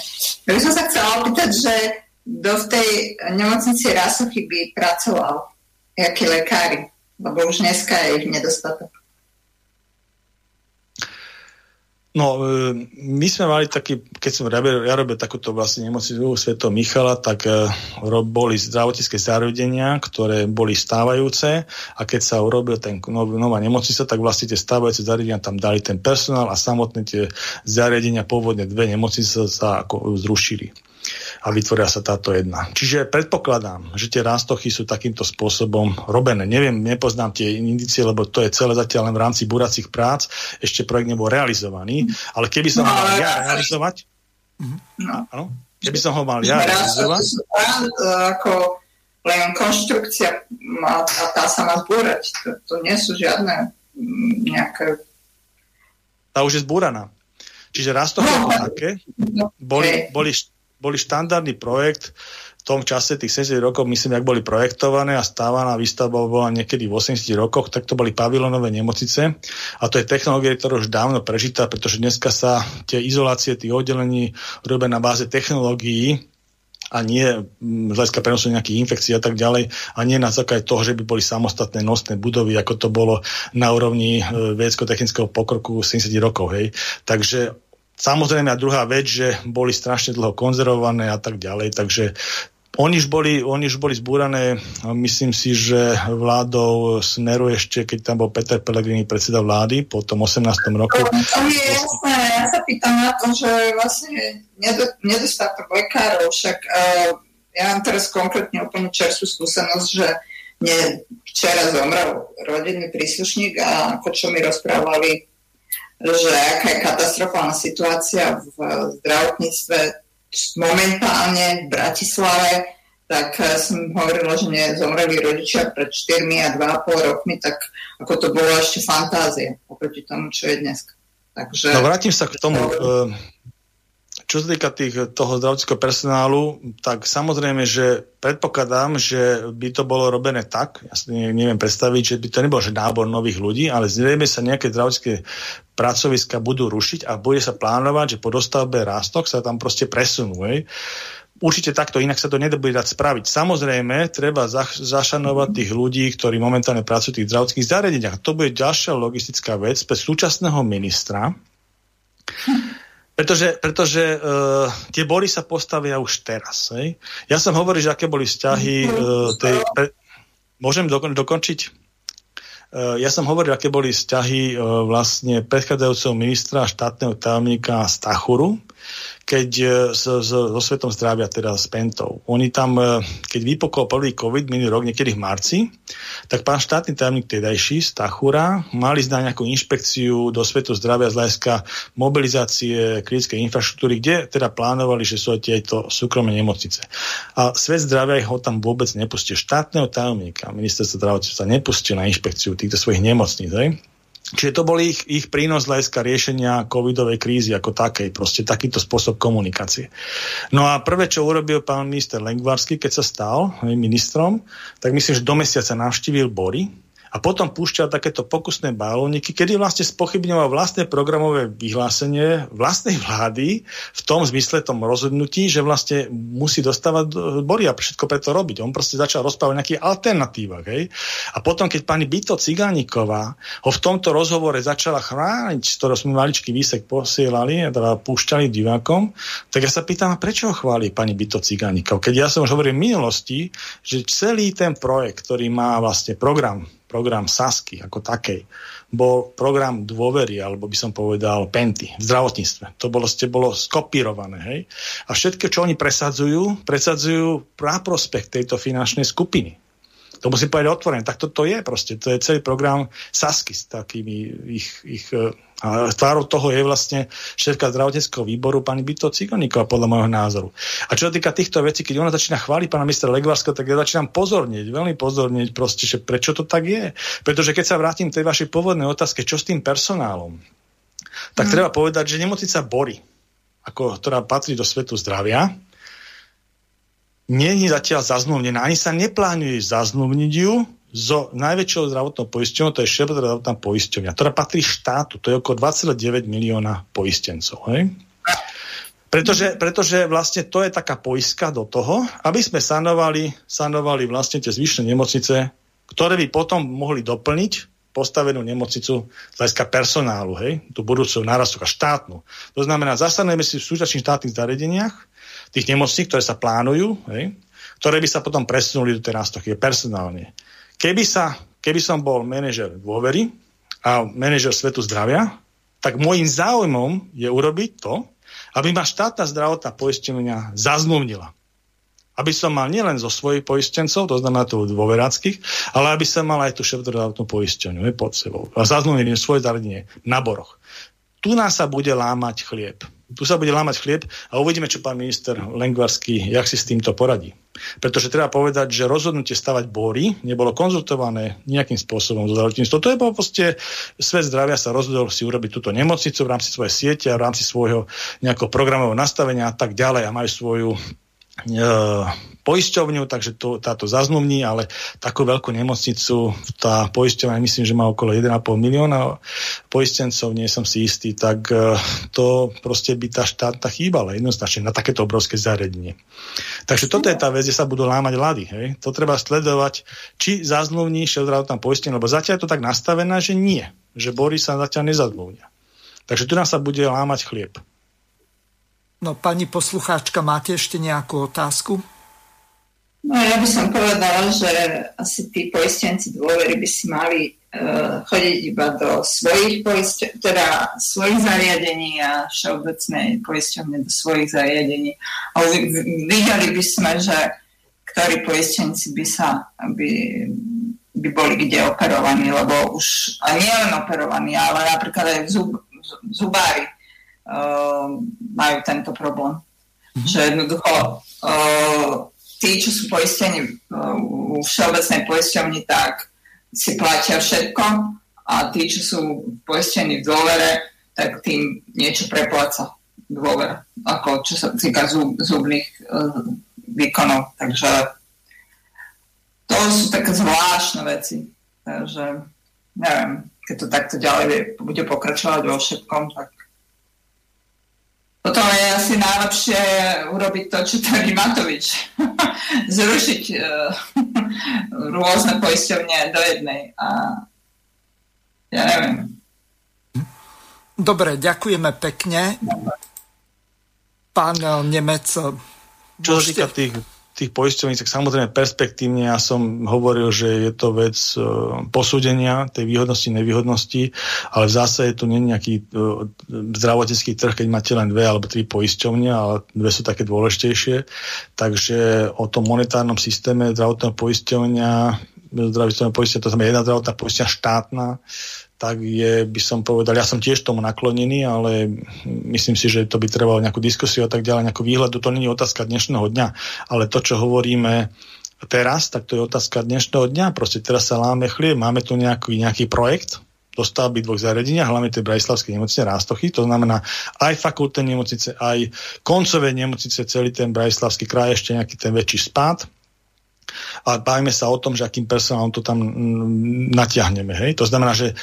Ja by som sa chcela opýtať, že kto v tej nemocnici Rasochy by pracoval, akí lekári, lebo už dneska je ich nedostatok. No, e, my sme mali taký, keď som robil, ja robil takúto vlastne nemocnicu Sveto Michala, tak e, boli zdravotnícke zariadenia, ktoré boli stávajúce a keď sa urobil ten nová nemocnica, tak vlastne tie stávajúce zariadenia tam dali ten personál a samotné tie zariadenia, pôvodne dve nemocnice sa ako zrušili a vytvoria sa táto jedna. Čiže predpokladám, že tie rástochy sú takýmto spôsobom robené. Neviem, nepoznám tie indície, lebo to je celé zatiaľ len v rámci buracích prác, ešte projekt nebol realizovaný, ale keby som ho mal ja realizovať, no. áno, keby som ho mal ja realizovať, ako len konštrukcia a tá sa má zbúrať. To, to nie sú žiadne mm, nejaké... Tá už je zbúraná. Čiže rastochy no, ako také boli, boli boli štandardný projekt v tom čase, tých 70 rokov, myslím, ak boli projektované a stávaná výstavba bola niekedy v 80 rokoch, tak to boli pavilonové nemocnice a to je technológia, ktorá už dávno prežitá, pretože dneska sa tie izolácie tých oddelení robia na báze technológií, a nie z hľadiska prenosu nejakých infekcií a tak ďalej a nie na základe toho, že by boli samostatné nosné budovy, ako to bolo na úrovni e, vedecko-technického pokroku 70 rokov. Hej. Takže Samozrejme a druhá vec, že boli strašne dlho konzervované a tak ďalej, takže oni už, boli, oni už boli zbúrané, myslím si, že vládou Smeru ešte, keď tam bol Peter Pellegrini predseda vlády po tom 18. roku. To je jasné, ja sa pýtam na to, že vlastne nedostatok lekárov, však uh, ja mám teraz konkrétne úplne čerstvú skúsenosť, že mne včera zomrel rodinný príslušník a ako čo mi rozprávali že aká je katastrofálna situácia v zdravotníctve momentálne v Bratislave, tak eh, som hovorila, že mne zomreli rodičia pred 4 a 2,5 rokmi, tak ako to bolo ešte fantázie oproti tomu, čo je dnes. Takže... No vrátim sa k tomu. Čo sa týka tých, toho zdravotníckého personálu, tak samozrejme, že predpokladám, že by to bolo robené tak, ja si neviem predstaviť, že by to nebolo že nábor nových ľudí, ale zrejme sa nejaké zdravotnícke pracoviska budú rušiť a bude sa plánovať, že po dostavbe rástok sa tam proste presunú. Hej. Určite takto, inak sa to nebude dať spraviť. Samozrejme, treba zašanovať tých ľudí, ktorí momentálne pracujú v tých zdravotných zariadeniach. To bude ďalšia logistická vec pre súčasného ministra, pretože, pretože uh, tie bory sa postavia už teraz. Hej? Ja som hovoril, že aké boli vzťahy uh, tej... Pre... Môžem dokon, dokončiť? Uh, ja som hovoril, aké boli vzťahy uh, vlastne predchádzajúceho ministra štátneho tajomníka Stachuru keď e, so, svetom zdravia, teda s Pentou. Oni tam, e, keď vypokol prvý COVID minulý rok, niekedy v marci, tak pán štátny tajomník tedajší, Stachura, mali na nejakú inšpekciu do svetu zdravia z hľadiska mobilizácie kritickej infraštruktúry, kde teda plánovali, že sú tieto súkromné nemocnice. A svet zdravia ho tam vôbec nepustil. Štátneho tajomníka, ministerstva zdravotníctva nepustil na inšpekciu týchto svojich nemocníc. Hej? Čiže to bol ich, ich prínos hľadiska riešenia covidovej krízy ako takej, proste takýto spôsob komunikácie. No a prvé, čo urobil pán minister Lengvarsky, keď sa stal ministrom, tak myslím, že do mesiaca navštívil Bory A potom púšťal takéto pokusné balóniky, kedy vlastne spochybňoval vlastné programové vyhlásenie vlastnej vlády v tom zmysle, tom rozhodnutí, že vlastne musí dostávať bory a všetko preto robiť. On proste začal rozprávať nejakých alternatívach. Hej? A potom, keď pani Bito Cigániková ho v tomto rozhovore začala chrániť, z ktorého sme maličký výsek posielali, teda púšťali divákom, tak ja sa pýtam, prečo ho chváli pani Bito Cigánikov? Keď ja som už hovoril v minulosti, že celý ten projekt, ktorý má vlastne program, program Sasky ako takej, bol program dôvery, alebo by som povedal Penty v zdravotníctve. To bolo, ste bolo skopírované. Hej? A všetko, čo oni presadzujú, presadzujú prospech tejto finančnej skupiny. To musím povedať otvorené. Tak to, to je proste. To je celý program Sasky s takými ich, ich a tvárou toho je vlastne šéfka zdravotníckého výboru pani Bito Cigoníková, podľa môjho názoru. A čo sa týka týchto vecí, keď ona začína chváliť pána ministra Legvarského, tak ja začínam pozornieť, veľmi pozornieť proste, že prečo to tak je. Pretože keď sa vrátim k tej vašej pôvodnej otázke, čo s tým personálom, tak hmm. treba povedať, že nemocnica Bory, ako, ktorá patrí do svetu zdravia, nie je zatiaľ zaznúvnená, ani sa neplánuje zaznúvniť ju so najväčšou zdravotnou poisťovňou, to je Šebra zdravotná poisťovňa, ktorá patrí štátu, to je okolo 2,9 milióna poistencov. Hej? Pretože, pretože vlastne to je taká poistka do toho, aby sme sanovali, sanovali vlastne tie zvyšné nemocnice, ktoré by potom mohli doplniť postavenú nemocnicu z hľadiska personálu, hej, tú budúcu nárastu štátnu. To znamená, zastaneme si v súčasných štátnych zariadeniach, tých nemocníc, ktoré sa plánujú, hej, ktoré by sa potom presunuli do tej nástochy personálne. Keby, sa, keby som bol manažer dôvery a manažer svetu zdravia, tak môjim záujmom je urobiť to, aby ma štátna zdravotná poistenia zazmluvnila. Aby som mal nielen zo svojich poistencov, to znamená to dôveráckých, ale aby som mal aj tú šéf-zdravotnú poisteniu pod sebou. A zazmluvnili svoje zariadenie na boroch. Tu nás sa bude lámať chlieb tu sa bude lámať chlieb a uvidíme, čo pán minister Lengvarský, jak si s týmto poradí. Pretože treba povedať, že rozhodnutie stavať bory nebolo konzultované nejakým spôsobom so zdravotníctvom. To je bol proste, svet zdravia sa rozhodol si urobiť túto nemocnicu v rámci svojej siete a v rámci svojho nejakého programového nastavenia a tak ďalej a majú svoju poisťovňu, takže to, táto zaznumní, ale takú veľkú nemocnicu, tá poisťovňa myslím, že má okolo 1,5 milióna poistencov, nie som si istý, tak e, to proste by tá štátna chýbala jednoznačne na takéto obrovské zariadenie. Takže toto je tá vec, kde sa budú lámať lady. Hej? To treba sledovať, či zaznumní zdravotná poistenie, lebo zatiaľ je to tak nastavené, že nie, že bory sa zatiaľ nezazmluvnia. Takže tu nás sa bude lámať chlieb. No pani poslucháčka, máte ešte nejakú otázku? No ja by som povedala, že asi tí poistenci dôvery by si mali uh, chodiť iba do svojich poisťov, teda svojich zariadení a všeobecnej poisťovne do svojich zariadení. A videli by sme, že ktorí poistenci by sa by, by boli kde operovaní, lebo už a nie len operovaní, ale napríklad aj zub, zubári uh, majú tento problém. Mm-hmm. Že jednoducho uh, tí, čo sú poistení uh, v všeobecnej poisťovni, tak si platia všetko a tí, čo sú poistení v dôvere, tak tým niečo prepláca dôvera, ako čo sa týka zub, zubných uh, výkonov. Takže to sú také zvláštne veci. Takže neviem, keď to takto ďalej bude pokračovať vo všetkom, tak potom je asi najlepšie urobiť to, čo tvrdí Matovič. Zrušiť uh, rôzne poisťovne do jednej. A ja neviem. Dobre, ďakujeme pekne. Pán Nemec, čo sa týka tých tých poisťovní, tak samozrejme perspektívne ja som hovoril, že je to vec e, posúdenia tej výhodnosti, nevýhodnosti, ale v zásade tu nie je nejaký e, zdravotnícky trh, keď máte len dve alebo tri poisťovne, ale dve sú také dôležitejšie. Takže o tom monetárnom systéme zdravotného poisťovňa zdravotného poisťovňa, to znamená jedna zdravotná poisťovňa štátna, tak je, by som povedal, ja som tiež tomu naklonený, ale myslím si, že to by trebalo nejakú diskusiu a tak ďalej, nejakú výhľadu. To je otázka dnešného dňa, ale to, čo hovoríme teraz, tak to je otázka dnešného dňa. Proste teraz sa láme chlieb, máme tu nejaký, nejaký projekt, dostavby dvoch zariadenia, hlavne tej Brajslavskej nemocnice Rástochy, to znamená aj fakultné nemocnice, aj koncové nemocnice, celý ten Brajslavský kraj, ešte nejaký ten väčší spád a bavíme sa o tom, že akým personálom to tam mm, natiahneme. Hej? To znamená, že e,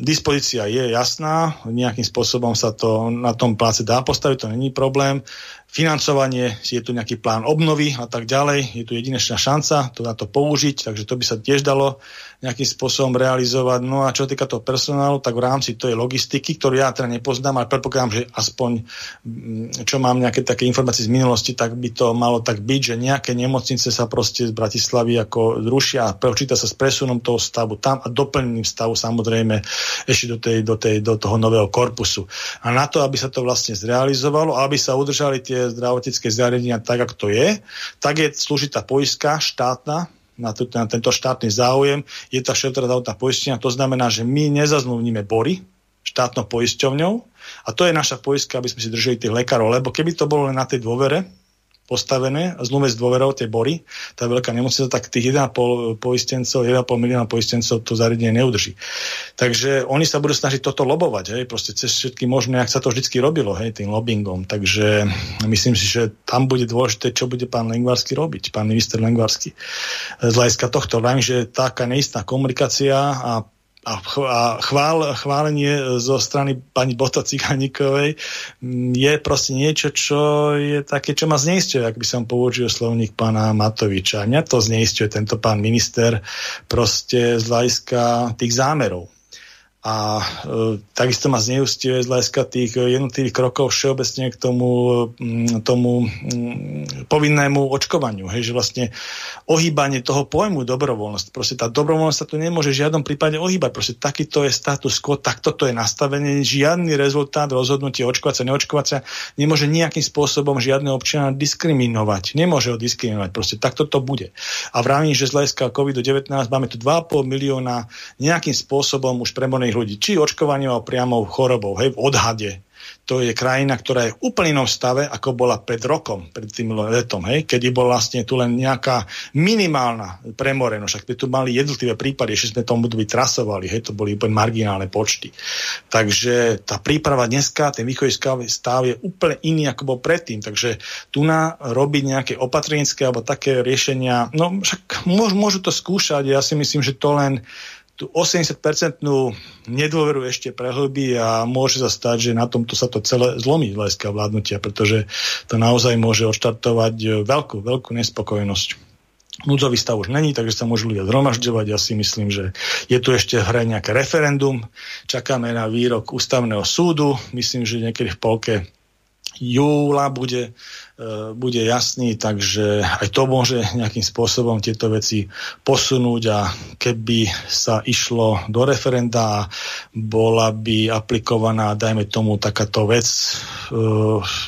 dispozícia je jasná, nejakým spôsobom sa to na tom pláce dá postaviť, to není problém financovanie, je tu nejaký plán obnovy a tak ďalej, je tu jedinečná šanca to na to použiť, takže to by sa tiež dalo nejakým spôsobom realizovať. No a čo týka toho personálu, tak v rámci tej logistiky, ktorú ja teda nepoznám, ale predpokladám, že aspoň mm, čo mám nejaké také informácie z minulosti, tak by to malo tak byť, že nejaké nemocnice sa proste z Bratislavy ako zrušia a preočíta sa s presunom toho stavu tam a doplneným stavu samozrejme ešte do, tej, do, tej, do toho nového korpusu. A na to, aby sa to vlastne zrealizovalo, aby sa udržali tie zdravotnícke zariadenia tak, ako to je, tak je slúžitá poistka štátna, na, to, na tento štátny záujem, je tá všeobecná zdravotná poistenia. To znamená, že my nezazmluvníme bory štátnou poisťovňou a to je naša poistka, aby sme si držali tých lekárov, lebo keby to bolo len na tej dôvere, postavené a zmluve s dôverou tie bory, tá veľká nemocnica, tak tých 1,5 poistencov, 1,5 milióna poistencov to zariadenie neudrží. Takže oni sa budú snažiť toto lobovať, hej, proste cez všetky možné, ak sa to vždy robilo, hej, tým lobbyingom. Takže myslím si, že tam bude dôležité, čo bude pán Lengvarsky robiť, pán minister Lengvarsky. Z hľadiska tohto, len, že taká neistná komunikácia a a chvál, chválenie zo strany pani Bota Ciganíkovej je proste niečo, čo je také, čo ma zneistuje, ak by som použil slovník pána Matoviča. Mňa to zneistuje tento pán minister proste z hľadiska tých zámerov a e, takisto ma zneustuje z hľadiska tých jednotlivých krokov všeobecne k tomu, m, mm, tomu m, mm, povinnému očkovaniu. Hej, že vlastne ohýbanie toho pojmu dobrovoľnosť. Proste tá dobrovoľnosť sa tu nemôže v žiadnom prípade ohýbať. Proste takýto je status quo, takto to je nastavenie. Žiadny rezultát rozhodnutie očkovať sa, neočkovať sa nemôže nejakým spôsobom žiadneho občana diskriminovať. Nemôže ho diskriminovať. Proste takto to bude. A vravím, že z hľadiska COVID-19 máme tu 2,5 milióna nejakým spôsobom už ľudí, či očkovaním alebo priamou chorobou, hej, v odhade. To je krajina, ktorá je v úplne inom stave, ako bola pred rokom, pred tým letom, hej, keď bol vlastne tu len nejaká minimálna premorenosť, však sme tu mali jednotlivé prípady, ešte sme tomu by trasovali, hej, to boli úplne marginálne počty. Takže tá príprava dneska, ten východiskový stav je úplne iný, ako bol predtým, takže tu na robiť nejaké opatrenické alebo také riešenia, no však môžu, môžu to skúšať, ja si myslím, že to len tú 80-percentnú nedôveru ešte prehlbí a môže sa stať, že na tomto sa to celé zlomí z hľadiska vládnutia, pretože to naozaj môže odštartovať veľkú, veľkú nespokojnosť. Núdzový stav už není, takže sa môžu ľudia zhromažďovať. Ja si myslím, že je tu ešte hre nejaké referendum. Čakáme na výrok ústavného súdu. Myslím, že niekedy v polke júla bude E, bude jasný, takže aj to môže nejakým spôsobom tieto veci posunúť a keby sa išlo do referenda a bola by aplikovaná, dajme tomu, takáto vec, e,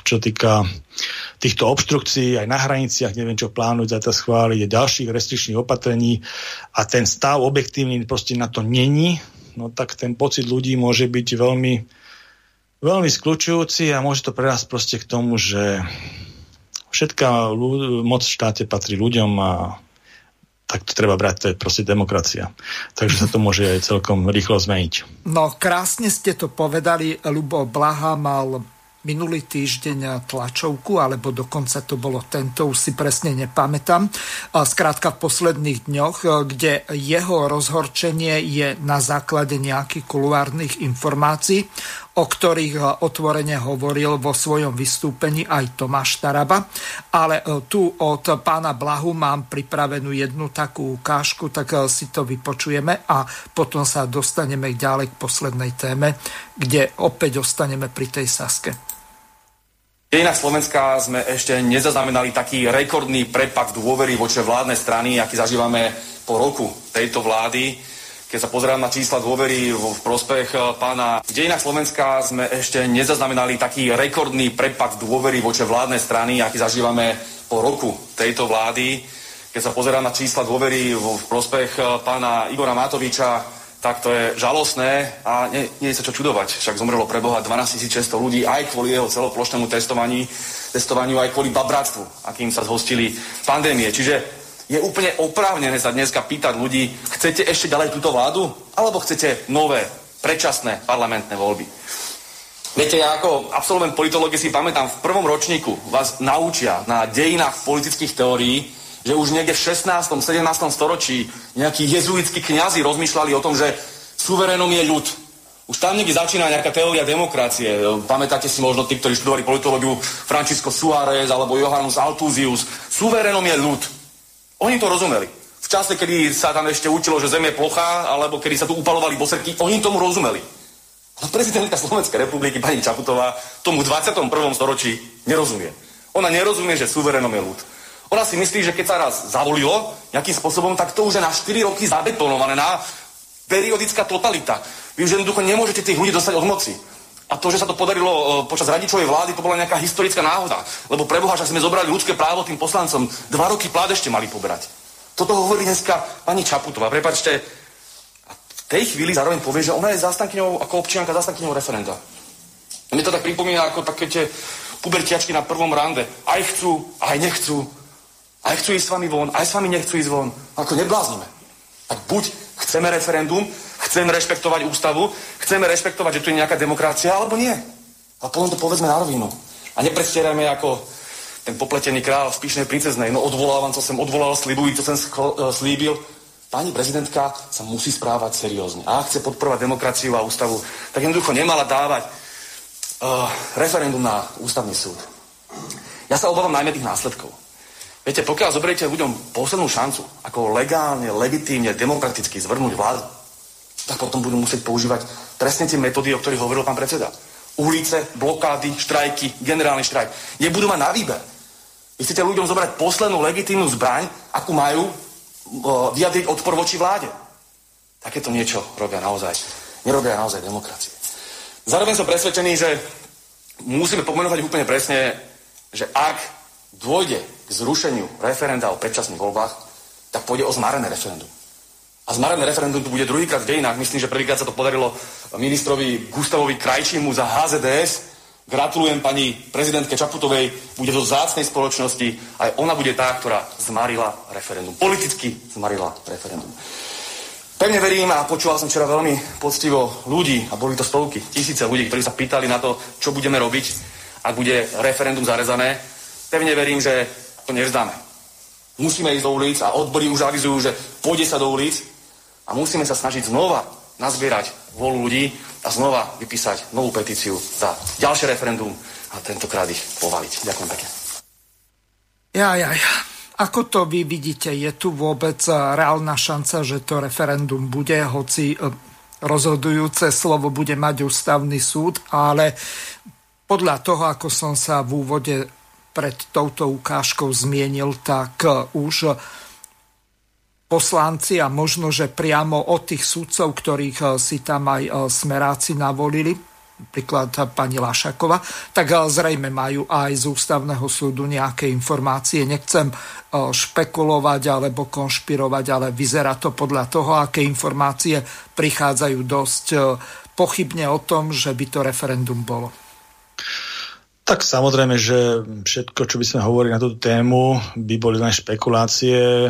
čo týka týchto obštrukcií aj na hraniciach, neviem čo plánuť za to schváliť, ďalších restričných opatrení a ten stav objektívny proste na to není, no tak ten pocit ľudí môže byť veľmi veľmi skľúčujúci a môže to prerásť proste k tomu, že všetká moc v štáte patrí ľuďom a tak to treba brať, to je proste demokracia. Takže sa to môže aj celkom rýchlo zmeniť. No krásne ste to povedali, Lubo Blaha mal minulý týždeň tlačovku, alebo dokonca to bolo tento, už si presne nepamätám. Skrátka v posledných dňoch, kde jeho rozhorčenie je na základe nejakých kuluárnych informácií o ktorých eh, otvorene hovoril vo svojom vystúpení aj Tomáš Taraba. Ale eh, tu od pána Blahu mám pripravenú jednu takú ukážku, tak eh, si to vypočujeme a potom sa dostaneme ďalej k poslednej téme, kde opäť ostaneme pri tej Saske. Inak Slovenska sme ešte nezaznamenali taký rekordný prepak dôvery voči vládnej strany, aký zažívame po roku tejto vlády keď sa pozerám na čísla dôvery v prospech eh, pána, v dejinách Slovenska sme ešte nezaznamenali taký rekordný prepad dôvery voči vládnej strany, aký zažívame po roku tejto vlády. Keď sa pozerám na čísla dôvery v prospech eh, pána Igora Matoviča, tak to je žalostné a nie, nie je sa čo čudovať. Však zomrelo pre Boha 12 600 ľudí aj kvôli jeho celoplošnému testovaniu, testovaniu aj kvôli babráctvu, akým sa zhostili pandémie. Čiže je úplne oprávnené sa dneska pýtať ľudí, chcete ešte ďalej túto vládu, alebo chcete nové, predčasné parlamentné voľby. Viete, ja ako absolvent politológie si pamätám, v prvom ročníku vás naučia na dejinách politických teórií, že už niekde v 16. 17. storočí nejakí jezuitskí kňazi rozmýšľali o tom, že suverénom je ľud. Už tam niekde začína nejaká teória demokracie. Pamätáte si možno tí, ktorí študovali politológiu Francisco Suárez alebo Johannes Altúzius. Suverénom je ľud. Oni to rozumeli. V čase, kedy sa tam ešte učilo, že Zem je plochá, alebo kedy sa tu upalovali bosrky, oni tomu rozumeli. Ale prezidentka Slovenskej republiky, pani Čaputová, tomu v 21. storočí nerozumie. Ona nerozumie, že suverénom je ľud. Ona si myslí, že keď sa raz zavolilo nejakým spôsobom, tak to už je na 4 roky zabetonované, na periodická totalita. Vy už jednoducho nemôžete tých ľudí dostať od moci. A to, že sa to podarilo e, počas radičovej vlády, to bola nejaká historická náhoda. Lebo preboha, že sme zobrali ľudské právo tým poslancom. Dva roky plád ešte mali poberať. Toto hovorí dneska pani Čaputová. Prepačte, a v tej chvíli zároveň povie, že ona je zastankyňou, ako občianka, zastankyňou referenda. Mne to tak pripomína ako také tie pubertiačky na prvom rande. Aj chcú, aj nechcú. Aj chcú ísť s vami von, aj s vami nechcú ísť von. Ako nebláznime. Tak buď chceme referendum, chceme rešpektovať ústavu, chceme rešpektovať, že tu je nejaká demokracia, alebo nie. A potom to povedzme na rovinu. A nepredstierajme ako ten popletený král v píšnej princeznej. No odvolávam, co som odvolal, slibuj, čo som e, slíbil. Pani prezidentka sa musí správať seriózne. A chce podporovať demokraciu a ústavu, tak jednoducho nemala dávať uh, referendum na ústavný súd. Ja sa obávam najmä tých následkov. Viete, pokiaľ zoberiete ľuďom poslednú šancu, ako legálne, legitímne, demokraticky zvrnúť vládu, tak potom budú musieť používať presne tie metódy, o ktorých hovoril pán predseda. Ulice, blokády, štrajky, generálny štrajk. Nebudú mať na výber. Vy chcete ľuďom zobrať poslednú legitímnu zbraň, akú majú, vyjadriť odpor voči vláde. Takéto niečo robia naozaj. Nerobia naozaj demokracie. Zároveň som presvedčený, že musíme pomenovať úplne presne, že ak dôjde k zrušeniu referenda o predčasných voľbách, tak pôjde o zmarené referendum. A zmarené referendum tu bude druhýkrát v dejinách. Myslím, že prvýkrát sa to podarilo ministrovi Gustavovi Krajčímu za HZDS. Gratulujem pani prezidentke Čaputovej, bude zo zácnej spoločnosti. Aj ona bude tá, ktorá zmarila referendum. Politicky zmarila referendum. Pevne verím a počúval som včera veľmi poctivo ľudí, a boli to stovky, tisíce ľudí, ktorí sa pýtali na to, čo budeme robiť, ak bude referendum zarezané pevne verím, že to nevzdáme. Musíme ísť do ulic a odbory už avizujú, že pôjde sa do ulic a musíme sa snažiť znova nazbierať volu ľudí a znova vypísať novú petíciu za ďalšie referendum a tentokrát ich povaliť. Ďakujem pekne. Jaj, jaj. Ako to vy vidíte, je tu vôbec eh, reálna šanca, že to referendum bude, hoci eh, rozhodujúce slovo bude mať ústavný súd, ale podľa toho, ako som sa v úvode pred touto ukážkou zmienil, tak už poslanci a možno, že priamo od tých sudcov, ktorých e, si tam aj e, smeráci navolili, príklad pani Lašakova, tak zrejme majú aj z ústavného súdu nejaké informácie. Nechcem špekulovať alebo konšpirovať, ale vyzerá to podľa toho, aké informácie prichádzajú dosť pochybne o tom, že by to referendum bolo. Tak samozrejme, že všetko, čo by sme hovorili na túto tému, by boli len špekulácie.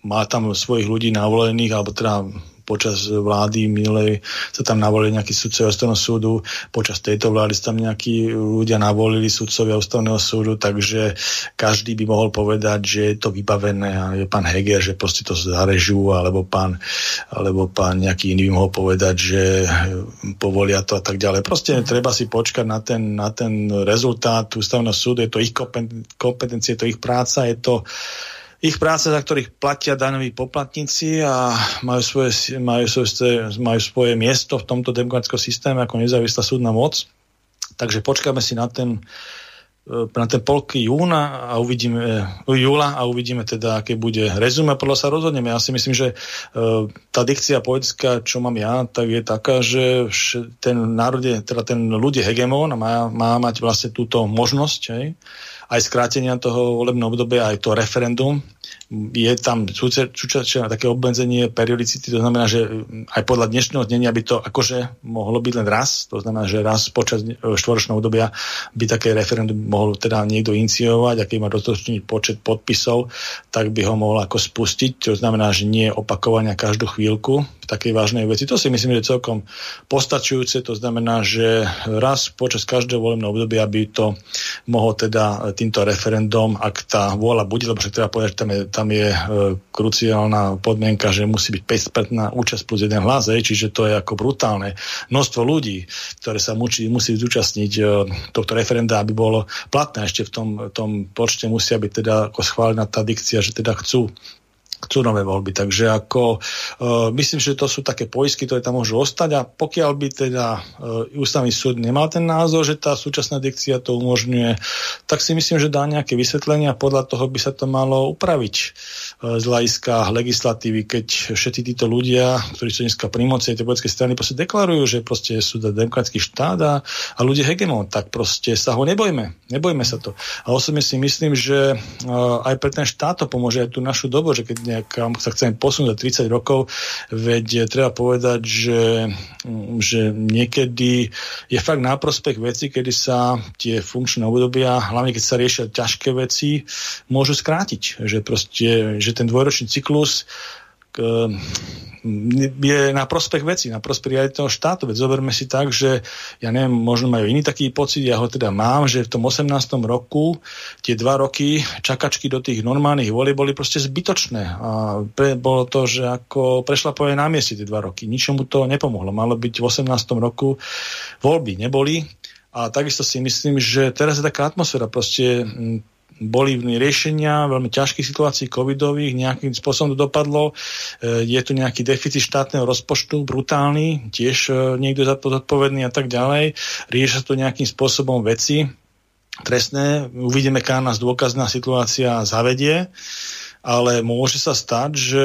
Má tam svojich ľudí navolených, alebo teda počas vlády minulej sa tam navolili nejakí sudcovia ústavného súdu, počas tejto vlády sa tam nejakí ľudia navolili sudcovia ústavného súdu, takže každý by mohol povedať, že je to vybavené a je pán Heger, že proste to zarežú, alebo pán, alebo pán nejaký iný by mohol povedať, že povolia to a tak ďalej. Proste mm. treba si počkať na ten, na ten rezultát ústavného súdu, je to ich kompetencie, je to ich práca, je to ich práce, za ktorých platia daňoví poplatníci a majú svoje, majú, svoje, majú svoje miesto v tomto demokratickom systéme ako nezávislá súdna moc. Takže počkáme si na ten, e, na ten polky júna a uvidíme, e, júla a uvidíme teda, aké bude rezume. Podľa sa rozhodneme. Ja si myslím, že e, tá dikcia politická, čo mám ja, tak je taká, že ten národ je, teda ten ľud je hegemón a má, má mať vlastne túto možnosť, hej, aj skrátenia toho volebného obdobia, aj to referendum. Je tam súčasne také obmedzenie periodicity, to znamená, že aj podľa dnešného dnenia by to akože mohlo byť len raz, to znamená, že raz počas štvoročného obdobia by také referendum mohol teda niekto iniciovať, aký má dostatočný počet podpisov, tak by ho mohol ako spustiť, to znamená, že nie opakovania každú chvíľku v takej vážnej veci. To si myslím, že celkom postačujúce, to znamená, že raz počas každého volebného obdobia by to mohol teda týmto referendum, ak tá vôľa bude, lebo však treba povedať, že tam je, tam je e, kruciálna podmienka, že musí byť 5% účasť plus jeden hlas, hej, čiže to je ako brutálne. Množstvo ľudí, ktoré sa musí, musí zúčastniť e, tohto referenda, aby bolo platné. Ešte v tom, tom počte musia byť teda ako schválená tá dikcia, že teda chcú chcú nové voľby. Takže ako, uh, myslím, že to sú také poisky, ktoré tam môžu ostať a pokiaľ by teda uh, ústavný súd nemal ten názor, že tá súčasná dikcia to umožňuje, tak si myslím, že dá nejaké vysvetlenia a podľa toho by sa to malo upraviť uh, z hľadiska legislatívy, keď všetci títo ľudia, ktorí sú dneska pri moci, tie politické strany proste deklarujú, že proste sú demokratický štát a, a ľudia hegemon, tak proste sa ho nebojme. Nebojme sa to. A osobne si myslím, že uh, aj pre ten štát to pomôže aj tú našu dobu, že keď nejak sa chceme posunúť za 30 rokov, veď treba povedať, že, že niekedy je fakt na prospech veci, kedy sa tie funkčné obdobia, hlavne keď sa riešia ťažké veci, môžu skrátiť. Že, proste, že ten dvojročný cyklus je na prospech veci, na prospech aj toho štátu. Veď zoberme si tak, že ja neviem, možno majú iný taký pocit, ja ho teda mám, že v tom 18. roku tie dva roky čakačky do tých normálnych volí boli proste zbytočné. A pre, bolo to, že ako prešla povie na mieste tie dva roky. Ničomu to nepomohlo. Malo byť v 18. roku voľby, neboli. A takisto si myslím, že teraz je taká atmosféra, proste boli riešenia veľmi ťažkých situácií covidových, nejakým spôsobom to dopadlo. E, je tu nejaký deficit štátneho rozpočtu, brutálny, tiež e, niekto za to zodpovedný a tak ďalej. Rieša to nejakým spôsobom veci trestné. Uvidíme, kam nás dôkazná situácia zavedie ale môže sa stať, že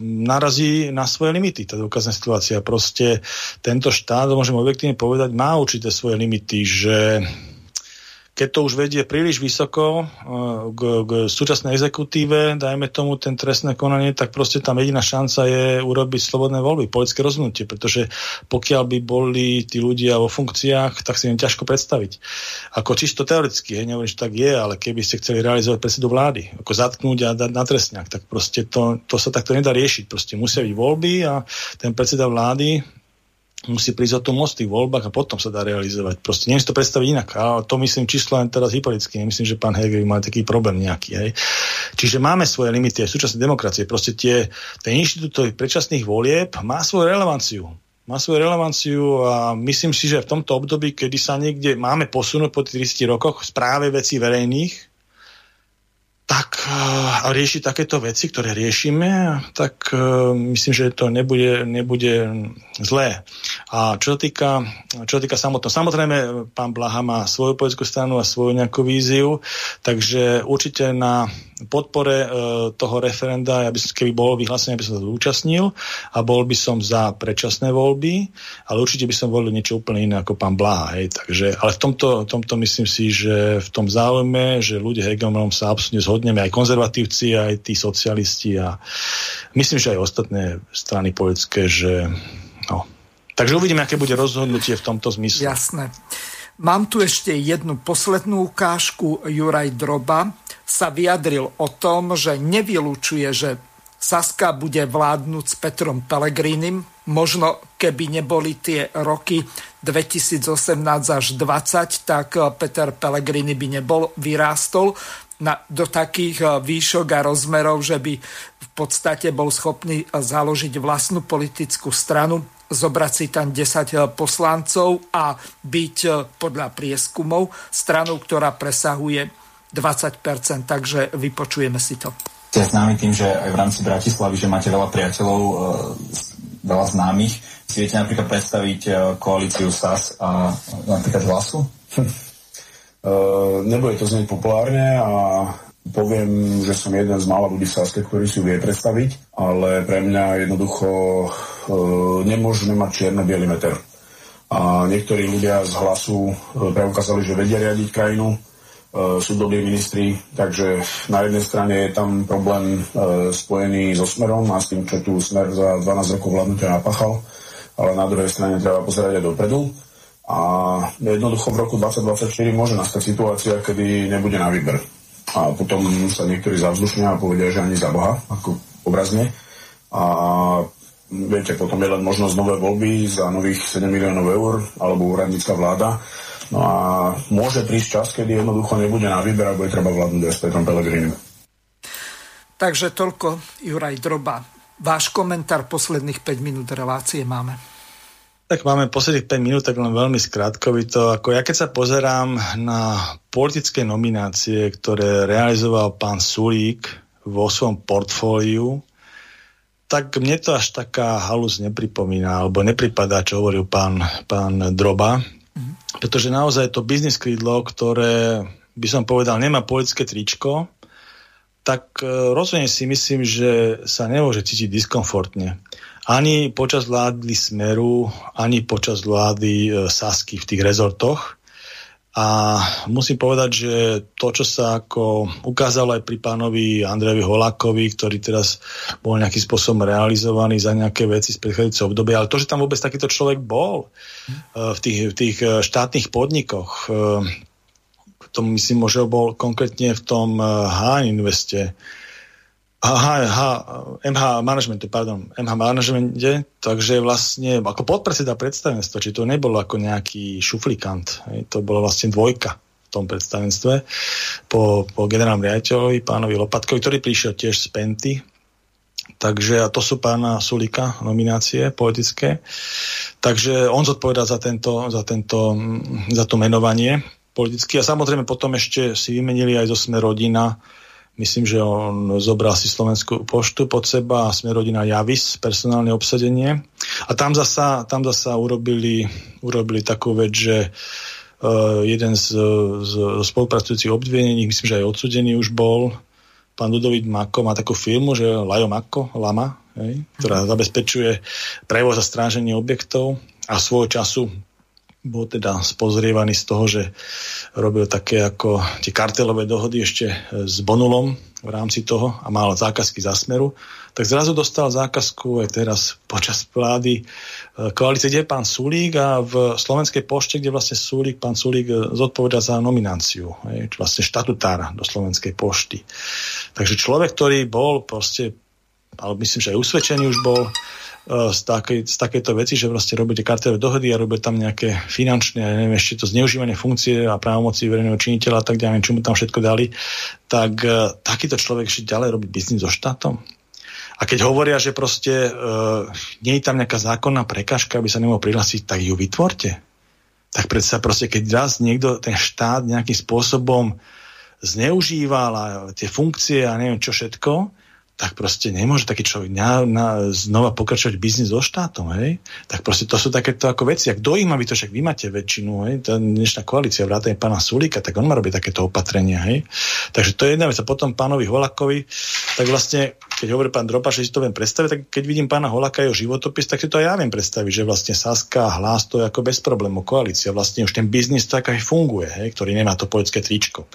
narazí na svoje limity tá dôkazná situácia. Proste tento štát, môžem objektívne povedať, má určité svoje limity, že keď to už vedie príliš vysoko eh, k, k súčasnej exekutíve, dajme tomu ten trestné konanie, tak proste tam jediná šanca je urobiť slobodné voľby, politické rozhodnutie, pretože pokiaľ by boli tí ľudia vo funkciách, tak si im ťažko predstaviť. Ako čisto teoreticky, hej, neviem, že tak je, ale keby ste chceli realizovať predsedu vlády, ako zatknúť a dať na trestňák, tak proste to, to sa takto nedá riešiť. Proste musia byť voľby a ten predseda vlády musí prísť o tom moc v tých voľbách a potom sa dá realizovať. Proste neviem si to predstaviť inak. A to myslím číslo len teraz hypoteticky. Nemyslím, že pán Heger má taký problém nejaký. Hej. Čiže máme svoje limity aj súčasnej demokracie. Proste tie, ten inštitút predčasných volieb má svoju relevanciu má svoju relevanciu a myslím si, že v tomto období, kedy sa niekde máme posunúť po 30 rokoch v správe vecí verejných, tak eh, a riešiť takéto veci, ktoré riešime, tak uh, myslím, že to nebude, nebude zlé. A čo sa týka, čo týka samotného, samozrejme, pán Blaha má svoju politickú stranu a svoju nejakú víziu, takže určite na podpore e, toho referenda, ja by som, keby bolo vyhlásenie, by som sa zúčastnil a bol by som za predčasné voľby, ale určite by som volil niečo úplne iné ako pán Blaha. Hej. Takže, ale v tomto, tomto myslím si, že v tom záujme, že ľudia hegemonom sa absolútne zhodneme, aj konzervatívci, aj tí socialisti a myslím, že aj ostatné strany politické, že no. Takže uvidíme, aké bude rozhodnutie v tomto zmysle. Jasné. Mám tu ešte jednu poslednú ukážku. Juraj Droba sa vyjadril o tom, že nevylučuje, že Saska bude vládnuť s Petrom Pelegrínim. Možno keby neboli tie roky 2018 až 2020, tak Peter Pellegrini by nebol vyrástol na, do takých eh, výšok a rozmerov, že by v podstate bol schopný založiť vlastnú politickú stranu zobrať si tam 10 eh, poslancov a byť eh, podľa prieskumov stranou, ktorá presahuje 20%, takže vypočujeme si to. Ste známi tým, že aj v rámci Bratislavy, že máte veľa priateľov, eh, veľa známych. Si viete napríklad predstaviť koalíciu SAS a napríklad hlasu? nebude to znieť populárne a poviem, že som jeden z mála ľudí v Saske, ktorý si vie predstaviť, ale pre mňa jednoducho nemôžeme mať čierno-bielý meter. A niektorí ľudia z hlasu e, preukázali, že vedia riadiť krajinu, e, sú dobrí ministri, takže na jednej strane je tam problém e, spojený so smerom a s tým, čo tu smer za 12 rokov vládnutia napachal, ale na druhej strane treba pozerať aj dopredu. A jednoducho v roku 2024 môže nastať situácia, kedy nebude na výber a potom sa niektorí zavzdušnia a povedia, že ani za Boha, ako obrazne. A viete, potom je len možnosť nové voľby za nových 7 miliónov eur alebo úradnícka vláda. No a môže prísť čas, kedy jednoducho nebude na výber a bude treba vládnuť aj s Petrom Pelegrinim. Takže toľko Juraj Droba. Váš komentár posledných 5 minút relácie máme. Tak máme posledných 5 minút, tak len veľmi skrátkovito. Ako ja keď sa pozerám na politické nominácie, ktoré realizoval pán Sulík vo svojom portfóliu, tak mne to až taká halus nepripomína, alebo nepripadá, čo hovoril pán, pán Droba, mm. pretože naozaj to biznis krídlo, ktoré by som povedal, nemá politické tričko, tak e, rozhodne si myslím, že sa nemôže cítiť diskomfortne. Ani počas vlády Smeru, ani počas vlády e, Sasky v tých rezortoch. A musím povedať, že to, čo sa ako ukázalo aj pri pánovi Andrejovi Holákovi, ktorý teraz bol nejakým spôsobom realizovaný za nejaké veci z predchádzajúceho obdobia, ale to, že tam vôbec takýto človek bol uh, v tých, v tých uh, štátnych podnikoch, uh, to myslím, že bol konkrétne v tom H investe, H, MH managementu, pardon, MH managemente, takže vlastne ako podpredseda predstavenstva, či to nebolo ako nejaký šuflikant, to bolo vlastne dvojka v tom predstavenstve po, po generálnom riaditeľovi, pánovi Lopatkovi, ktorý prišiel tiež z Penty, Takže a to sú pána Sulika nominácie politické. Takže on zodpovedá za, tento, za, tento, za to menovanie politicky. A samozrejme potom ešte si vymenili aj zo Sme rodina Myslím, že on zobral si Slovenskú poštu pod seba a sme rodina Javis, personálne obsadenie. A tam zasa, tam zasa urobili, urobili takú vec, že uh, jeden z, z spolupracujúcich obvinení, myslím, že aj odsudený už bol, pán Ludovít Mako má takú firmu, že Lajo Mako, Lama, hej, ktorá mhm. zabezpečuje prevoz a stráženie objektov a svojho času bol teda spozrievaný z toho, že robil také ako tie kartelové dohody ešte s Bonulom v rámci toho a mal zákazky za smeru, tak zrazu dostal zákazku aj teraz počas vlády e, koalície, kde je pán Sulík a v Slovenskej pošte, kde vlastne Sulík, pán Sulík e, zodpoveda za nomináciu, je, vlastne štatutára do Slovenskej pošty. Takže človek, ktorý bol proste, ale myslím, že aj usvedčený už bol, E, z, takej, z takéto veci, že vlastne robíte kartelové dohody a robíte tam nejaké finančné, ja neviem, ešte to zneužívanie funkcie a právomoci verejného činiteľa a tak ďalej, čo mu tam všetko dali, tak uh, takýto človek ešte ďalej robí biznis so štátom. A keď hovoria, že proste uh, nie je tam nejaká zákonná prekažka, aby sa nemohol prihlásiť, tak ju vytvorte. Tak predsa proste, keď raz niekto, ten štát nejakým spôsobom zneužíval a tie funkcie a neviem čo všetko, tak proste nemôže taký človek na, na, znova pokračovať biznis so štátom, hej? Tak proste to sú takéto ako veci. A kto ich má, vy to však vy máte väčšinu, hej? Tá dnešná koalícia, vrátane pána Sulika, tak on má robiť takéto opatrenia, hej? Takže to je jedna vec. A potom pánovi Holakovi, tak vlastne, keď hovorí pán Dropa, že si to viem predstaviť, tak keď vidím pána Holaka jeho životopis, tak si to aj ja viem predstaviť, že vlastne Saska, Hlas, to je ako bez problémov koalícia. Vlastne už ten biznis tak aj funguje, hej? ktorý nemá to politické tričko.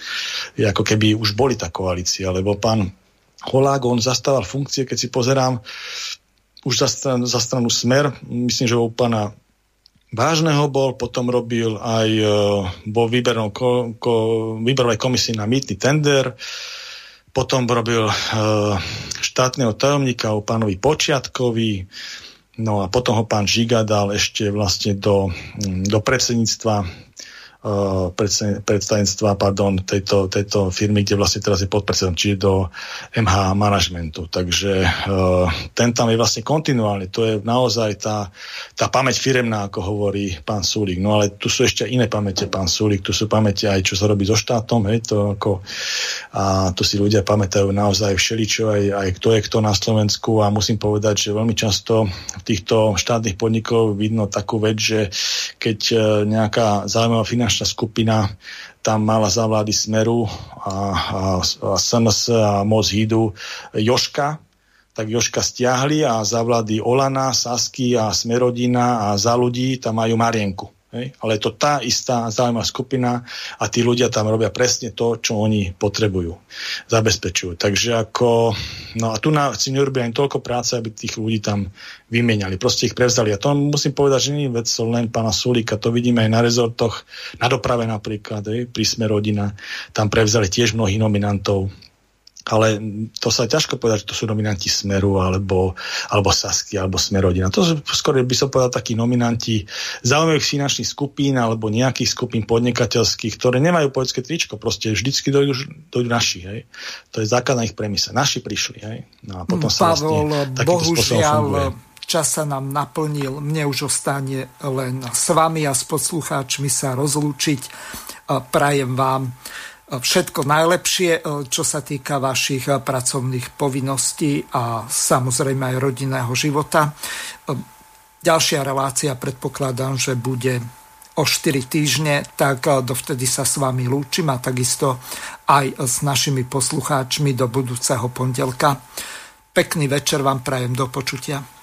Je ako keby už boli tá koalícia, lebo pán Holák, on zastával funkcie, keď si pozerám už za, stran, za stranu Smer, myslím, že u pána Vážneho bol, potom robil aj uh, vo výbernom ko, ko, výberovej komisii na mýtny tender, potom robil uh, štátneho tajomníka u pánovi Počiatkovi, no a potom ho pán Žiga dal ešte vlastne do, do predsedníctva predstavenstva pardon, tejto, tejto firmy, kde vlastne teraz je podpredsedom, čiže do MH managementu. Takže uh, ten tam je vlastne kontinuálny. To je naozaj tá, tá pamäť firemná, ako hovorí pán Súlik. No ale tu sú ešte iné pamäte, pán Súlik. Tu sú pamäte aj, čo sa robí so štátom. Hej, to ako, a tu si ľudia pamätajú naozaj všeličo, aj, aj kto je kto na Slovensku. A musím povedať, že veľmi často v týchto štátnych podnikov vidno takú vec, že keď eh, nejaká zaujímavá finančná finančná skupina tam mala za vlády Smeru a, a, a SNS a Moc Hidu Joška, tak Joška stiahli a za vlády Olana, Sasky a Smerodina a za ľudí tam majú Marienku. Hej? Ale je to tá istá zaujímavá skupina a tí ľudia tam robia presne to, čo oni potrebujú, zabezpečujú. Takže ako, no a tu na, si nerobia ani toľko práce, aby tých ľudí tam vymieniali. Proste ich prevzali. A to musím povedať, že nie je vec len pána Sulíka, to vidíme aj na rezortoch, na doprave napríklad, hej, pri Sme rodina, tam prevzali tiež mnohých nominantov ale to sa ťažko povedať, že to sú nominanti Smeru alebo, alebo Sasky alebo Smerodina. To sú skôr by som povedal takí nominanti zaujímavých finančných skupín alebo nejakých skupín podnikateľských, ktoré nemajú poľské tričko, proste vždycky dojdú, dojdú naši. Hej. To je základná ich premisa. Naši prišli. Hej. No a potom sa Pavel, vlastne bohužiaľ, čas sa nám naplnil. Mne už ostane len s vami a s poslucháčmi sa rozlúčiť. Prajem vám všetko najlepšie, e, čo sa týka vašich e, pracovných povinností a samozrejme aj rodinného života. E, ďalšia relácia predpokladám, že bude o 4 týždne, tak dovtedy sa s vami lúčim a takisto aj s našimi poslucháčmi do budúceho pondelka. Pekný večer vám prajem do počutia.